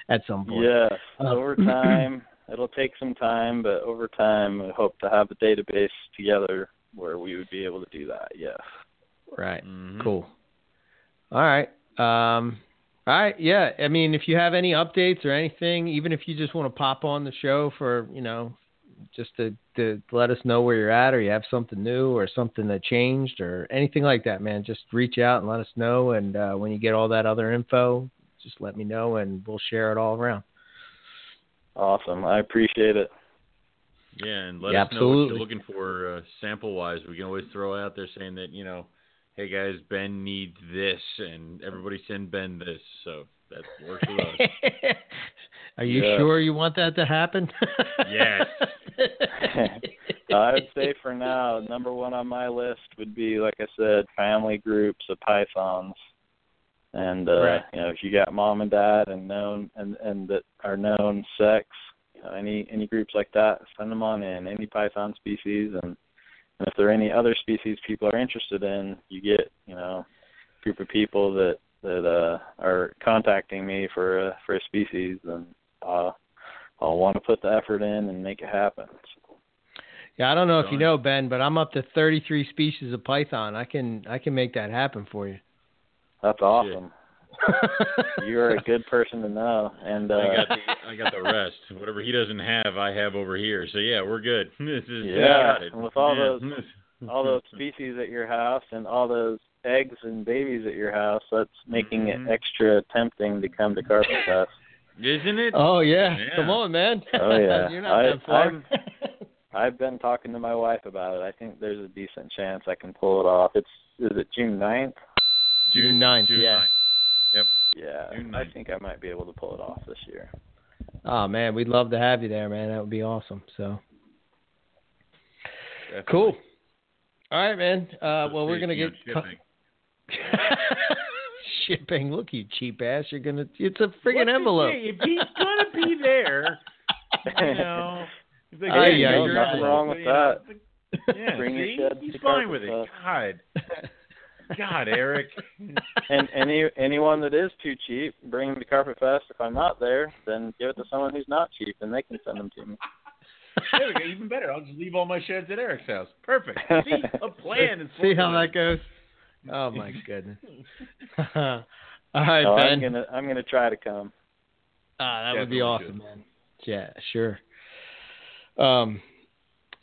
Speaker 2: At some point.
Speaker 4: Yes,
Speaker 2: Uh,
Speaker 4: over time. It'll take some time, but over time, we hope to have a database together where we would be able to do that. Yes.
Speaker 2: Right.
Speaker 3: Mhm.
Speaker 2: Cool. All right. Um, all right. Yeah. I mean, if you have any updates or anything, even if you just want to pop on the show for, you know, just to, to let us know where you're at or you have something new or something that changed or anything like that, man, just reach out and let us know. And uh, when you get all that other info, just let me know and we'll share it all around.
Speaker 4: Awesome. I appreciate it.
Speaker 3: Yeah, and let
Speaker 2: Yeah,
Speaker 3: us know what
Speaker 2: absolutely.
Speaker 3: you're looking for uh, sample wise. We can always throw out there saying that you know, hey guys, Ben needs this, and everybody send Ben this. So that works with us.
Speaker 2: Are you
Speaker 4: Yeah.
Speaker 2: sure you want that to happen?
Speaker 3: Yes.
Speaker 4: I would say for now, number one on my list would be, like I said, family groups of pythons. And uh,
Speaker 2: Right.
Speaker 4: you know, if you got mom and dad and known and and that are known sex, you know, any any groups like that, send them on in. Any python species, and, and if there are any other species people are interested in, you get you know, a group of people that that uh are contacting me for a for a species, and uh, I'll want to put the effort in and make it happen.
Speaker 2: Yeah, I don't know if you know Ben, but I'm up to 33 species of python. I can I can make that happen for you.
Speaker 4: That's awesome. You're a good person to know. And uh
Speaker 3: I got the I got the rest. Whatever he doesn't have, I have over here. So yeah, we're good. This is
Speaker 4: Yeah, and with all
Speaker 3: Yeah.
Speaker 4: those- all those species at your house and all those eggs and babies at your house, that's making
Speaker 3: Mhm.
Speaker 4: it extra tempting to come to Carpet Fest.
Speaker 3: Isn't it?
Speaker 2: oh yeah.
Speaker 3: Yeah.
Speaker 2: come on, man.
Speaker 4: Oh, yeah.
Speaker 2: You're not
Speaker 4: I-
Speaker 2: that far.
Speaker 4: I'm- I've been talking to my wife about it. I think there's a decent chance I can pull it off. It's is it June ninth?
Speaker 2: June 9th,
Speaker 3: June
Speaker 2: yeah.
Speaker 3: 9th.
Speaker 4: Yeah.
Speaker 3: June
Speaker 4: I think I might be able to pull it off this year.
Speaker 2: Oh man, we'd love to have you there, man. That would be awesome. So
Speaker 3: Definitely.
Speaker 2: cool. All right, man. Uh, well, we're gonna get
Speaker 3: shipping.
Speaker 2: shipping. Look, you cheap ass. You're gonna. It's a friggin' envelope.
Speaker 3: thing? If he's gonna be there, you know. He's like,
Speaker 2: Ay,
Speaker 3: hey,
Speaker 2: ay,
Speaker 3: you're-
Speaker 2: ay.
Speaker 4: Nothing wrong with
Speaker 3: you
Speaker 4: that.
Speaker 3: it's like- Yeah,
Speaker 4: Bring your
Speaker 3: see?
Speaker 4: shed
Speaker 3: He's
Speaker 4: to
Speaker 3: fine
Speaker 4: Carpet
Speaker 3: with it.
Speaker 4: Fest.
Speaker 3: God, God, Eric.
Speaker 4: and any anyone that is too cheap, bring them to Carpet Fest. If I'm not there, then give it to someone who's not cheap, and they can send them to me.
Speaker 3: there we go. Even better. I'll just leave all my sheds at Eric's house. Perfect. See, a plan is
Speaker 2: See how that goes. Oh my goodness. All right,
Speaker 4: No,
Speaker 2: Ben.
Speaker 4: I'm gonna I'm gonna try to come.
Speaker 2: Ah, that would be awesome,
Speaker 3: should.
Speaker 2: man. Yeah, sure. Um,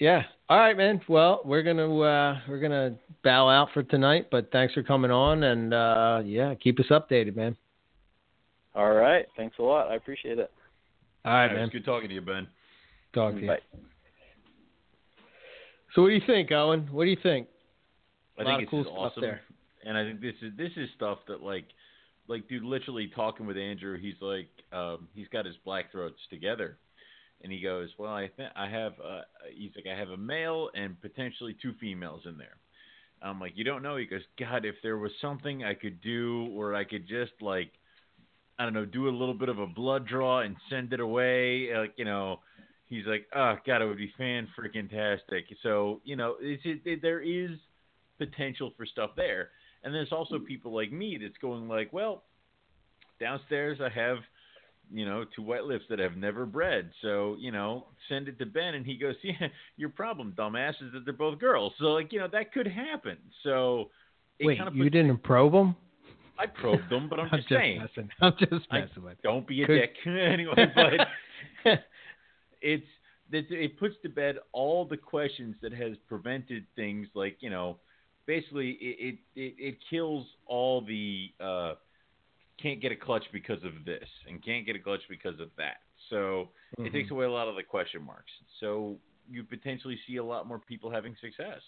Speaker 2: yeah. All right, man. Well, we're gonna uh, we're gonna bow out for tonight, but thanks for coming on, and uh, yeah, keep us updated, man.
Speaker 4: All right, thanks a lot. I appreciate it.
Speaker 2: All right,
Speaker 3: It was
Speaker 2: man.
Speaker 3: good talking to you, Ben.
Speaker 2: Talk to you.
Speaker 4: Bye.
Speaker 2: So, what do you think, Owen? What do you think?
Speaker 3: I
Speaker 2: A lot
Speaker 3: think
Speaker 2: of cool
Speaker 3: it's
Speaker 2: stuff
Speaker 3: awesome.
Speaker 2: there.
Speaker 3: And I think this is this is stuff that like like dude literally talking with Andrew, he's like um he's got his black throats together. And he goes, "Well, I think I have uh he's like I have a male and potentially two females in there." I'm like, "You don't know?" He goes, "God, if there was something I could do where I could just like I don't know, do a little bit of a blood draw and send it away, like, you know, he's like, "Oh god, it would be fan freaking tastic." So, you know, it's it, there is potential for stuff there. And there's also people like me that's going like, well, downstairs I have, you know, to white lips that have never bred. So, you know, send it to Ben and he goes, Yeah, your problem, dumbass, is that they're both girls. So like, you know, that could happen. So it
Speaker 2: Wait,
Speaker 3: kind of
Speaker 2: you didn't probe them?
Speaker 3: I probed them, but I'm just saying.
Speaker 2: messing. I'm just
Speaker 3: I-
Speaker 2: messing with.
Speaker 3: Don't be a
Speaker 2: Could-
Speaker 3: dick. anyway, but it's it, it puts to bed all the questions that has prevented things like you know basically it it, it, it kills all the uh, can't get a clutch because of this and can't get a clutch because of that so it takes mm-hmm. away a lot of the question marks so you potentially see a lot more people having success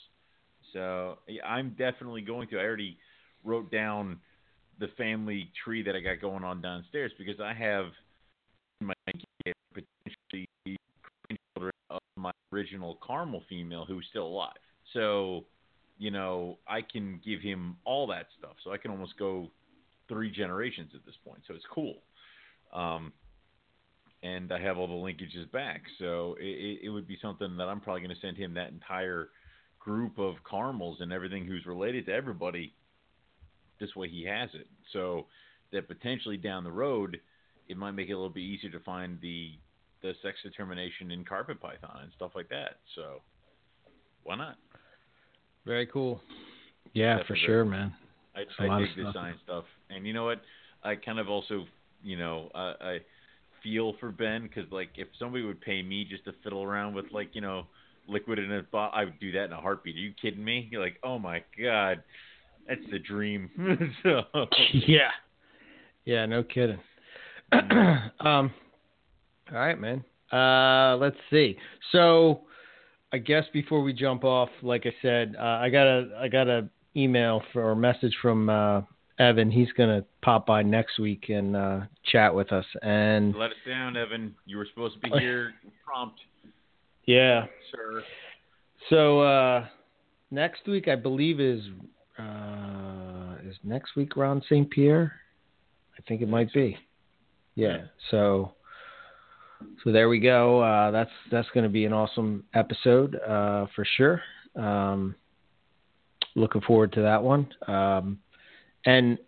Speaker 3: So I'm definitely going to. I already wrote down the family tree that I got going on downstairs because I have my potentially grandchildren of my original caramel female who's still alive. So, you know, I can give him all that stuff. So I can almost go three generations at this point. So it's cool. Um, and I have all the linkages back. So it, it would be something that I'm probably going to send him that entire group of caramels and everything who's related to everybody. This way he has it. So that potentially down the road, it might make it a little bit easier to find the the sex determination in carpet python and stuff like that. So why not?
Speaker 2: Very cool. Yeah,
Speaker 3: Definitely.
Speaker 2: for sure, man.
Speaker 3: I, I dig the
Speaker 2: stuff.
Speaker 3: science stuff, and you know what? I kind of also, you know, I, I feel for Ben because like if somebody would pay me just to fiddle around with like you know liquid in a bottle, I would do that in a heartbeat. Are you kidding me? You're like, oh my god, that's the dream. so,
Speaker 2: yeah. Yeah, no kidding. um, all right, man. Uh, let's see. So, I guess before we jump off, like I said, uh, I got a I got a email for or message from uh, Evan. He's gonna pop by next week and uh, chat with us. And
Speaker 3: let us down, Evan. You were supposed to be here prompt,
Speaker 2: yeah,
Speaker 3: sir.
Speaker 2: so uh, next week I believe is uh, is next week Ron St. Pierre. I think it might be. Yeah.
Speaker 3: Yeah.
Speaker 2: So so there we go. Uh, that's that's going to be an awesome episode uh, for sure. Um, looking forward to that one. Um, and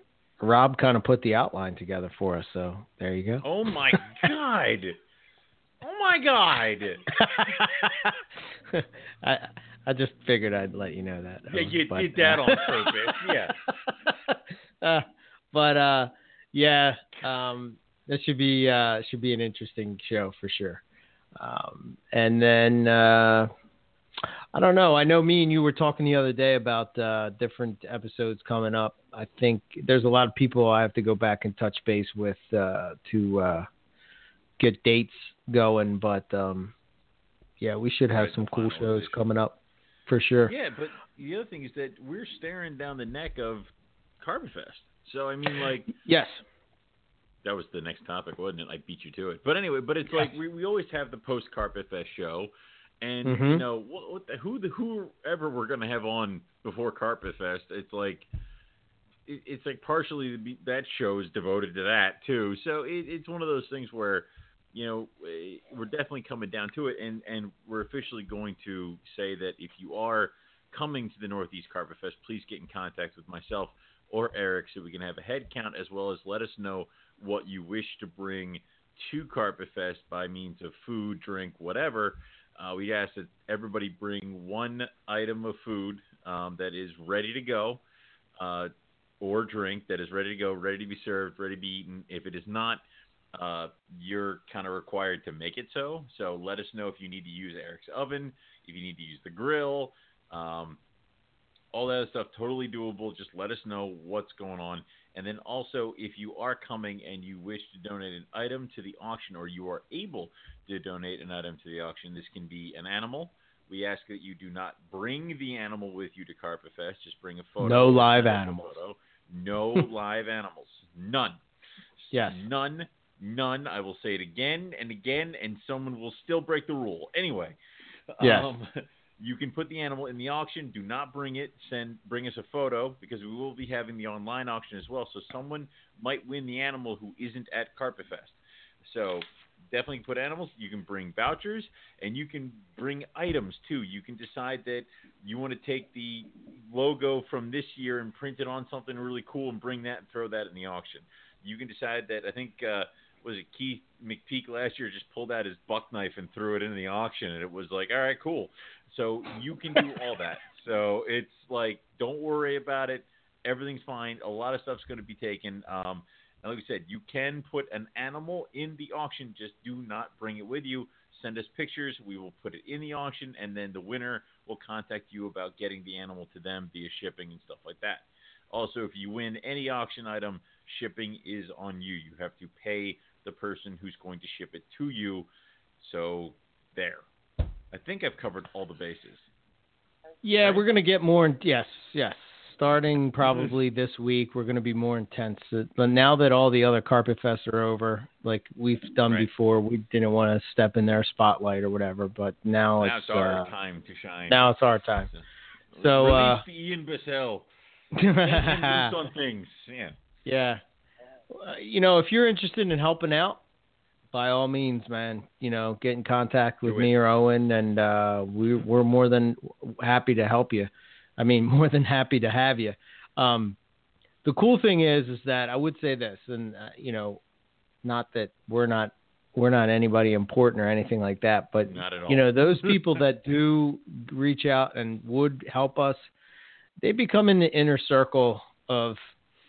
Speaker 2: Rob kind of put the outline together for us. So there you go.
Speaker 3: Oh my god. Oh my god.
Speaker 2: I I just figured I'd let you know that.
Speaker 3: Yeah, you
Speaker 2: but,
Speaker 3: did that
Speaker 2: uh,
Speaker 3: on purpose. Yeah.
Speaker 2: uh, but uh, yeah, um, that should be uh, should be an interesting show for sure. Um, and then uh, I don't know. I know me and you were talking the other day about uh, different episodes coming up. I think there's a lot of people I have to go back and touch base with uh, to uh, get dates going. But um, yeah, we should have some cool shows coming up for sure.
Speaker 3: Yeah, but the other thing is that we're staring down the neck of Carpet Fest. So I mean, like
Speaker 2: Yes.
Speaker 3: that was the next topic, wasn't it? I beat you to it. But anyway, but it's like we, we always have the post Carpet Fest show, and you
Speaker 2: Mhm.
Speaker 3: know what, what the, who the whoever we're gonna have on before Carpet Fest, it's like it, it's like partially the, that show is devoted to that too. So it, it's one of those things where you know eh, we're definitely coming down to it, and and we're officially going to say that if you are coming to the Northeast Carpet Fest, please get in contact with myself or Eric so we can have a head count as well as let us know what you wish to bring to Carpet Fest by means of food, drink, whatever. Uh, we ask that everybody bring one item of food um, that is ready to go, uh, or drink that is ready to go, ready to be served, ready to be eaten. If it is not, uh, you're kind of required to make it so. So let us know if you need to use Eric's oven, if you need to use the grill, um, all that stuff. Totally doable. Just let us know what's going on. And then also, if you are coming and you wish to donate an item to the auction, or you are able to donate an item to the auction, this can be an animal. We ask that you do not bring the animal with you to Carpet Fest. Just bring a photo.
Speaker 2: No live
Speaker 3: Send us a
Speaker 2: animals.
Speaker 3: photo. No live animals. None.
Speaker 2: Yes.
Speaker 3: None. None. I will say it again and again, and someone will still break the rule. Anyway.
Speaker 2: Yes.
Speaker 3: Um, you can put the animal in the auction. Do not bring it. Send bring us a photo because we will be having the online auction as well. So someone might win the animal who isn't at Carpet Fest. So definitely put animals. You can bring vouchers and you can bring items too. You can decide that you want to take the logo from this year and print it on something really cool and bring that and throw that in the auction. You can decide that I think uh was it Keith McPeak last year just pulled out his buck knife and threw it into the auction and it was like, all right, cool. So you can do all that. So it's like, don't worry about it. Everything's fine. A lot of stuff's going to be taken. Um, and like I said, you can put an animal in the auction. Just do not bring it with you. Send us pictures. We will put it in the auction, and then the winner will contact you about getting the animal to them via shipping and stuff like that. Also, if you win any auction item, shipping is on you. You have to pay the person who's going to ship it to you. So there. I think I've covered all the bases.
Speaker 2: Yeah,
Speaker 3: right?
Speaker 2: we're gonna get more. in- Yes, yes. Starting probably this week, we're gonna be more intense. Uh, But now that all the other Carpet Fests are over, like we've done
Speaker 3: Right.
Speaker 2: before, we didn't want to step in their spotlight or whatever. But now,
Speaker 3: now it's our
Speaker 2: uh,
Speaker 3: time to shine.
Speaker 2: now it's our time. So,
Speaker 3: Release
Speaker 2: uh,
Speaker 3: Ian Bissell. on things. Yeah.
Speaker 2: Yeah. Uh, You know, if you're interested in helping out, by all means, man, you know, get in contact with me or Owen, and uh, we, we're more than happy to help you. I mean, more than happy to have you. Um, the cool thing is, is that I would say this, and uh, you know, not that we're not we're not anybody important or anything like that, but
Speaker 3: Not at all.
Speaker 2: you know, those people that do reach out and would help us, they become in the inner circle of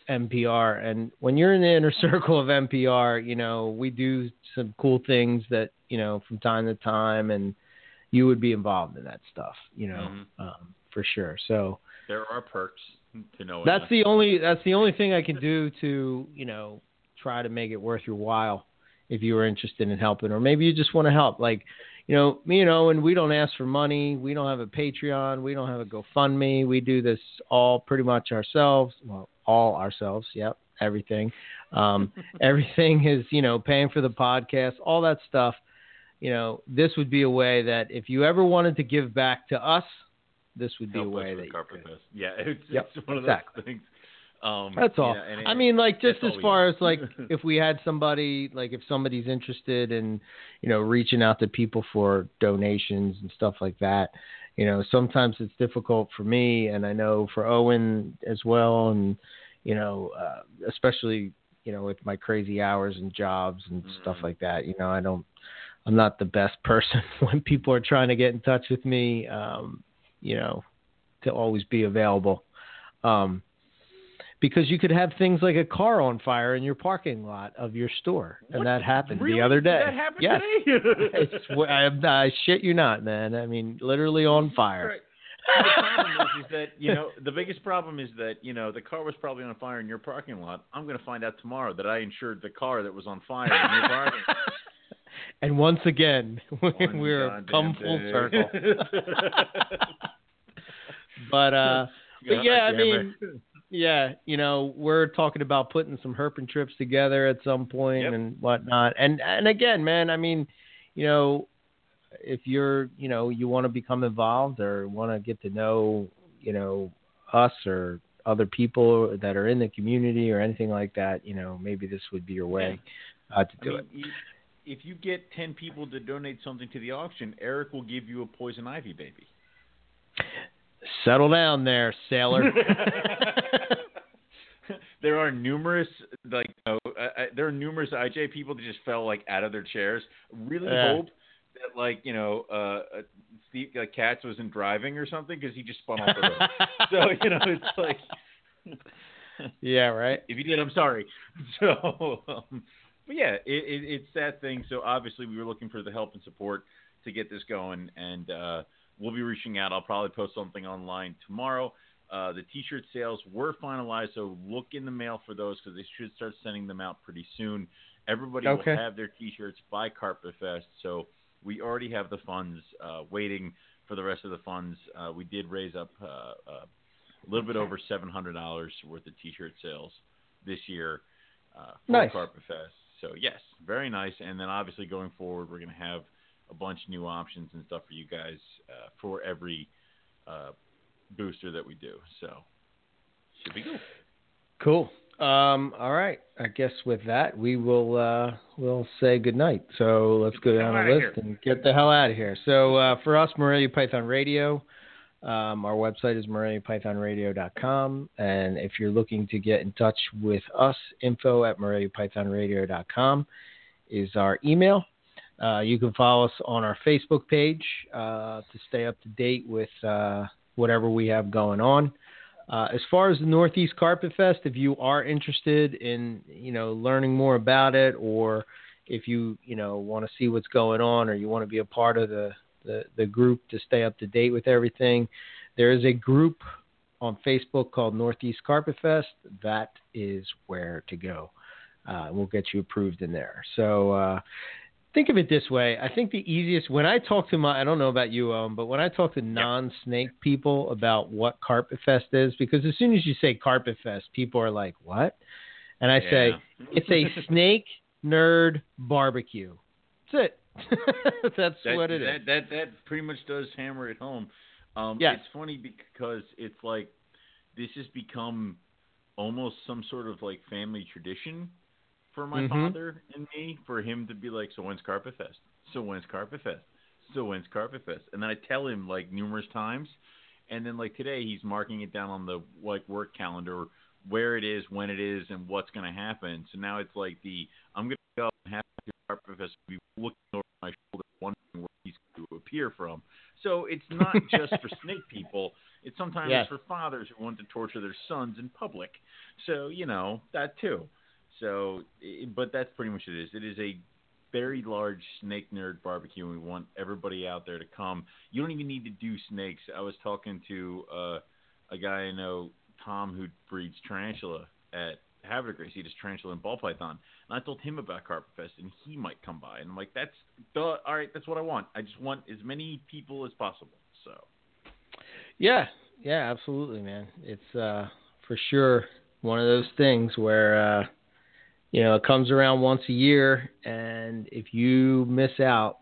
Speaker 2: MPR. And when you're in the inner circle of MPR, you know, we do some cool things that, you know, from time to time, and you would be involved in that stuff, you know,
Speaker 3: Mhm.
Speaker 2: um, for sure. So
Speaker 3: There are perks to knowing.
Speaker 2: that's
Speaker 3: that.
Speaker 2: the only that's the only thing I can do to, you know, try to make it worth your while if you were interested in helping, or maybe you just want to help. Like, you know, me you know, and Owen, we don't ask for money. We don't have a Patreon. We don't have a GoFundMe. We do this all pretty much ourselves. Well, all ourselves. Yep, everything. Um, everything is, you know, paying for the podcast, all that stuff. You know, this would be a way that if you ever wanted to give back to us, this would be
Speaker 3: Help
Speaker 2: a way that you could.
Speaker 3: Fest. Yeah, it's,
Speaker 2: Yep,
Speaker 3: it's one of
Speaker 2: exactly.
Speaker 3: those things. Um,
Speaker 2: That's
Speaker 3: you
Speaker 2: all.
Speaker 3: and
Speaker 2: I mean, like just as far as like if we had somebody like if somebody's interested in you know reaching out to people for donations and stuff like that, you know sometimes it's difficult for me and I know for Owen as well, and you know uh, especially you know with my crazy hours and jobs and stuff
Speaker 3: Mhm.
Speaker 2: like that. You know I don't I'm not the best person when people are trying to get in touch with me. Um, you know to always be available. Um, because you could have things like a car on fire in your parking lot of your store, and
Speaker 3: What?
Speaker 2: that happened
Speaker 3: Really?
Speaker 2: the other day.
Speaker 3: That happened
Speaker 2: yes,
Speaker 3: today?
Speaker 2: I, I shit you not, man. I mean, literally on fire.
Speaker 3: Right. the problem is, is that you know the biggest problem is that you know the car was probably on fire in your parking lot. I'm going to find out tomorrow that I insured the car that was on fire in your parking. lot.
Speaker 2: And once again,
Speaker 3: One
Speaker 2: we're come full
Speaker 3: day.
Speaker 2: circle. But uh, but yeah, I mean. Yeah, you know, we're talking about putting some herping trips together at some point
Speaker 3: Yep.
Speaker 2: and whatnot. And and again, man, I mean, you know, if you're, you know, you want to become involved or want to get to know, you know, us or other people that are in the community or anything like that, you know, maybe this would be your way uh, to
Speaker 3: I
Speaker 2: do
Speaker 3: mean,
Speaker 2: it.
Speaker 3: if you get ten people to donate something to the auction, Eric will give you a poison ivy baby.
Speaker 2: Settle down there, sailor.
Speaker 3: there are numerous like uh, uh, there are numerous IJ people that just fell like out of their chairs. Really
Speaker 2: Yeah.
Speaker 3: hope that like you know uh, uh Steve uh, Katz wasn't driving or something because he just spun off the road. so you know it's like
Speaker 2: yeah, right.
Speaker 3: if you did, I'm sorry. So, um, but yeah, it, it, it's that thing. So obviously, we were looking for the help and support to get this going, and uh, we'll be reaching out. I'll probably post something online tomorrow. Uh, the T-shirt sales were finalized, so look in the mail for those because they should start sending them out pretty soon. Everybody
Speaker 2: Okay.
Speaker 3: will have their T-shirts by Carpet Fest, so we already have the funds uh, waiting for the rest of the funds. Uh, we did raise up uh, uh, a little bit over seven hundred dollars worth of T-shirt sales this year uh, for
Speaker 2: Nice.
Speaker 3: Carpet Fest. So yes, very nice. And then obviously going forward, we're going to have a bunch of new options and stuff for you guys uh, for every uh, booster that we do. So should be cool.
Speaker 2: Cool. Um, all right. I guess with that, we will uh, we'll say goodnight. So let's
Speaker 3: Get
Speaker 2: go down
Speaker 3: hell
Speaker 2: the list and get the hell out of here. So uh, for us, Morelia Python Radio, um, our website is moreliapythonradio.com. And if you're looking to get in touch with us, info at moreliapythonradio.com is our email. Uh, you can follow us on our Facebook page uh, to stay up to date with uh, whatever we have going on. Uh, as far as the Northeast Carpet Fest, if you are interested in you know learning more about it, or if you you know want to see what's going on, or you want to be a part of the, the the group to stay up to date with everything, there is a group on Facebook called Northeast Carpet Fest. That is where to go. Uh, we'll get you approved in there. So uh, think of it this way. I think the easiest when I talk to my I don't know about you, um, but when I talk to non-snake people about what Carpet Fest is, because as soon as you say Carpet Fest, people are like, "What?" And I say it's a snake nerd barbecue. That's it. That's
Speaker 3: that,
Speaker 2: what it is.
Speaker 3: that, That that pretty much does hammer it home. Um,
Speaker 2: Yes.
Speaker 3: It's funny because it's like this has become almost some sort of like family tradition for my
Speaker 2: Mhm.
Speaker 3: father and me for him to be like, so when's Carpet Fest? So when's Carpet Fest? So when's Carpet Fest? And then I tell him like numerous times, and then like today he's marking it down on the like work calendar where it is, when it is, and what's going to happen. So now it's like the I'm going to go and have the Carpet Fest be looking over my shoulder, wondering where he's going to appear from. So it's not just for snake people. It's sometimes
Speaker 2: Yes.
Speaker 3: for fathers who want to torture their sons in public. So you know that too. So, but that's pretty much it is. It is a very large snake nerd barbecue, and we want everybody out there to come. You don't even need to do snakes. I was talking to uh, a guy I know, Tom, who breeds tarantula at Havre Grace. He does tarantula and ball python. And I told him about Carpet Fest, and he might come by. And I'm like, that's all right. That's what I want. I just want as many people as possible. So.
Speaker 2: Yeah, yeah, absolutely, man. It's uh, for sure one of those things where uh, you know it comes around once a year, and if you miss out,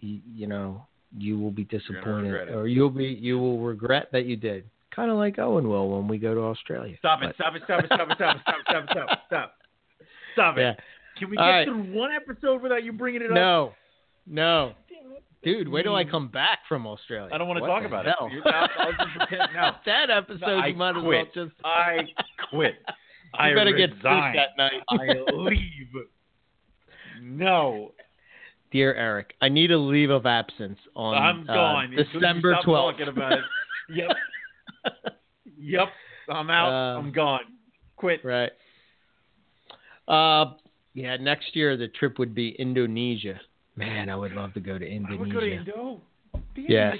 Speaker 2: you, you know you will be disappointed, or you'll be you will regret that you did. Kind of like Owen will when we go to Australia.
Speaker 3: Stop it!
Speaker 2: But-
Speaker 3: Stop it! Stop it! Stop it! Stop it! Stop it! Stop it! Stop it! Stop! Stop it!
Speaker 2: Yeah.
Speaker 3: Can we get
Speaker 2: right.
Speaker 3: through one episode without you bringing it up?
Speaker 2: No, no, dude. Wait till I come back from Australia.
Speaker 3: I don't want to
Speaker 2: What
Speaker 3: talk about
Speaker 2: hell?
Speaker 3: it. Not, I'll just pretend, no.
Speaker 2: that episode,
Speaker 3: I
Speaker 2: you might as
Speaker 3: quit.
Speaker 2: well just.
Speaker 3: I quit. I
Speaker 2: you better get sleep
Speaker 3: resign.
Speaker 2: that night.
Speaker 3: I leave. No,
Speaker 2: Dear Eric, I need a leave of absence on
Speaker 3: I'm
Speaker 2: uh,
Speaker 3: gone.
Speaker 2: December
Speaker 3: stop
Speaker 2: 12th.
Speaker 3: Talking about it. Yep. yep. I'm out.
Speaker 2: Uh,
Speaker 3: I'm gone. Quit.
Speaker 2: right. Uh, yeah, next year the trip would be Indonesia. Man, I would love to go to
Speaker 3: I
Speaker 2: Indonesia.
Speaker 3: would go to Indo.
Speaker 2: Yes.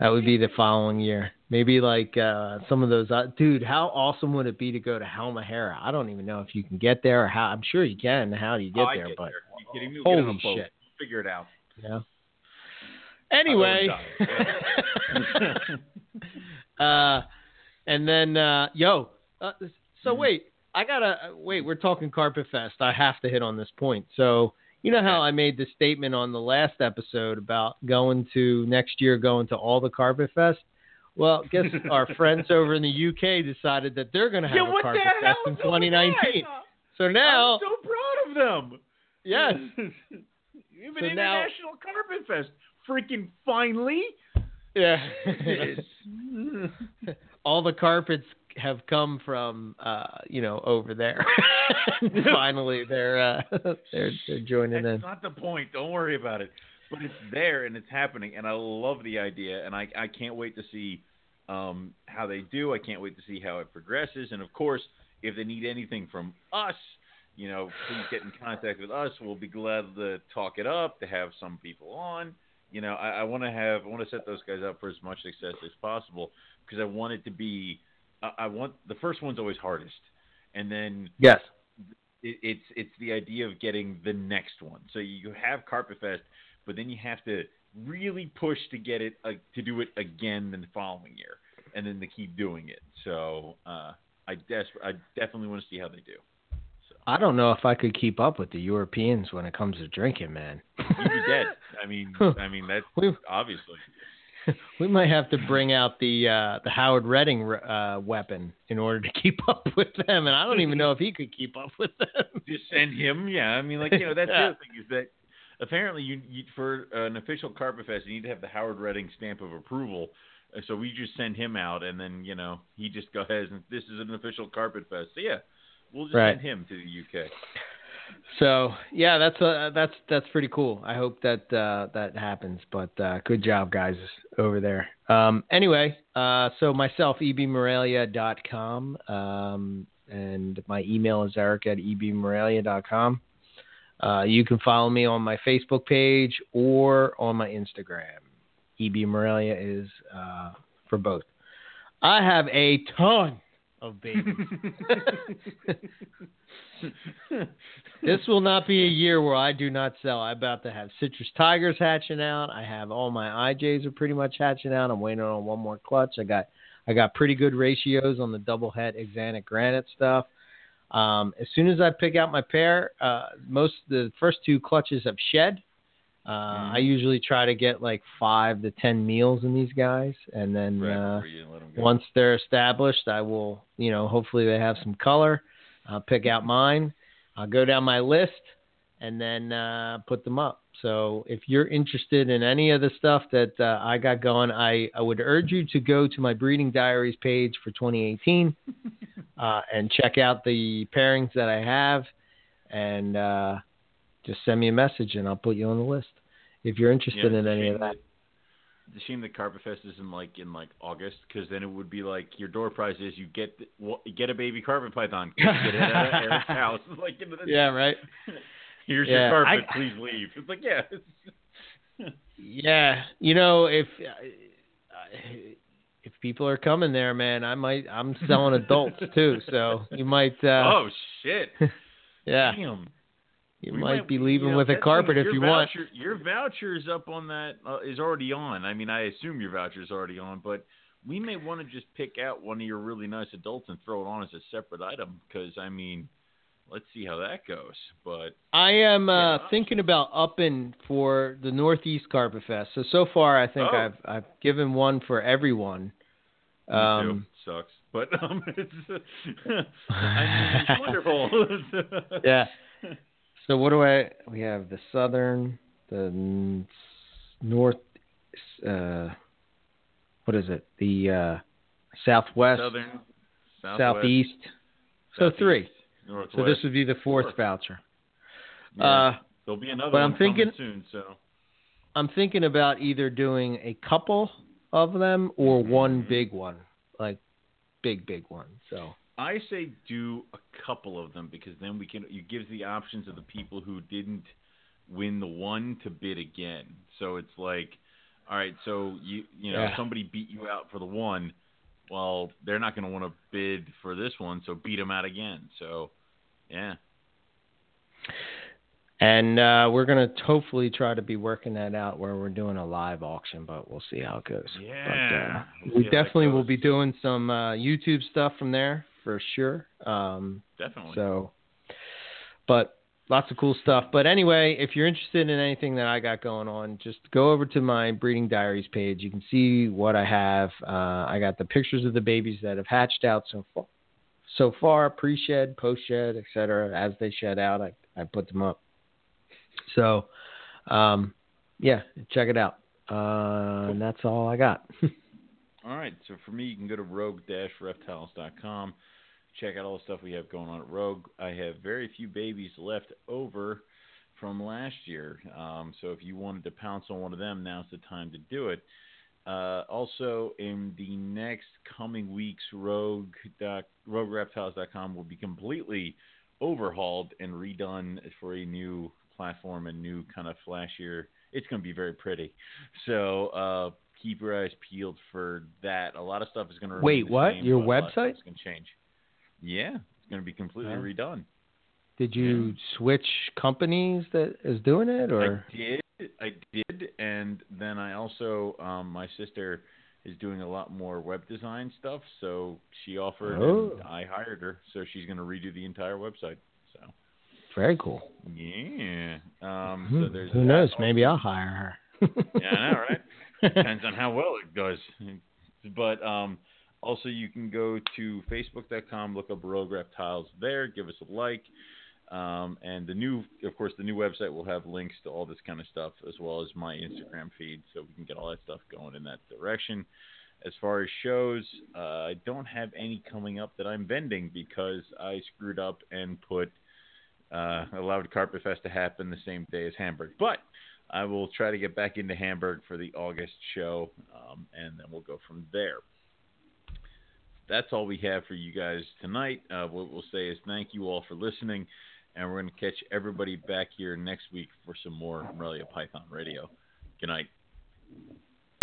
Speaker 2: That would be the following year. Maybe like uh, some of those. Uh, dude, how awesome would it be to go to Halmahera? I don't even know if you can get there or how. I'm sure you can. How do you get
Speaker 3: Oh,
Speaker 2: there?
Speaker 3: get
Speaker 2: but
Speaker 3: there. You kidding me? We'll get on
Speaker 2: holy
Speaker 3: a
Speaker 2: shit.
Speaker 3: We'll figure it out.
Speaker 2: Yeah. Anyway. uh, and then, uh, yo, uh, so
Speaker 3: Mhm.
Speaker 2: wait, I gotta wait. We're talking Carpet Fest. I have to hit on this point. So you know how I made the statement on the last episode about going to next year, going to all the Carpet Fest. Well, guess our friends over in the UK decided that they're going to have
Speaker 3: yeah,
Speaker 2: a Carpet Fest in
Speaker 3: is going
Speaker 2: 2019.
Speaker 3: on?
Speaker 2: So now,
Speaker 3: I'm so proud of them.
Speaker 2: yes,
Speaker 3: Even
Speaker 2: So now-
Speaker 3: International Carpet Fest. Freaking finally.
Speaker 2: yeah, all the carpets have come from uh you know over there finally they're uh they're they're joining
Speaker 3: That's
Speaker 2: in That's
Speaker 3: not the point. Don't worry about it. But it's there and it's happening, and I love the idea, and I I can't wait to see um, how they do. I can't wait to see how it progresses, and of course, if they need anything from us, you know, please get in contact with us. We'll be glad to talk it up, to have some people on. You know, I, I want to have I want to set those guys up for as much success as possible because I want it to be. I, I want the first one's always hardest, and then
Speaker 2: yes
Speaker 3: it, it's it's the idea of getting the next one. So you have Carpet Fest, but then you have to really push to get it uh, to do it again the following year, and then to keep doing it. So uh, I des- I definitely want to see how they do. So
Speaker 2: i don't know if i could keep up with the europeans when it comes to drinking man
Speaker 3: you'd be dead. I mean, I mean that's
Speaker 2: we
Speaker 3: obviously.
Speaker 2: we might have to bring out the uh the howard redding uh weapon in order to keep up with them and i don't even know if he could keep up with them
Speaker 3: Just send him, yeah. I mean, like you know, that's the other thing is that apparently you, you for an official Carpet Fest, you need to have the Howard Redding stamp of approval. Uh, So we just send him out, and then you know he just goes and this is an official Carpet Fest. So yeah, we'll just
Speaker 2: Right.
Speaker 3: send him to the UK.
Speaker 2: So yeah, that's uh, that's that's pretty cool. I hope that uh, that happens. But uh, good job, guys, over there. Um, anyway, uh, so myself, ebmorelia.com, um, and my email is eric at ebmorelia.com. Uh, you can follow me on my Facebook page or on my Instagram. EB Morelia is uh, for both. I have a ton of babies. this will not be a year where I do not sell. I'm about to have citrus tigers hatching out. I have all my IJs are pretty much hatching out. I'm waiting on one more clutch. I got I got pretty good ratios on the double head axanthic granite stuff. Um, as soon as I pick out my pair, uh, most the first two clutches have shed. Uh,
Speaker 3: Mhm.
Speaker 2: I usually try to get like five to ten meals in these guys, and then
Speaker 3: Right
Speaker 2: uh,
Speaker 3: you let 'em go.
Speaker 2: once they're established, I will, you know, hopefully they have some color. I'll pick out mine. I'll go down my list and then uh, put them up. So if you're interested in any of the stuff that uh, I got going, I, I would urge you to go to my breeding diaries page for 2018 uh, and check out the pairings that I have and uh, just send me a message and I'll put you on the list if you're interested
Speaker 3: Yeah,
Speaker 2: in any of that.
Speaker 3: It's a shame that Carpet Fest isn't like in like August, because then it would be like your door prize is you get well, get a baby carpet python, get it at Eric's house. Like
Speaker 2: Yeah, right.
Speaker 3: here's
Speaker 2: Yeah,
Speaker 3: your
Speaker 2: I-
Speaker 3: carpet, please leave. It's like yeah,
Speaker 2: Yeah, you know, if if people are coming there, man, I might. I'm selling adults too, so you might. Uh,
Speaker 3: oh shit,
Speaker 2: yeah,
Speaker 3: damn.
Speaker 2: you
Speaker 3: We
Speaker 2: might be leaving
Speaker 3: you know,
Speaker 2: with a carpet if you want.
Speaker 3: Your voucher, Your voucher's up on that uh, is already on. I mean, I assume your voucher's already on, but we may want to just pick out one of your really nice adults and throw it on as a separate item because I mean, let's see how that goes. But
Speaker 2: I am uh, thinking about upping for the Northeast Carpet Fest. So so far, I think
Speaker 3: Oh.
Speaker 2: I've I've given one for everyone. Um,
Speaker 3: sucks. But um, it's I mean, it's wonderful.
Speaker 2: yeah. So what do I? We have the Southern, the North. Uh, what is it? The uh, Southwest,
Speaker 3: Southern, Southwest,
Speaker 2: Southeast. So
Speaker 3: Southeast,
Speaker 2: three.
Speaker 3: Northwest.
Speaker 2: So this would be the fourth
Speaker 3: Fourth.
Speaker 2: voucher.
Speaker 3: Yeah.
Speaker 2: Uh,
Speaker 3: There'll be another
Speaker 2: but
Speaker 3: one
Speaker 2: I'm thinking-
Speaker 3: soon. So
Speaker 2: I'm thinking about either doing a couple of them or one big one, like big big one. So
Speaker 3: I say do a couple of them because then we can. It gives the options of the people who didn't win the one to bid again. So it's like, all right, so you you know
Speaker 2: Yeah.
Speaker 3: somebody beat you out for the one. Well, they're not going to want to bid for this one, so beat them out again. So, yeah.
Speaker 2: And uh, we're gonna hopefully try to be working that out where we're doing a live auction, but we'll see how it goes. But,
Speaker 3: Yeah.
Speaker 2: uh,
Speaker 3: We'll
Speaker 2: we
Speaker 3: see how that
Speaker 2: definitely will be doing some uh, YouTube stuff from there for sure. Um,
Speaker 3: Definitely.
Speaker 2: so, but lots of cool stuff. But anyway, if you're interested in anything that I got going on, just go over to my breeding diaries page. You can see what I have. Uh, I got the pictures of the babies that have hatched out so far. So far, pre-shed, post-shed, etc. As they shed out, I, I put them up. So, um, yeah, check it out. Uh, and that's all I got.
Speaker 3: All right. So for me, you can go to rogue-reptiles.com. Check out all the stuff we have going on at Rogue. I have very few babies left over from last year. Um, so if you wanted to pounce on one of them, now's the time to do it. Uh, also, in the next coming weeks, Rogue RogueReptiles.com will be completely overhauled and redone for a new platform and new kind of flashier. It's going to be very pretty. So uh, keep your eyes peeled for that. A lot of stuff is going to
Speaker 2: Wait, what? Your website?
Speaker 3: It's going to change. Yeah, it's going to be completely redone.
Speaker 2: Did you switch companies that is doing it, or
Speaker 3: I did. I did, and then I also, um, my sister is doing a lot more web design stuff, so she offered,
Speaker 2: Oh.
Speaker 3: and I hired her, so she's going to redo the entire website. So
Speaker 2: very cool?
Speaker 3: yeah, um,
Speaker 2: Hmm,
Speaker 3: so there's
Speaker 2: Who knows? Maybe I'll hire her.
Speaker 3: Yeah, I know, right? Depends on how well it goes. But um, also, you can go to facebook.com, look up Rogue Reptiles there, give us a like. Um, and the new, of course, the new website will have links to all this kind of stuff as well as my Instagram feed, so we can get all that stuff going in that direction. As far as shows, uh, I don't have any coming up that I'm vending because I screwed up and put uh, allowed Carpet Fest to happen the same day as Hamburg. But I will try to get back into Hamburg for the August show, um, and then we'll go from there. That's all we have for you guys tonight. Uh, what we'll say is thank you all for listening, and we're going to catch everybody back here next week for some more Morelia Python Radio. Good night.